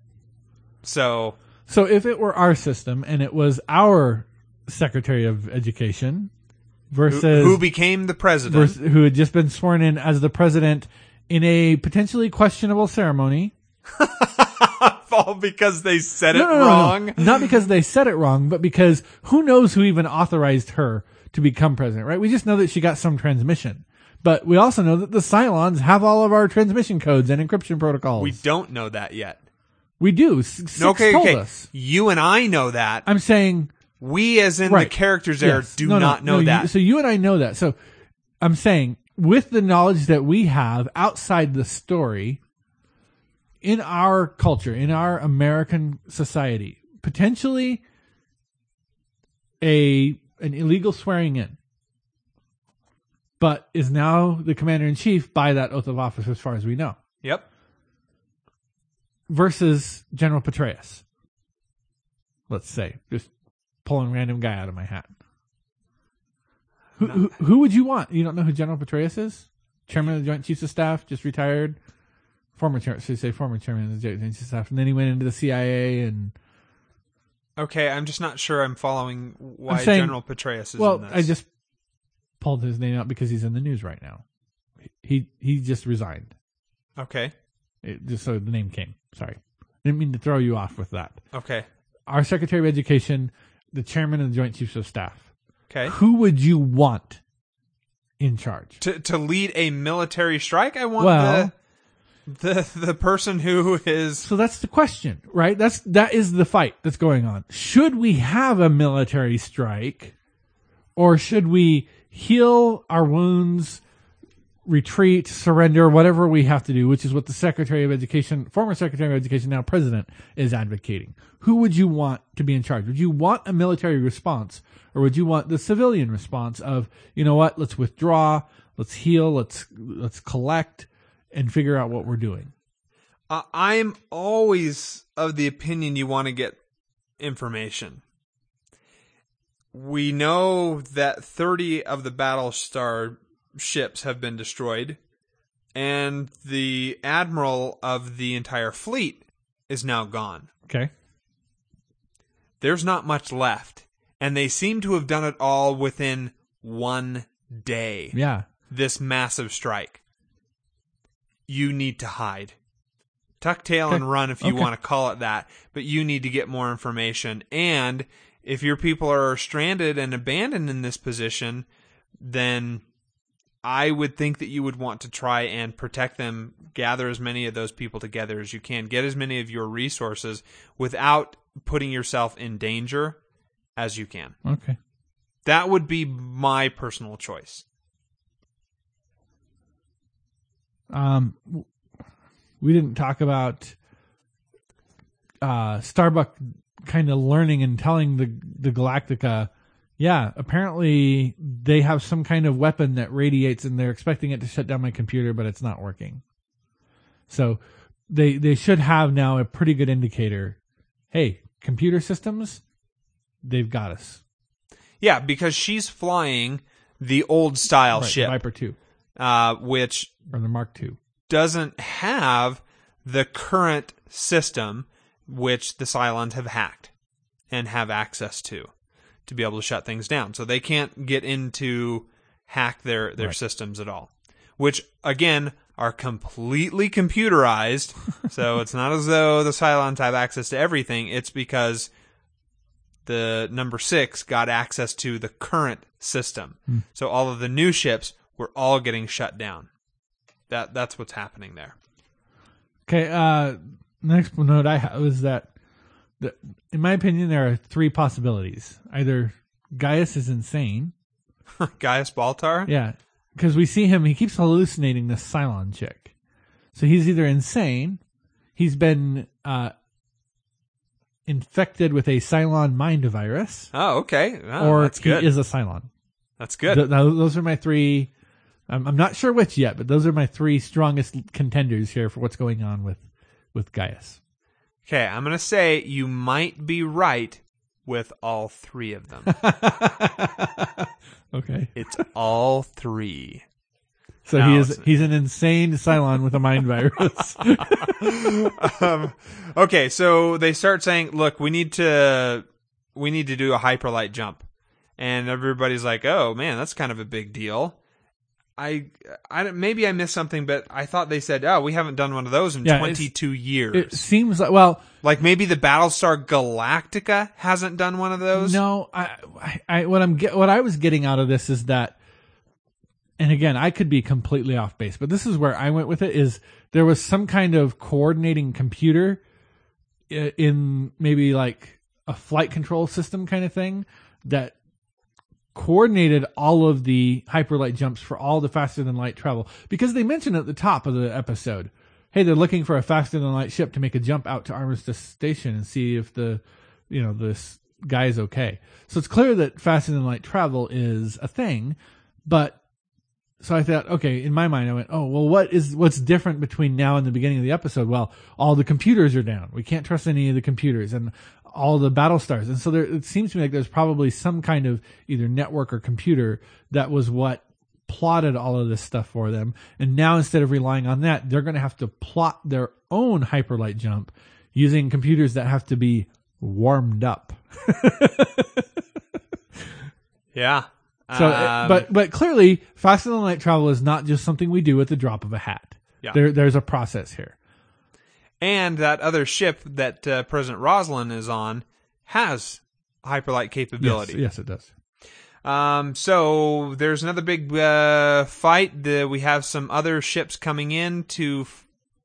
So So, if it were our system and it was our Secretary of Education versus who became the president? vers- who had just been sworn in as the president in a potentially questionable ceremony. <laughs> All because they said it No, no, no, no. wrong. Not because they said it wrong, but because who knows who even authorized her to become president, right? We just know that she got some transmission. But we also know that the Cylons have all of our transmission codes and encryption protocols. We don't know that yet. We do. Six okay, okay. us. You and I know that. I'm saying we, as in right. the characters there, Yes. do No, no, not know no, you- that. so you and I know that. So I'm saying with the knowledge that we have outside the story in our culture, in our American society, potentially a an illegal swearing in, but is now the commander in chief by that oath of office, as far as we know, yep. versus General Petraeus. Let's say, just pulling random guy out of my hat. Who, who, who would you want? You don't know who General Petraeus is? Chairman of the Joint Chiefs of Staff, just retired. Former chair, should I say former chairman of the Joint Chiefs of Staff, and then he went into the CIA and Okay, I'm just not sure I'm following why I'm saying- General Petraeus is well, in this. I just pulled his name out because he's in the news right now. He he just resigned. okay, It, just so the name came. Sorry, didn't mean to throw you off with that. okay, Our Secretary of Education, the Chairman of the Joint Chiefs of Staff. okay. Who would you want in charge? To to lead a military strike, I want Well- the the the person who is So that's the question, right? That's that is the fight that's going on. Should we have a military strike or should we heal our wounds, retreat, surrender, whatever we have to do, which is what the Secretary of Education, former Secretary of Education, now President, is advocating. Who would you want to be in charge? Would you want a military response or would you want the civilian response of, you know what, let's withdraw, let's heal, let's let's collect and figure out what we're doing? I'm always of the opinion you want to get information. We know that 30 of the Battlestar ships have been destroyed, and the admiral of the entire fleet is now gone. Okay. There's not much left, and they seem to have done it all within one day. Yeah. This massive strike. You need to hide. Tuck tail and run if you Okay. want to call it that, but you need to get more information. And if your people are stranded and abandoned in this position, then I would think that you would want to try and protect them, gather as many of those people together as you can, get as many of your resources without putting yourself in danger as you can. Okay. That would be my personal choice. Um, we didn't talk about uh, Starbuck kind of learning and telling the the Galactica, yeah, apparently they have some kind of weapon that radiates, and they're expecting it to shut down my computer, but it's not working. So they they should have now a pretty good indicator. Hey, computer systems, they've got us. Yeah, because she's flying the old style Right, ship, Viper two uh, which or the Mark two. doesn't have the current system which the Cylons have hacked and have access to to be able to shut things down. So they can't get into hack their their Right. systems at all. Which again are completely computerized. <laughs> so it's not as though the Cylons have access to everything. It's because the number six got access to the current system. So all of the new ships were all getting shut down. That that's what's happening there. Okay, uh, next note I have is that, the, in my opinion, there are three possibilities. Either Gaius is insane, <laughs> Gaius Baltar? yeah, because we see him, he keeps hallucinating this Cylon chick. So he's either insane, he's been uh, infected with a Cylon mind virus, Oh, okay. Oh, or that's he good. is a Cylon. that's good. Th- those those are my three. I'm, I'm not sure which yet, but those are my three strongest contenders here for what's going on with with Gaius. Okay, I'm going to say you might be right with all three of them. <laughs> okay. it's all three. So No, he is he's an insane Cylon with a mind virus. <laughs> um, okay, so they start saying, "Look, we need to we need to do a hyperlight jump," and everybody's like, "Oh man, that's kind of a big deal." I, I maybe I missed something, but I thought they said, "Oh, we haven't done one of those in Yeah, 22 years." it seems like well, like maybe the Battlestar Galactica hasn't done one of those. no, I, I, what I'm get, what I was getting out of this is that, and again, I could be completely off base, but this is where I went with it. Is there was some kind of coordinating computer uh, in maybe like a flight control system kind of thing that coordinated all of the hyperlight jumps for all the faster than light travel because they mentioned at the top of the episode hey they're looking for a faster than light ship to make a jump out to armistice station and see if the you know this guy's okay so it's clear that faster than light travel is a thing but so I thought, okay, in my mind, I went, oh, well, what is what's different between now and the beginning of the episode? Well, all the computers are down. We can't trust any of the computers, and all the battle stars. And so there, it seems to me like there's probably some kind of either network or computer that was what plotted all of this stuff for them. And now instead of relying on that, they're going to have to plot their own hyperlight jump using computers that have to be warmed up. <laughs> Yeah. So, Um, but but clearly, faster than light travel is not just something we do at the drop of a hat. Yeah. There, there's a process here. And that other ship that uh, President Rosalind is on has hyperlight capability. Yes, yes, it does. Um, so there's another big uh, fight. The, we have some other ships coming in to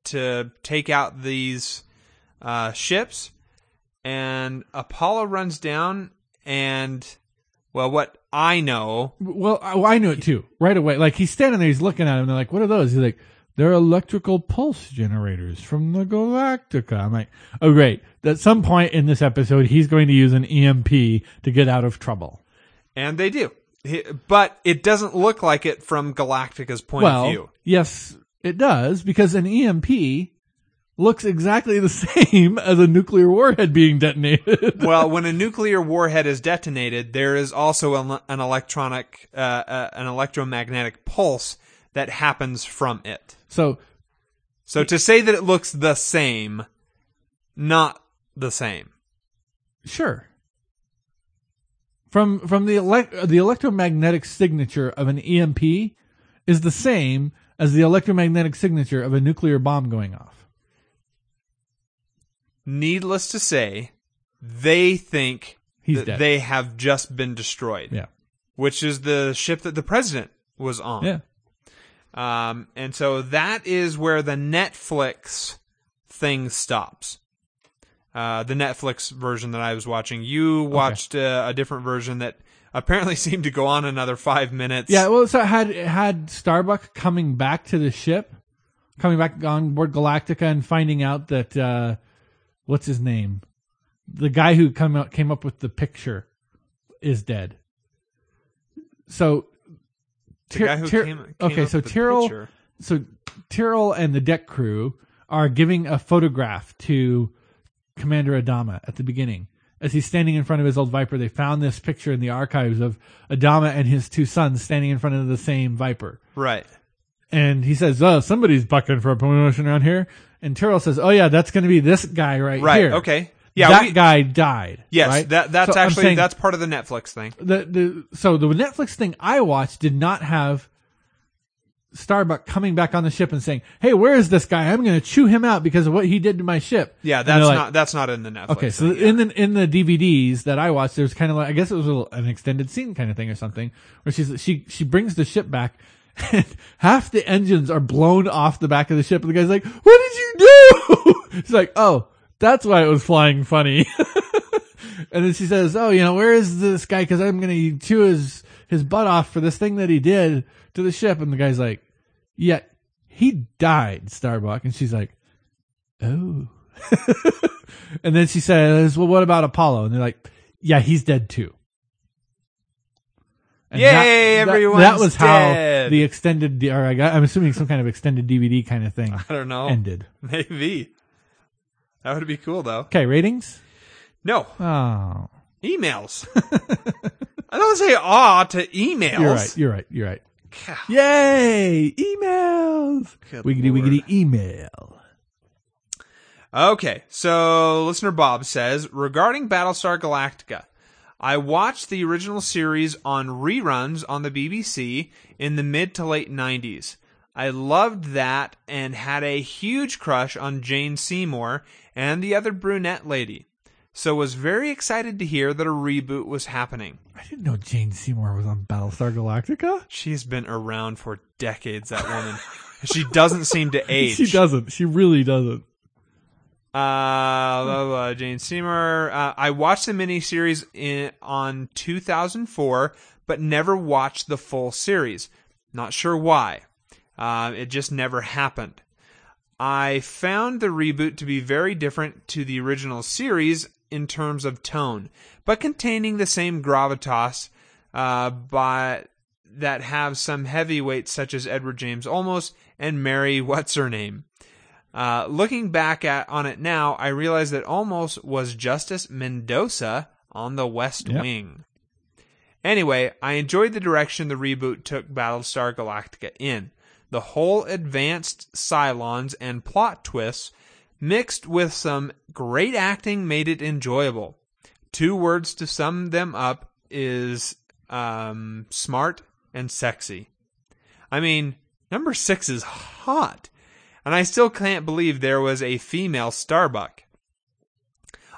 to take out these uh, ships, and Apollo runs down. And well, what I know, Well, I, well, I knew it too right away. Like he's standing there, he's looking at him. They're like, "What are those?" He's like, "They're electrical pulse generators from the Galactica." I'm like, "Oh, great!" At some point in this episode, he's going to use an EMP to get out of trouble. and they do, but it doesn't look like it from Galactica's point well, of view. yes, it does because an EMP looks exactly the <laughs> same as a nuclear warhead being detonated. <laughs> well, when a nuclear warhead is detonated, there is also an, an electronic, uh, uh, an electromagnetic pulse that happens from it. So So to say that it looks the same, not the same. Sure. From from the elect the electromagnetic signature of an EMP is the same as the electromagnetic signature of a nuclear bomb going off. Needless to say, they think He's that dead. they have just been destroyed, Yeah. which is the ship that the president was on. Yeah. Um, and so that is where the Netflix thing stops. Uh, the Netflix version that I was watching. You watched uh, a different version that apparently <laughs> seemed to go on another five minutes. Yeah, well so it had it had Starbuck coming back to the ship, coming back on board Galactica and finding out that uh what's his name? the guy who come out, came up with the picture is dead. So, The guy who Tyr- came, came okay, so Tyrol, picture. so Tyrol and the deck crew are giving a photograph to Commander Adama at the beginning. As he's standing in front of his old Viper, they found this picture in the archives of Adama and his two sons standing in front of the same Viper. Right. And he says, "Oh, somebody's bucking for a promotion around here." And Tyrol says, "Oh yeah, that's going to be this guy right, Right. here." Okay. Yeah. that we, guy died. yes. right? That that's So actually saying that's part of the Netflix thing. the the so the Netflix thing I watched did not have Starbuck coming back on the ship and saying, "Hey, where is this guy? I'm going to chew him out because of what he did to my ship." Yeah. That's like, not that's not in the Netflix. Okay, so thing, yeah. in the in the DVDs that I watched, there's kind of like I guess it was a little, an extended scene kind of thing or something where she's she she brings the ship back, <laughs> and half the engines are blown off the back of the ship, and the guy's like, "What did you do?" <laughs> She's like, "Oh, that's why it was flying funny." <laughs> and then she says, "Oh, you know, where is this guy? Because I'm going to chew his his butt off for this thing that he did to the ship." And the guy's like, "Yeah, he died, Starbuck," and she's like, "Oh." <laughs> And then she says, "Well, what about Apollo?" And they're like, "Yeah, he's dead too." And Yay, everyone's that was how the extended, or I got, I'm assuming some kind of extended DVD kind of thing I don't know. ended. <laughs> Maybe. That would be cool though. Okay, ratings. No Oh, emails. <laughs> I don't say ah to emails. you're right. You're right. You're right. God, Yay! Emails. Good wiggity lord. wiggity email. Okay, so listener Bob says regarding Battlestar Galactica, I watched the original series on reruns on the BBC in the mid to late 90s. I loved that and had a huge crush on Jane Seymour and the other brunette lady. So was very excited to hear that a reboot was happening. I didn't know Jane Seymour was on Battlestar Galactica. She's been around for decades, that woman. <laughs> she doesn't seem to <laughs> age. She doesn't. She really doesn't. Uh, blah, blah, Jane Seymour. Uh, I watched the miniseries in on 2004, but never watched the full series. Not sure why. Uh, it just never happened. I found the reboot to be very different to the original series in terms of tone, but containing the same gravitas, uh, but that have some heavyweights such as Edward James Olmos and Mary <laughs> What's Her Name. Uh, looking back at on it now, I realize that Olmos was Justice Mendoza on the West Yep. Wing. Anyway, I enjoyed the direction the reboot took Battlestar Galactica in. The whole advanced Cylons and plot twists, mixed with some great acting, made it enjoyable. Two words to sum them up is um, smart and sexy. I mean, number six is hot, and I still can't believe there was a female Starbuck.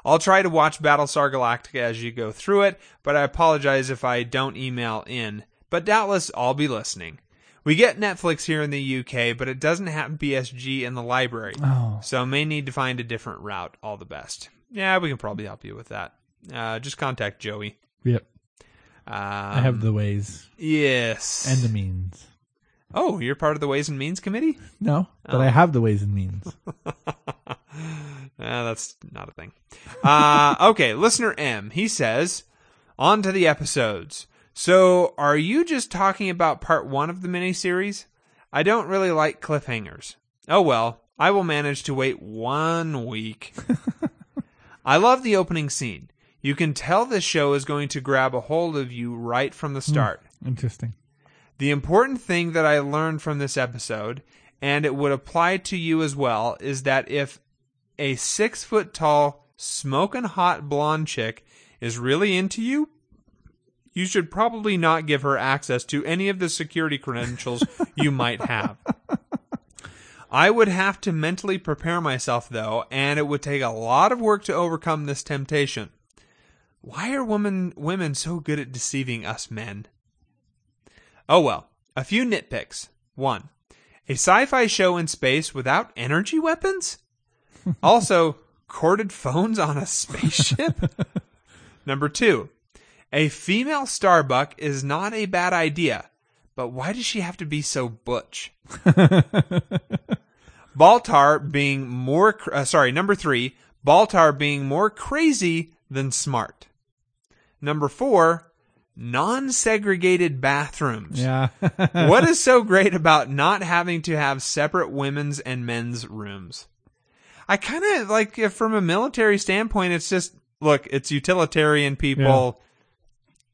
I'll try to watch Battlestar Galactica as you go through it, but I apologize if I don't email in. But doubtless I'll be listening. We get Netflix here in the UK, but it doesn't have BSG in the library, Oh, so may need to find a different route. All the best. Yeah, we can probably help you with that. Uh, just contact Joey. yep. Um, I have the ways yes and the means. Oh, you're part of the Ways and Means Committee? No, but Oh. I have the ways and means. <laughs> Uh, that's not a thing. Uh, okay, listener M, he says, on to the episodes. So, are you just talking about part one of the miniseries? I don't really like cliffhangers. Oh well, I will manage to wait one week. <laughs> I love the opening scene. You can tell this show is going to grab a hold of you right from the hmm, start. Interesting. The important thing that I learned from this episode, and it would apply to you as well, is that if a six foot tall, smoking hot blonde chick is really into you, you should probably not give her access to any of the security credentials <laughs> you might have. I would have to mentally prepare myself, though, and it would take a lot of work to overcome this temptation. Why are women women so good at deceiving us men? Oh well, a few nitpicks. One, a sci fi show in space without energy weapons? <laughs> also, corded phones on a spaceship? <laughs> Number two, a female Starbuck is not a bad idea, but why does she have to be so butch? <laughs> Baltar being more, uh, sorry, number three, Baltar being more crazy than smart. Number four, non-segregated bathrooms. Yeah. <laughs> what is so great about not having to have separate women's and men's rooms? I kind of like if from a military standpoint, it's just look, it's utilitarian people.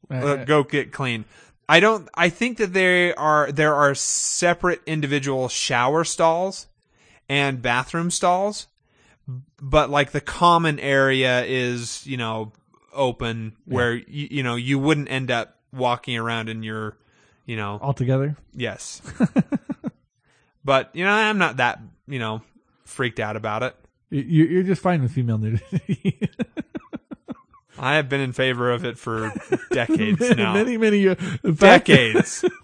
Uh, go get clean. I don't. I think that there are there are separate individual shower stalls and bathroom stalls, but like the common area is you know open where you, you know you wouldn't end up walking around in your you know All together. yes. <laughs> but you know I'm not that you know freaked out about it. You, you're just fine with female nudity. <laughs> I have been in favor of it for <laughs> decades now. many, many uh, years. Fact- decades. <laughs>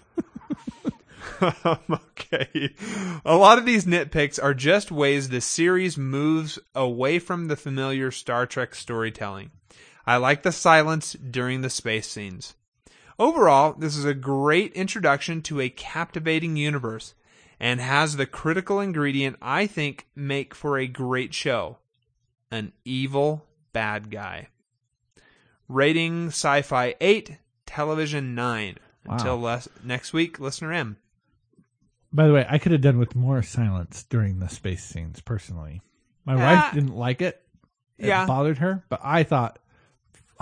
<laughs> okay. A lot of these nitpicks are just ways the series moves away from the familiar Star Trek storytelling. I like the silence during the space scenes. Overall, this is a great introduction to a captivating universe and has the critical ingredient I think make for a great show. An evil bad guy. Rating sci-fi 8, television 9. Wow. Until les- next week, listener M. By the way, I could have done with more silence during the space scenes. Personally, my Ah. wife didn't like it. It Yeah. bothered her, but I thought,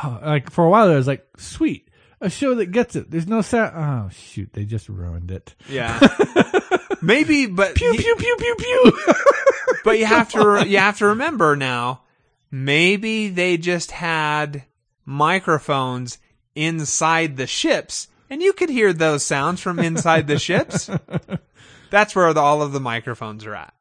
oh, like for a while, I was like, sweet, a show that gets it. There's no sound. Oh shoot, they just ruined it. Yeah. <laughs> Maybe, but Pew pew pew pew pew. <laughs> but you have to <laughs> you have to remember now. Maybe they just had microphones inside the ships, and you could hear those sounds from inside the ships. <laughs> That's where the, all of the microphones are at.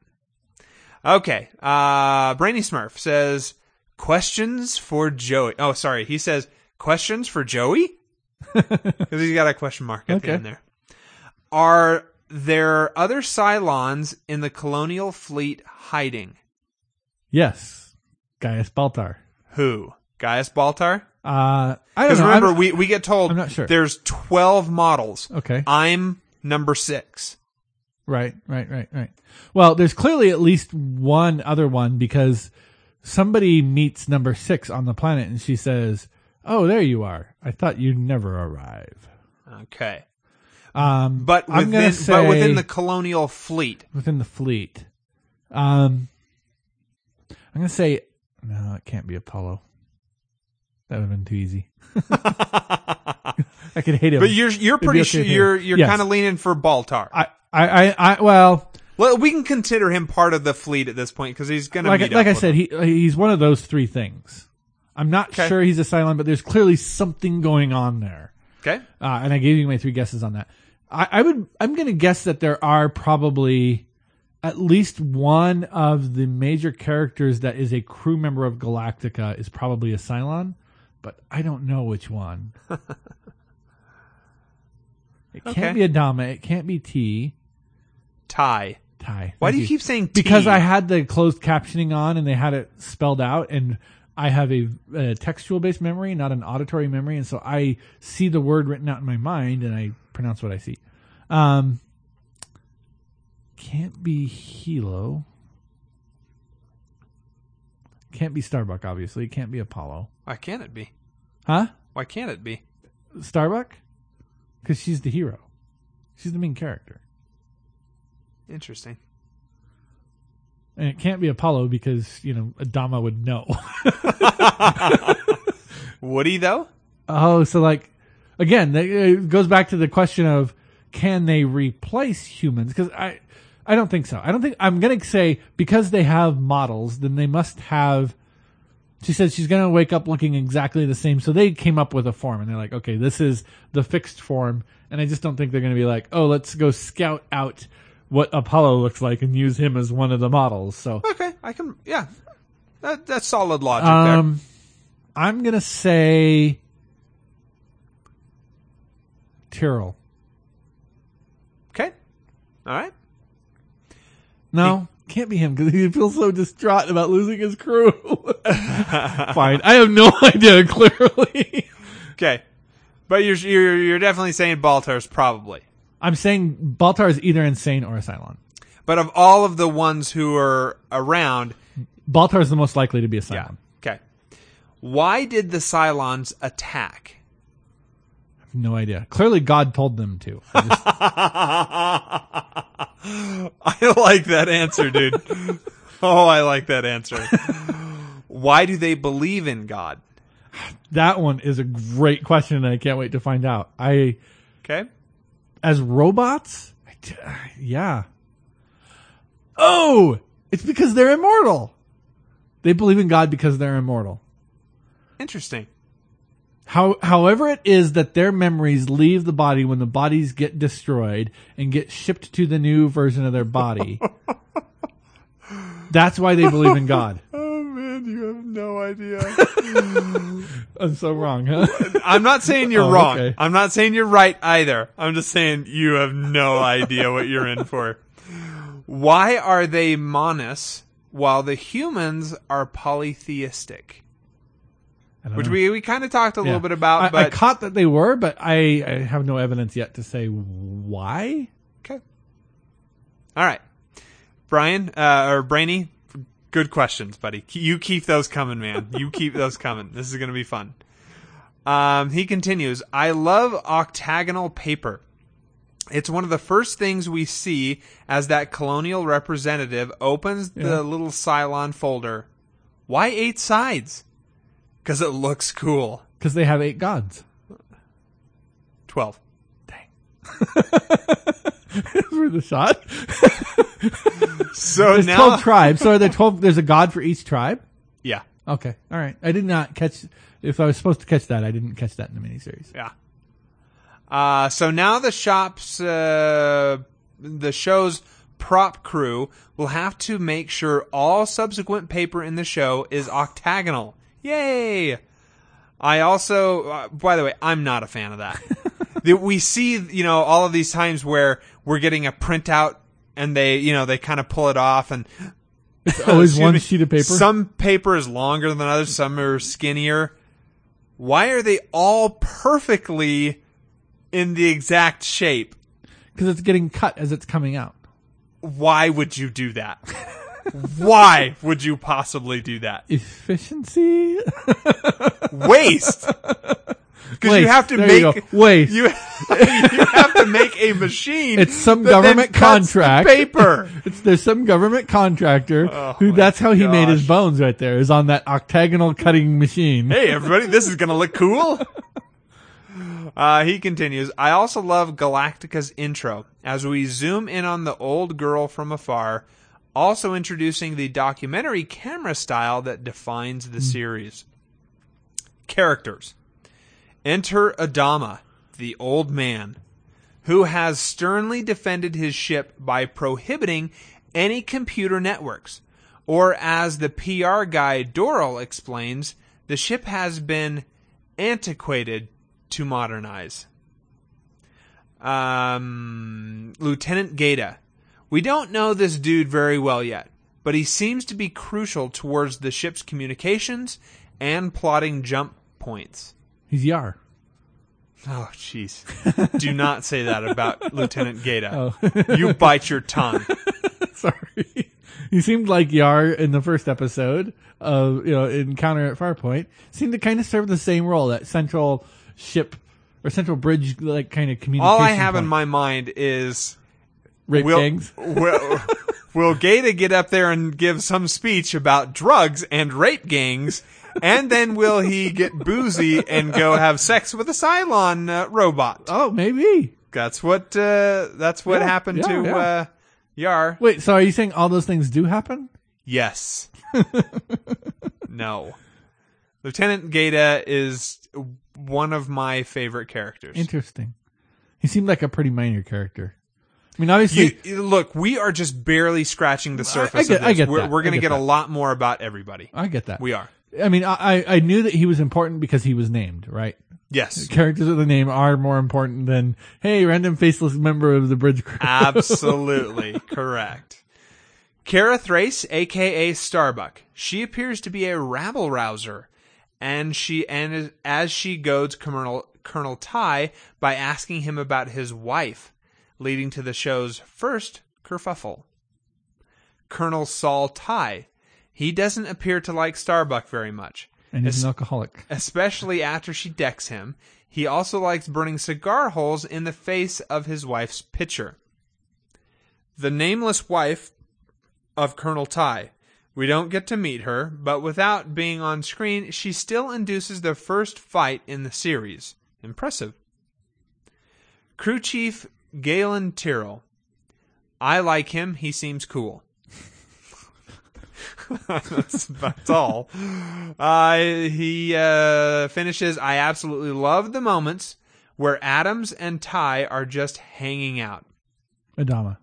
Okay, uh, Brainy Smurf says questions for Joey. Oh, sorry, he says questions for Joey <laughs> because he's got a question mark at the end there. Are there other Cylons in the Colonial Fleet hiding? yes, Gaius Baltar. Who? Gaius Baltar? Uh, I don't Because know. remember, I'm- we, we get told I'm not sure. there's 12 models. okay. I'm number six. Right, right, right, right. Well, there's clearly at least one other one because somebody meets number six on the planet and she says, "Oh, there you are. I thought you'd never arrive." Okay. Um, But I'm gonna within, but within the Colonial Fleet. within the fleet, um, I'm gonna say no. It can't be Apollo. That would have been too easy. <laughs> I could hate him. But you're you're pretty okay sure you're you're Yes. kind of leaning for Baltar. I, I, I, I, well, well, we can consider him part of the fleet at this point because he's going to like like I said, he he's one of those three things. I'm not Okay. sure he's a Cylon, but there's clearly something going on there. Okay. Uh, and I gave you my three guesses on that. I, I would I'm going to guess that there are probably at least one of the major characters that is a crew member of Galactica is probably a Cylon, but I don't know which one. <laughs> it can't Okay. be Adama. It can't be T. Tigh. Tigh. Why do you keep saying T? because I had the closed captioning on and they had it spelled out and I have a, a textual based memory, not an auditory memory, and so I see the word written out in my mind and I pronounce what I see. Um, can't be Helo. Can't be Starbuck, obviously. It can't be Apollo. Why can't it be? Huh? Why can't it be? Starbuck? Because she's the hero. She's the main character. Interesting. And it can't be Apollo because, you know, Adama would know. <laughs> Woody though? Oh, so like again, uh, it goes back to the question of can they replace humans? Because I, I don't think so. I don't think I'm gonna say because they have models, then they must have. She said she's gonna wake up looking exactly the same. So they came up with a form, and they're like, okay, this is the fixed form. And I just don't think they're gonna be like, oh, let's go scout out what Apollo looks like and use him as one of the models. So Okay, I can. Yeah, that, that's solid logic um, I'm gonna say Tyrol. Okay. All right. No, can't be him because he feels so distraught about losing his crew. <laughs> Fine, I have no <laughs> idea. Clearly, Okay. But you're you're you're definitely saying Baltar's probably. I'm saying Baltar is either insane or a Cylon. But of all of the ones who are around, Baltar is the most likely to be a Cylon. Okay. Why did the Cylons attack? No idea. Clearly, God told them to. I <laughs> <laughs> I like that answer, dude. oh, I like that answer. Why do they believe in God? that one is a great question, and I can't wait to find out. I, Okay. as robots, I d- uh, yeah. Oh, it's because they're immortal. They believe in God because they're immortal. Interesting. How, however it is that their memories leave the body when the bodies get destroyed and get shipped to the new version of their body. <laughs> That's why they believe in God. <laughs> Oh man, you have no idea. <laughs> I'm so wrong, huh? I'm not saying you're Oh, wrong. okay. I'm not saying you're right either. I'm just saying you have no idea what you're in for. Why are they monos while the humans are polytheistic? I Which know. we, we kind of talked a little bit about, I, I but caught that they were, but I, I have no evidence yet to say why. Okay. All right. Brian, uh, or Brainy, good questions, buddy. You keep those coming, man. <laughs> You keep those coming. This is going to be fun. Um, he continues, I love octagonal paper. It's one of the first things we see as that colonial representative opens Yeah. the little Cylon folder. Why eight sides? Because it looks cool. Because they have eight gods. Twelve. Dang. <laughs> For the shot. <laughs> So There's now, twelve tribes. So are there twelve? There's a god for each tribe. yeah, Okay, all right. I did not catch. If I was supposed to catch that, I didn't catch that in the miniseries. Yeah. Uh, so now the shop's, uh, the show's prop crew will have to make sure all subsequent paper in the show is octagonal. Yay! I also, uh, by the way, I'm not a fan of that. <laughs> That we see, you know, all of these times where we're getting a printout and they, you know, they kind of pull it off and it's Always one me. sheet of paper. Some paper is longer than others, some are skinnier. Why are they all perfectly in the exact shape? Because it's getting cut as it's coming out. Why would you do that? <laughs> Why would you possibly do that? Efficiency. Waste. Because you have to There make you go. Waste. You, <laughs> you have to make a machine. It's some government contract. paper. <laughs> It's there's some government contractor Oh who that's how he made his bones right there is on that octagonal cutting machine. hey everybody, this is gonna look cool. <laughs> Uh, he continues, I also love Galactica's intro as we zoom in on the old girl from afar, also introducing the documentary camera style that defines the series. Characters. Enter Adama, the old man, who has sternly defended his ship by prohibiting any computer networks. Or as the PR guy Doral explains, the ship has been antiquated to modernize. Um, Lieutenant Gaeta. We don't know this dude very well yet, but he seems to be crucial towards the ship's communications and plotting jump points. He's Yar. Oh, jeez. Do not say that about <laughs> Lieutenant Gaeta. Oh. You bite your tongue. <laughs> Sorry. He seemed like Yar in the first episode of you know Encounter at Farpoint. Seemed to kind of serve the same role, that central ship or central bridge like kind of communication. All I have in my mind is rape will, gangs. will, will Gaeta get up there and give some speech about drugs and rape gangs, and then will he get boozy and go have sex with a Cylon uh, robot? Oh, maybe. That's what uh, that's what Yeah, happened yeah, to yeah. Uh, Yar. Wait, so are you saying all those things do happen? Yes. <laughs> no. Lieutenant Gaeta is one of my favorite characters. Interesting. He seemed like a pretty minor character. I mean, obviously, You, look, we are just barely scratching the surface I get- of this. I get we're that. we're going to get get a lot more about everybody. I get that. We are. I mean, I, I I knew that he was important because he was named, right? Yes. Characters with a name are more important than, hey, random faceless member of the bridge crew. Absolutely <laughs> correct. Kara Thrace, aka Starbuck. She appears to be a rabble rouser, and she and as she goads Colonel Colonel Tigh by asking him about his wife, leading to the show's first kerfuffle. Colonel Saul Tigh. he doesn't appear to like Starbuck very much, And he's Es- an alcoholic. especially after she decks him. He also likes burning cigar holes in the face of his wife's pitcher. The nameless wife of Colonel Tigh. We don't get to meet her, but without being on screen, she still induces the first fight in the series. Impressive. Crew Chief Galen Tyrol. I like him. He seems cool. that's, that's all. Uh, he uh, finishes. I absolutely love the moments where Adams and Tigh are just hanging out. Adama.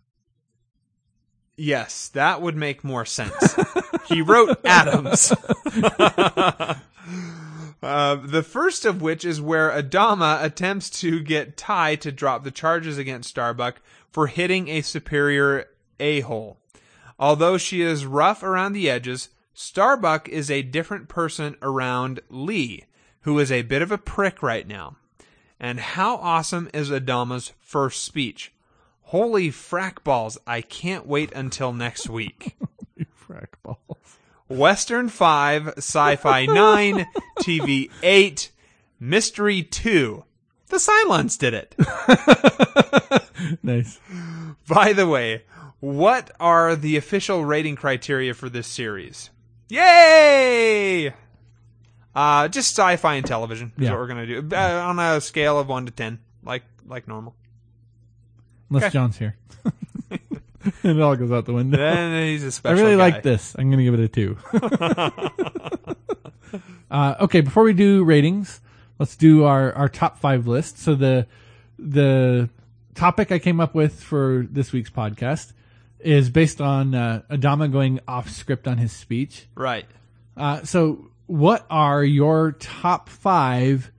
Yes, that would make more sense. he wrote Adams. <laughs> Uh, the first of which is where Adama attempts to get Tigh to drop the charges against Starbuck for hitting a superior a hole. Although she is rough around the edges, Starbuck is a different person around Lee, who is a bit of a prick right now. And how awesome is Adama's first speech? Holy frack balls, I can't wait until next week. <laughs> Frack balls. Western 5, Sci Fi <laughs> 9, TV 8, Mystery 2. The Cylons did it. <laughs> Nice. By the way, what are the official rating criteria for this series? Yay! Uh, just sci-fi and television is Yeah. what we're gonna do uh, on a scale of one to ten, like like normal. Unless Okay. John's here. <laughs> <laughs> it all goes out the window. Then he's a I special. really guy. like this. I'm going to give it a two. <laughs> <laughs> uh, okay, before we do ratings, let's do our, our top five list. So the the topic I came up with for this week's podcast is based on uh, Adama going off script on his speech. Right. Uh, so, what are your top five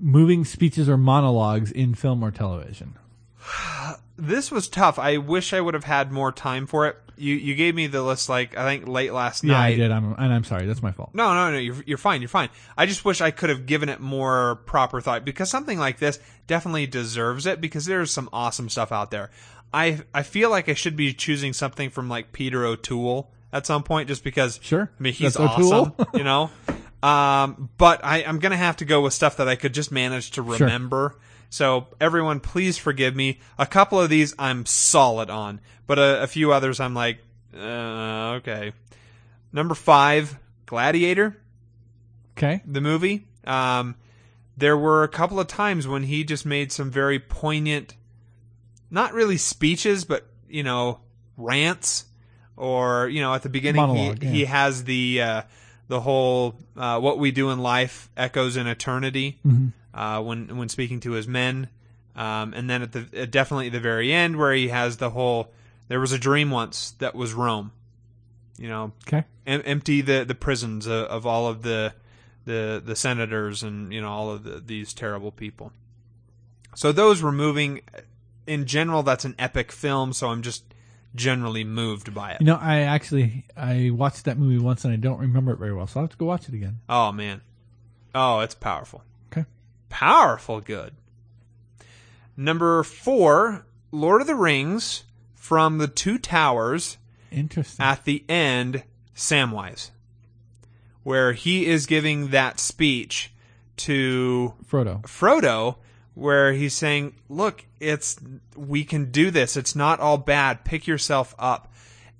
moving speeches or monologues in film or television? <sighs> This was tough. I wish I would have had more time for it. You you gave me the list like I think late last Yeah, night. Yeah, I did. I'm, and I'm sorry. That's my fault. No, no, no. You're you're fine. You're fine. I just wish I could have given it more proper thought because something like this definitely deserves it because there's some awesome stuff out there. I I feel like I should be choosing something from like Peter O'Toole at some point just because Sure. I mean he's That's awesome, <laughs> you know. Um, but I I'm gonna have to go with stuff that I could just manage to Sure. So everyone, please forgive me. A couple of these I'm solid on, but a, a few others I'm like, uh, okay. Number five, Gladiator, Okay. the movie. Um, there were a couple of times when he just made some very poignant, not really speeches, but you know, rants, or you know, at the beginning Monologue, he, yeah. he has the uh, the whole uh, "what we do in life echoes in eternity" Mm-hmm. uh, when when speaking to his men, um, and then at the at definitely at the very end where he has the whole "there was a dream once that was Rome," you know, Okay. em- empty the the prisons of, of all of the the the senators and you know all of the, these terrible people. So those were moving. In general, that's an epic film. So I'm just generally moved by it. You know, I actually I watched that movie once and I don't remember it very well, so I'll have to go watch it again. Oh man, oh it's powerful. Okay. Powerful good. Number four, Lord of the Rings from the Two Towers Interesting. at the end, Samwise, where he is giving that speech to Frodo. Frodo, where he's saying, "Look, it's we can do this. It's not all bad. Pick yourself up,"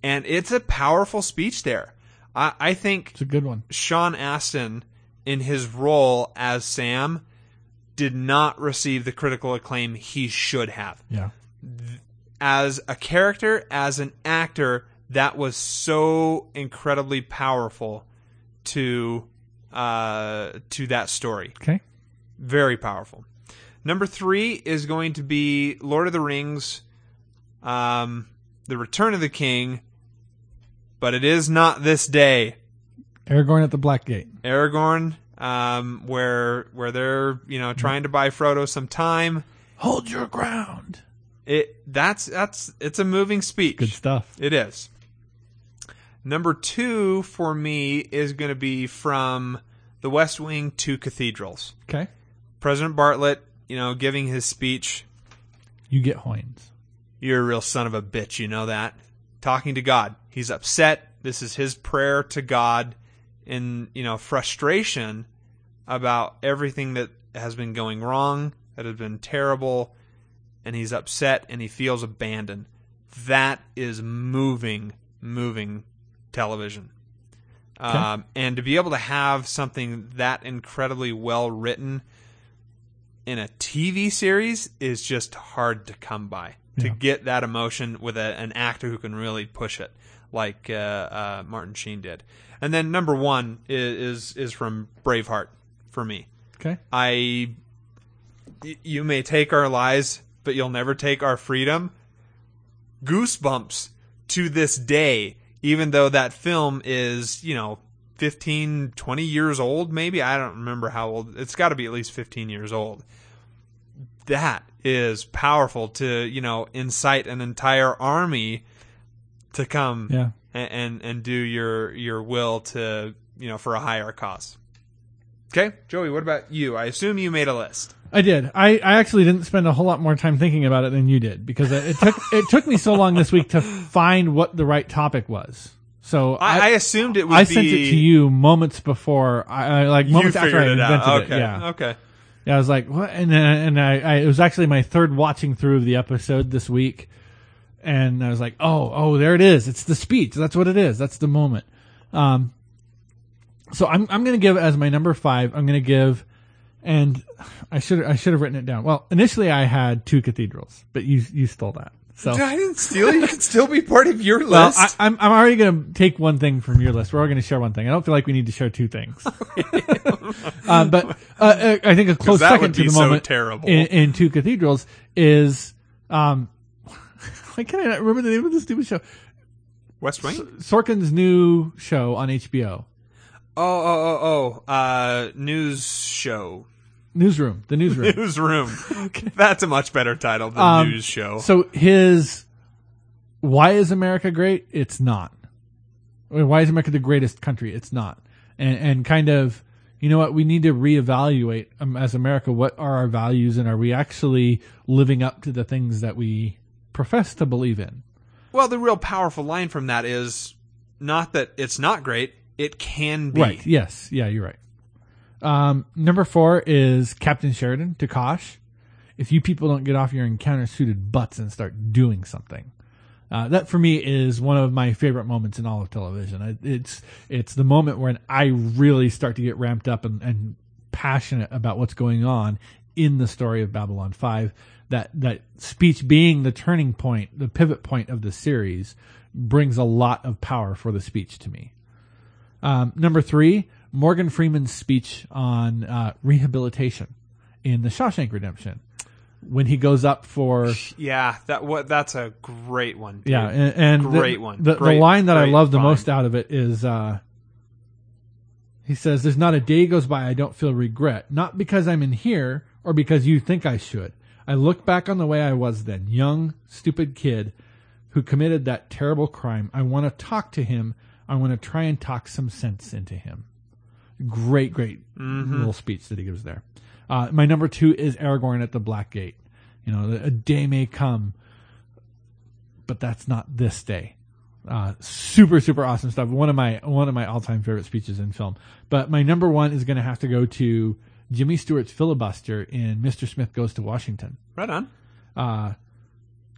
and it's a powerful speech there. I, I think It's a good one. Sean Astin, in his role as Sam, did not receive the critical acclaim he should have Yeah. as a character, as an actor, that was so incredibly powerful to uh, to that story. Okay. Very powerful. Number three is going to be Lord of the Rings, um, The Return of the King, but it is not this day. Aragorn at the Black Gate. Aragorn, um, where where they're you know trying to buy Frodo some time. Hold your ground. It that's that's it's a moving speech. Good stuff. It is. Number two for me is going to be from The West Wing to Cathedrals. Okay. President Bartlet, you know, giving his speech. You get Hoynes. You're a real son of a bitch, you know that. Talking to God. He's upset. This is his prayer to God in, you know, frustration about everything that has been going wrong, that has been terrible, and he's upset and he feels abandoned. That is moving, moving television. Um, and to be able to have something that incredibly well written in a TV series is just hard to come by. To get that emotion with a, an actor who can really push it, like uh, uh, Martin Sheen did. And then number one is, is is from Braveheart for me. Okay. I, y- you may take our lies, but you'll never take our freedom. Goosebumps to this day, even though that film is, you know, 15, 20 years old, maybe. I don't remember how old. It's got to be at least 15 years old. That is powerful to, you know, incite an entire army to come Yeah. and, and, and do your, your will to, you know, for a higher cause. Okay, Joey, what about you? I assume you made a list. I did. I, I actually didn't spend a whole lot more time thinking about it than you did because it, it took it took me so long this week to find what the right topic was. So I, I assumed it would I sent it to you moments before I, I like moments after I it invented out. it. Okay. Yeah. Okay. Yeah, I was like, what? And then, and I, I, it was actually my third watching through of the episode this week, and I was like, oh, oh, there it is. It's the speech. That's what it is. That's the moment. Um, so I'm, I'm going to give as my number five. I'm going to give, and I should, I should have written it down. Well, initially I had two cathedrals, but you, you stole that. So I didn't steal it. You can still be part of your well, list. I, I'm, I'm already going to take one thing from your list. We're all going to share one thing. I don't feel like we need to share two things. um, <laughs> but uh, uh, I think a close second to the so moment terrible. In, in Two Cathedrals is um, <laughs> why can I not remember the name of the stupid show? West Wing. Sorkin's new show on HBO, Oh, oh, oh, oh. Uh, news show. Newsroom. The Newsroom. <laughs> Newsroom. That's a much better title than Um, news show. So his why is America great? It's not. Or Why is America the greatest country? It's not. And and kind of you know what we need to reevaluate um, as America. What are our values, and are we actually living up to the things that we profess to believe in? well, the real powerful line from that is not that it's not great. It can be. Right. Yes. Yeah. You're right. Um, number four is Captain Sheridan to Kosh. If you people don't get off your encounter suited butts and start doing something, uh, that for me is one of my favorite moments in all of television. It's it's the moment when I really start to get ramped up and, and passionate about what's going on in the story of Babylon Five. That that speech being the turning point, the pivot point of the series, brings a lot of power for the speech to me. Um, number three, Morgan Freeman's speech on uh, rehabilitation in The Shawshank Redemption. When he goes up for Yeah. That what? That's a great one. dude. yeah, and, and Great the, one. The, Great- the line that I love the find. most out of it is uh, he says, "There's not a day goes by I don't feel regret, not because I'm in here or because you think I should. I look back on the way I was then, young, stupid kid who committed that terrible crime. I want to talk to him. I want to try and talk some sense into him." Great, great little speech that he gives there. Uh, my number two is Aragorn at the Black Gate. You know, a day may come but that's not this day. Uh, super, super awesome stuff. One of my one of my all time favorite speeches in film. But my number one is going to have to go to Jimmy Stewart's filibuster in Mr. Smith Goes to Washington. Right on. Uh,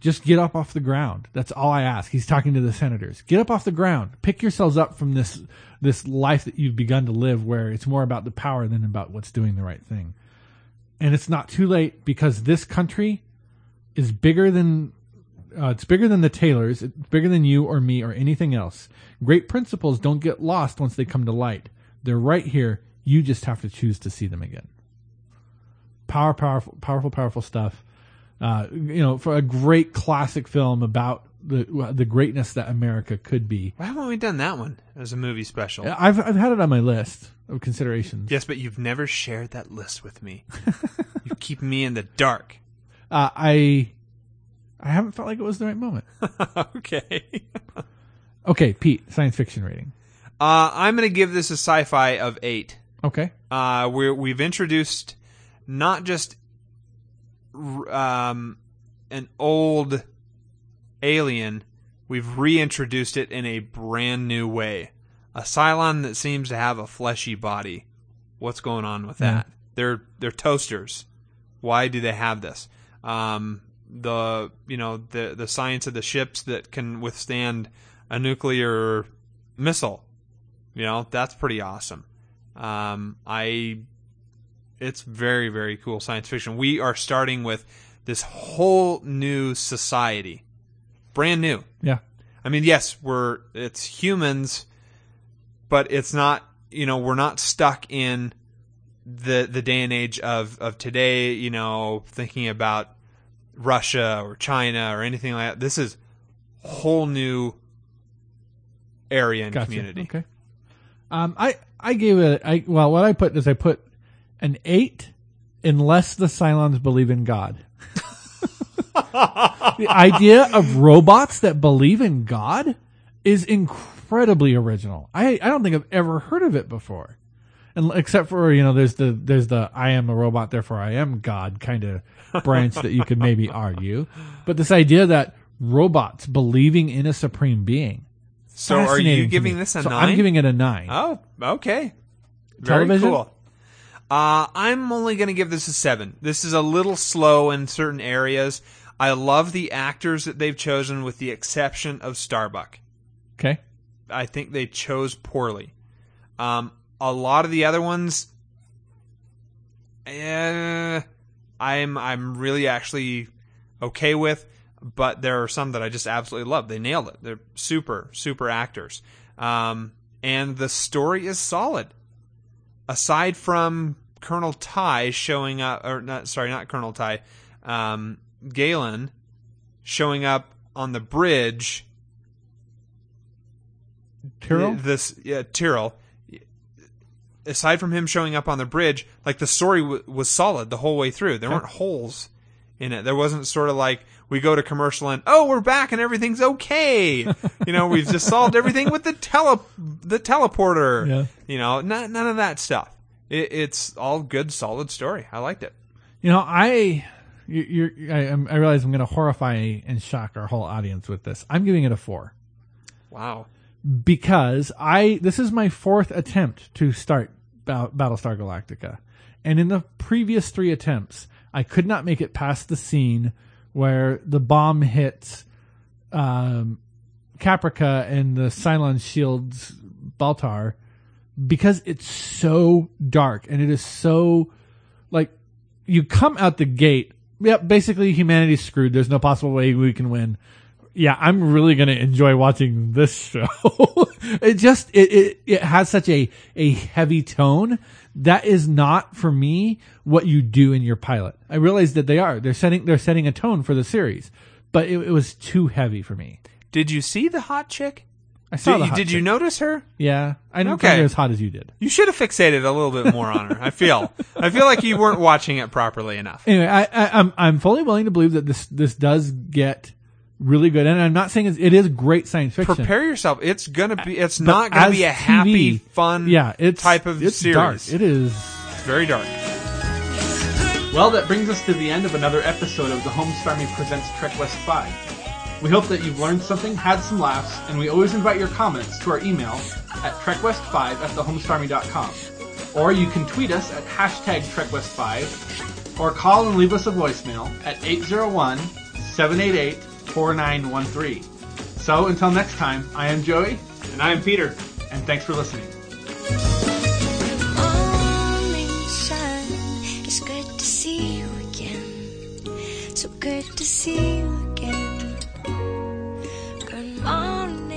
just get up off the ground. That's all I ask. He's talking to the senators. Get up off the ground. Pick yourselves up from this this life that you've begun to live, where it's more about the power than about what's doing the right thing. And it's not too late because this country is bigger than uh, it's bigger than the Taylors. It's bigger than you or me or anything else. Great principles don't get lost once they come to light. They're right here. You just have to choose to see them again. Power, powerful, powerful, powerful stuff. Uh, you know, for a great classic film about the the greatness that America could be. Why haven't we done that one as a movie special? I've I've had it on my list of considerations. Yes, but you've never shared that list with me. <laughs> you keep me in the dark. Uh, I I haven't felt like it was the right moment. <laughs> okay. <laughs> Okay, Pete, science fiction rating. Uh, I'm going to give this a sci-fi of eight. Okay. Uh, we're, we've introduced not just um, an old alien we've reintroduced it in a brand new way. A Cylon that seems to have a fleshy body. What's going on with that? They're they're toasters. Why do they have this? Um, the you know the the science of the ships that can withstand a nuclear missile. You know that's pretty awesome. Um, I it's very very cool science fiction. We are starting with this whole new society, brand new. Yeah. I mean, yes, we're it's humans, but it's not. You know, we're not stuck in the the day and age of of today. You know, thinking about Russia or China or anything like that. This is whole new area and Gotcha. community. Okay. Um, I I gave it. I well, what I put is I put an eight, unless the Cylons believe in God. <laughs> the idea of robots that believe in God is incredibly original. I I don't think I've ever heard of it before, and except for you know there's the there's the I am a robot therefore I am God kind of branch that you could maybe <laughs> argue, but this idea that robots believing in a supreme being. So, are you giving this a So nine? I'm giving it a nine. Oh, okay. Very Television? cool. Uh, I'm only going to give this a seven. This is a little slow in certain areas. I love the actors that they've chosen, with the exception of Starbuck. Okay. I think they chose poorly. Um, a lot of the other ones, eh, I'm I'm really actually okay with, but there are some that I just absolutely love. They nailed it. They're super super actors, um, and the story is solid. Aside from Colonel Tigh showing up, or not, sorry, not Colonel Tigh, um, Galen showing up on the bridge Tyrol? this yeah, Tyrol. Aside from him showing up on the bridge, like the story w- was solid the whole way through. There weren't holes in it. There wasn't sort of like we go to commercial and oh we're back and everything's okay. you know we've just solved everything with the tele the teleporter. Yeah. You know not, none of that stuff. It, it's all good solid story. I liked it. You know, I, you, you're, I, I realize I'm going to horrify and shock our whole audience with this. I'm giving it a four Wow. because I, this is my fourth attempt to start Ba- Battlestar Galactica. And in the previous three attempts, I could not make it past the scene where the bomb hits, um, Caprica and the Cylon shields Baltar because it's so dark and it is so like you come out the gate. Yep, basically humanity's screwed. There's no possible way we can win. Yeah, I'm really gonna enjoy watching this <laughs> show. it just it, it it has such a a heavy tone that is not for me what you do in your pilot. I realize that they are. They're setting they're setting a tone for the series, but it, it was too heavy for me. Did you see the hot chick? I saw Did, the hot did you notice her? Yeah, I didn't Okay. as hot as you did. You should have fixated a little bit more on her. I feel. I feel like you weren't watching it properly enough. Anyway, I, I, I'm I'm fully willing to believe that this this does get really good, and I'm not saying it's, it is great science fiction. Prepare yourself. It's gonna be. It's But not gonna be a TV happy, fun, yeah, it's type of it's series. Dark. It is. Very dark. Well, that brings us to the end of another episode of the Homestarmy Presents Trek West 5. We hope that you've learned something, had some laughs, and we always invite your comments to our email at trekwest5 at thehomestarmy.com. Or you can tweet us at hashtag trekwest5, or call and leave us a voicemail at 4913. So until next time, I am Joey. And I am Peter. And thanks for listening. Morning sun, it's good to see you again. So good to see you again. Good morning.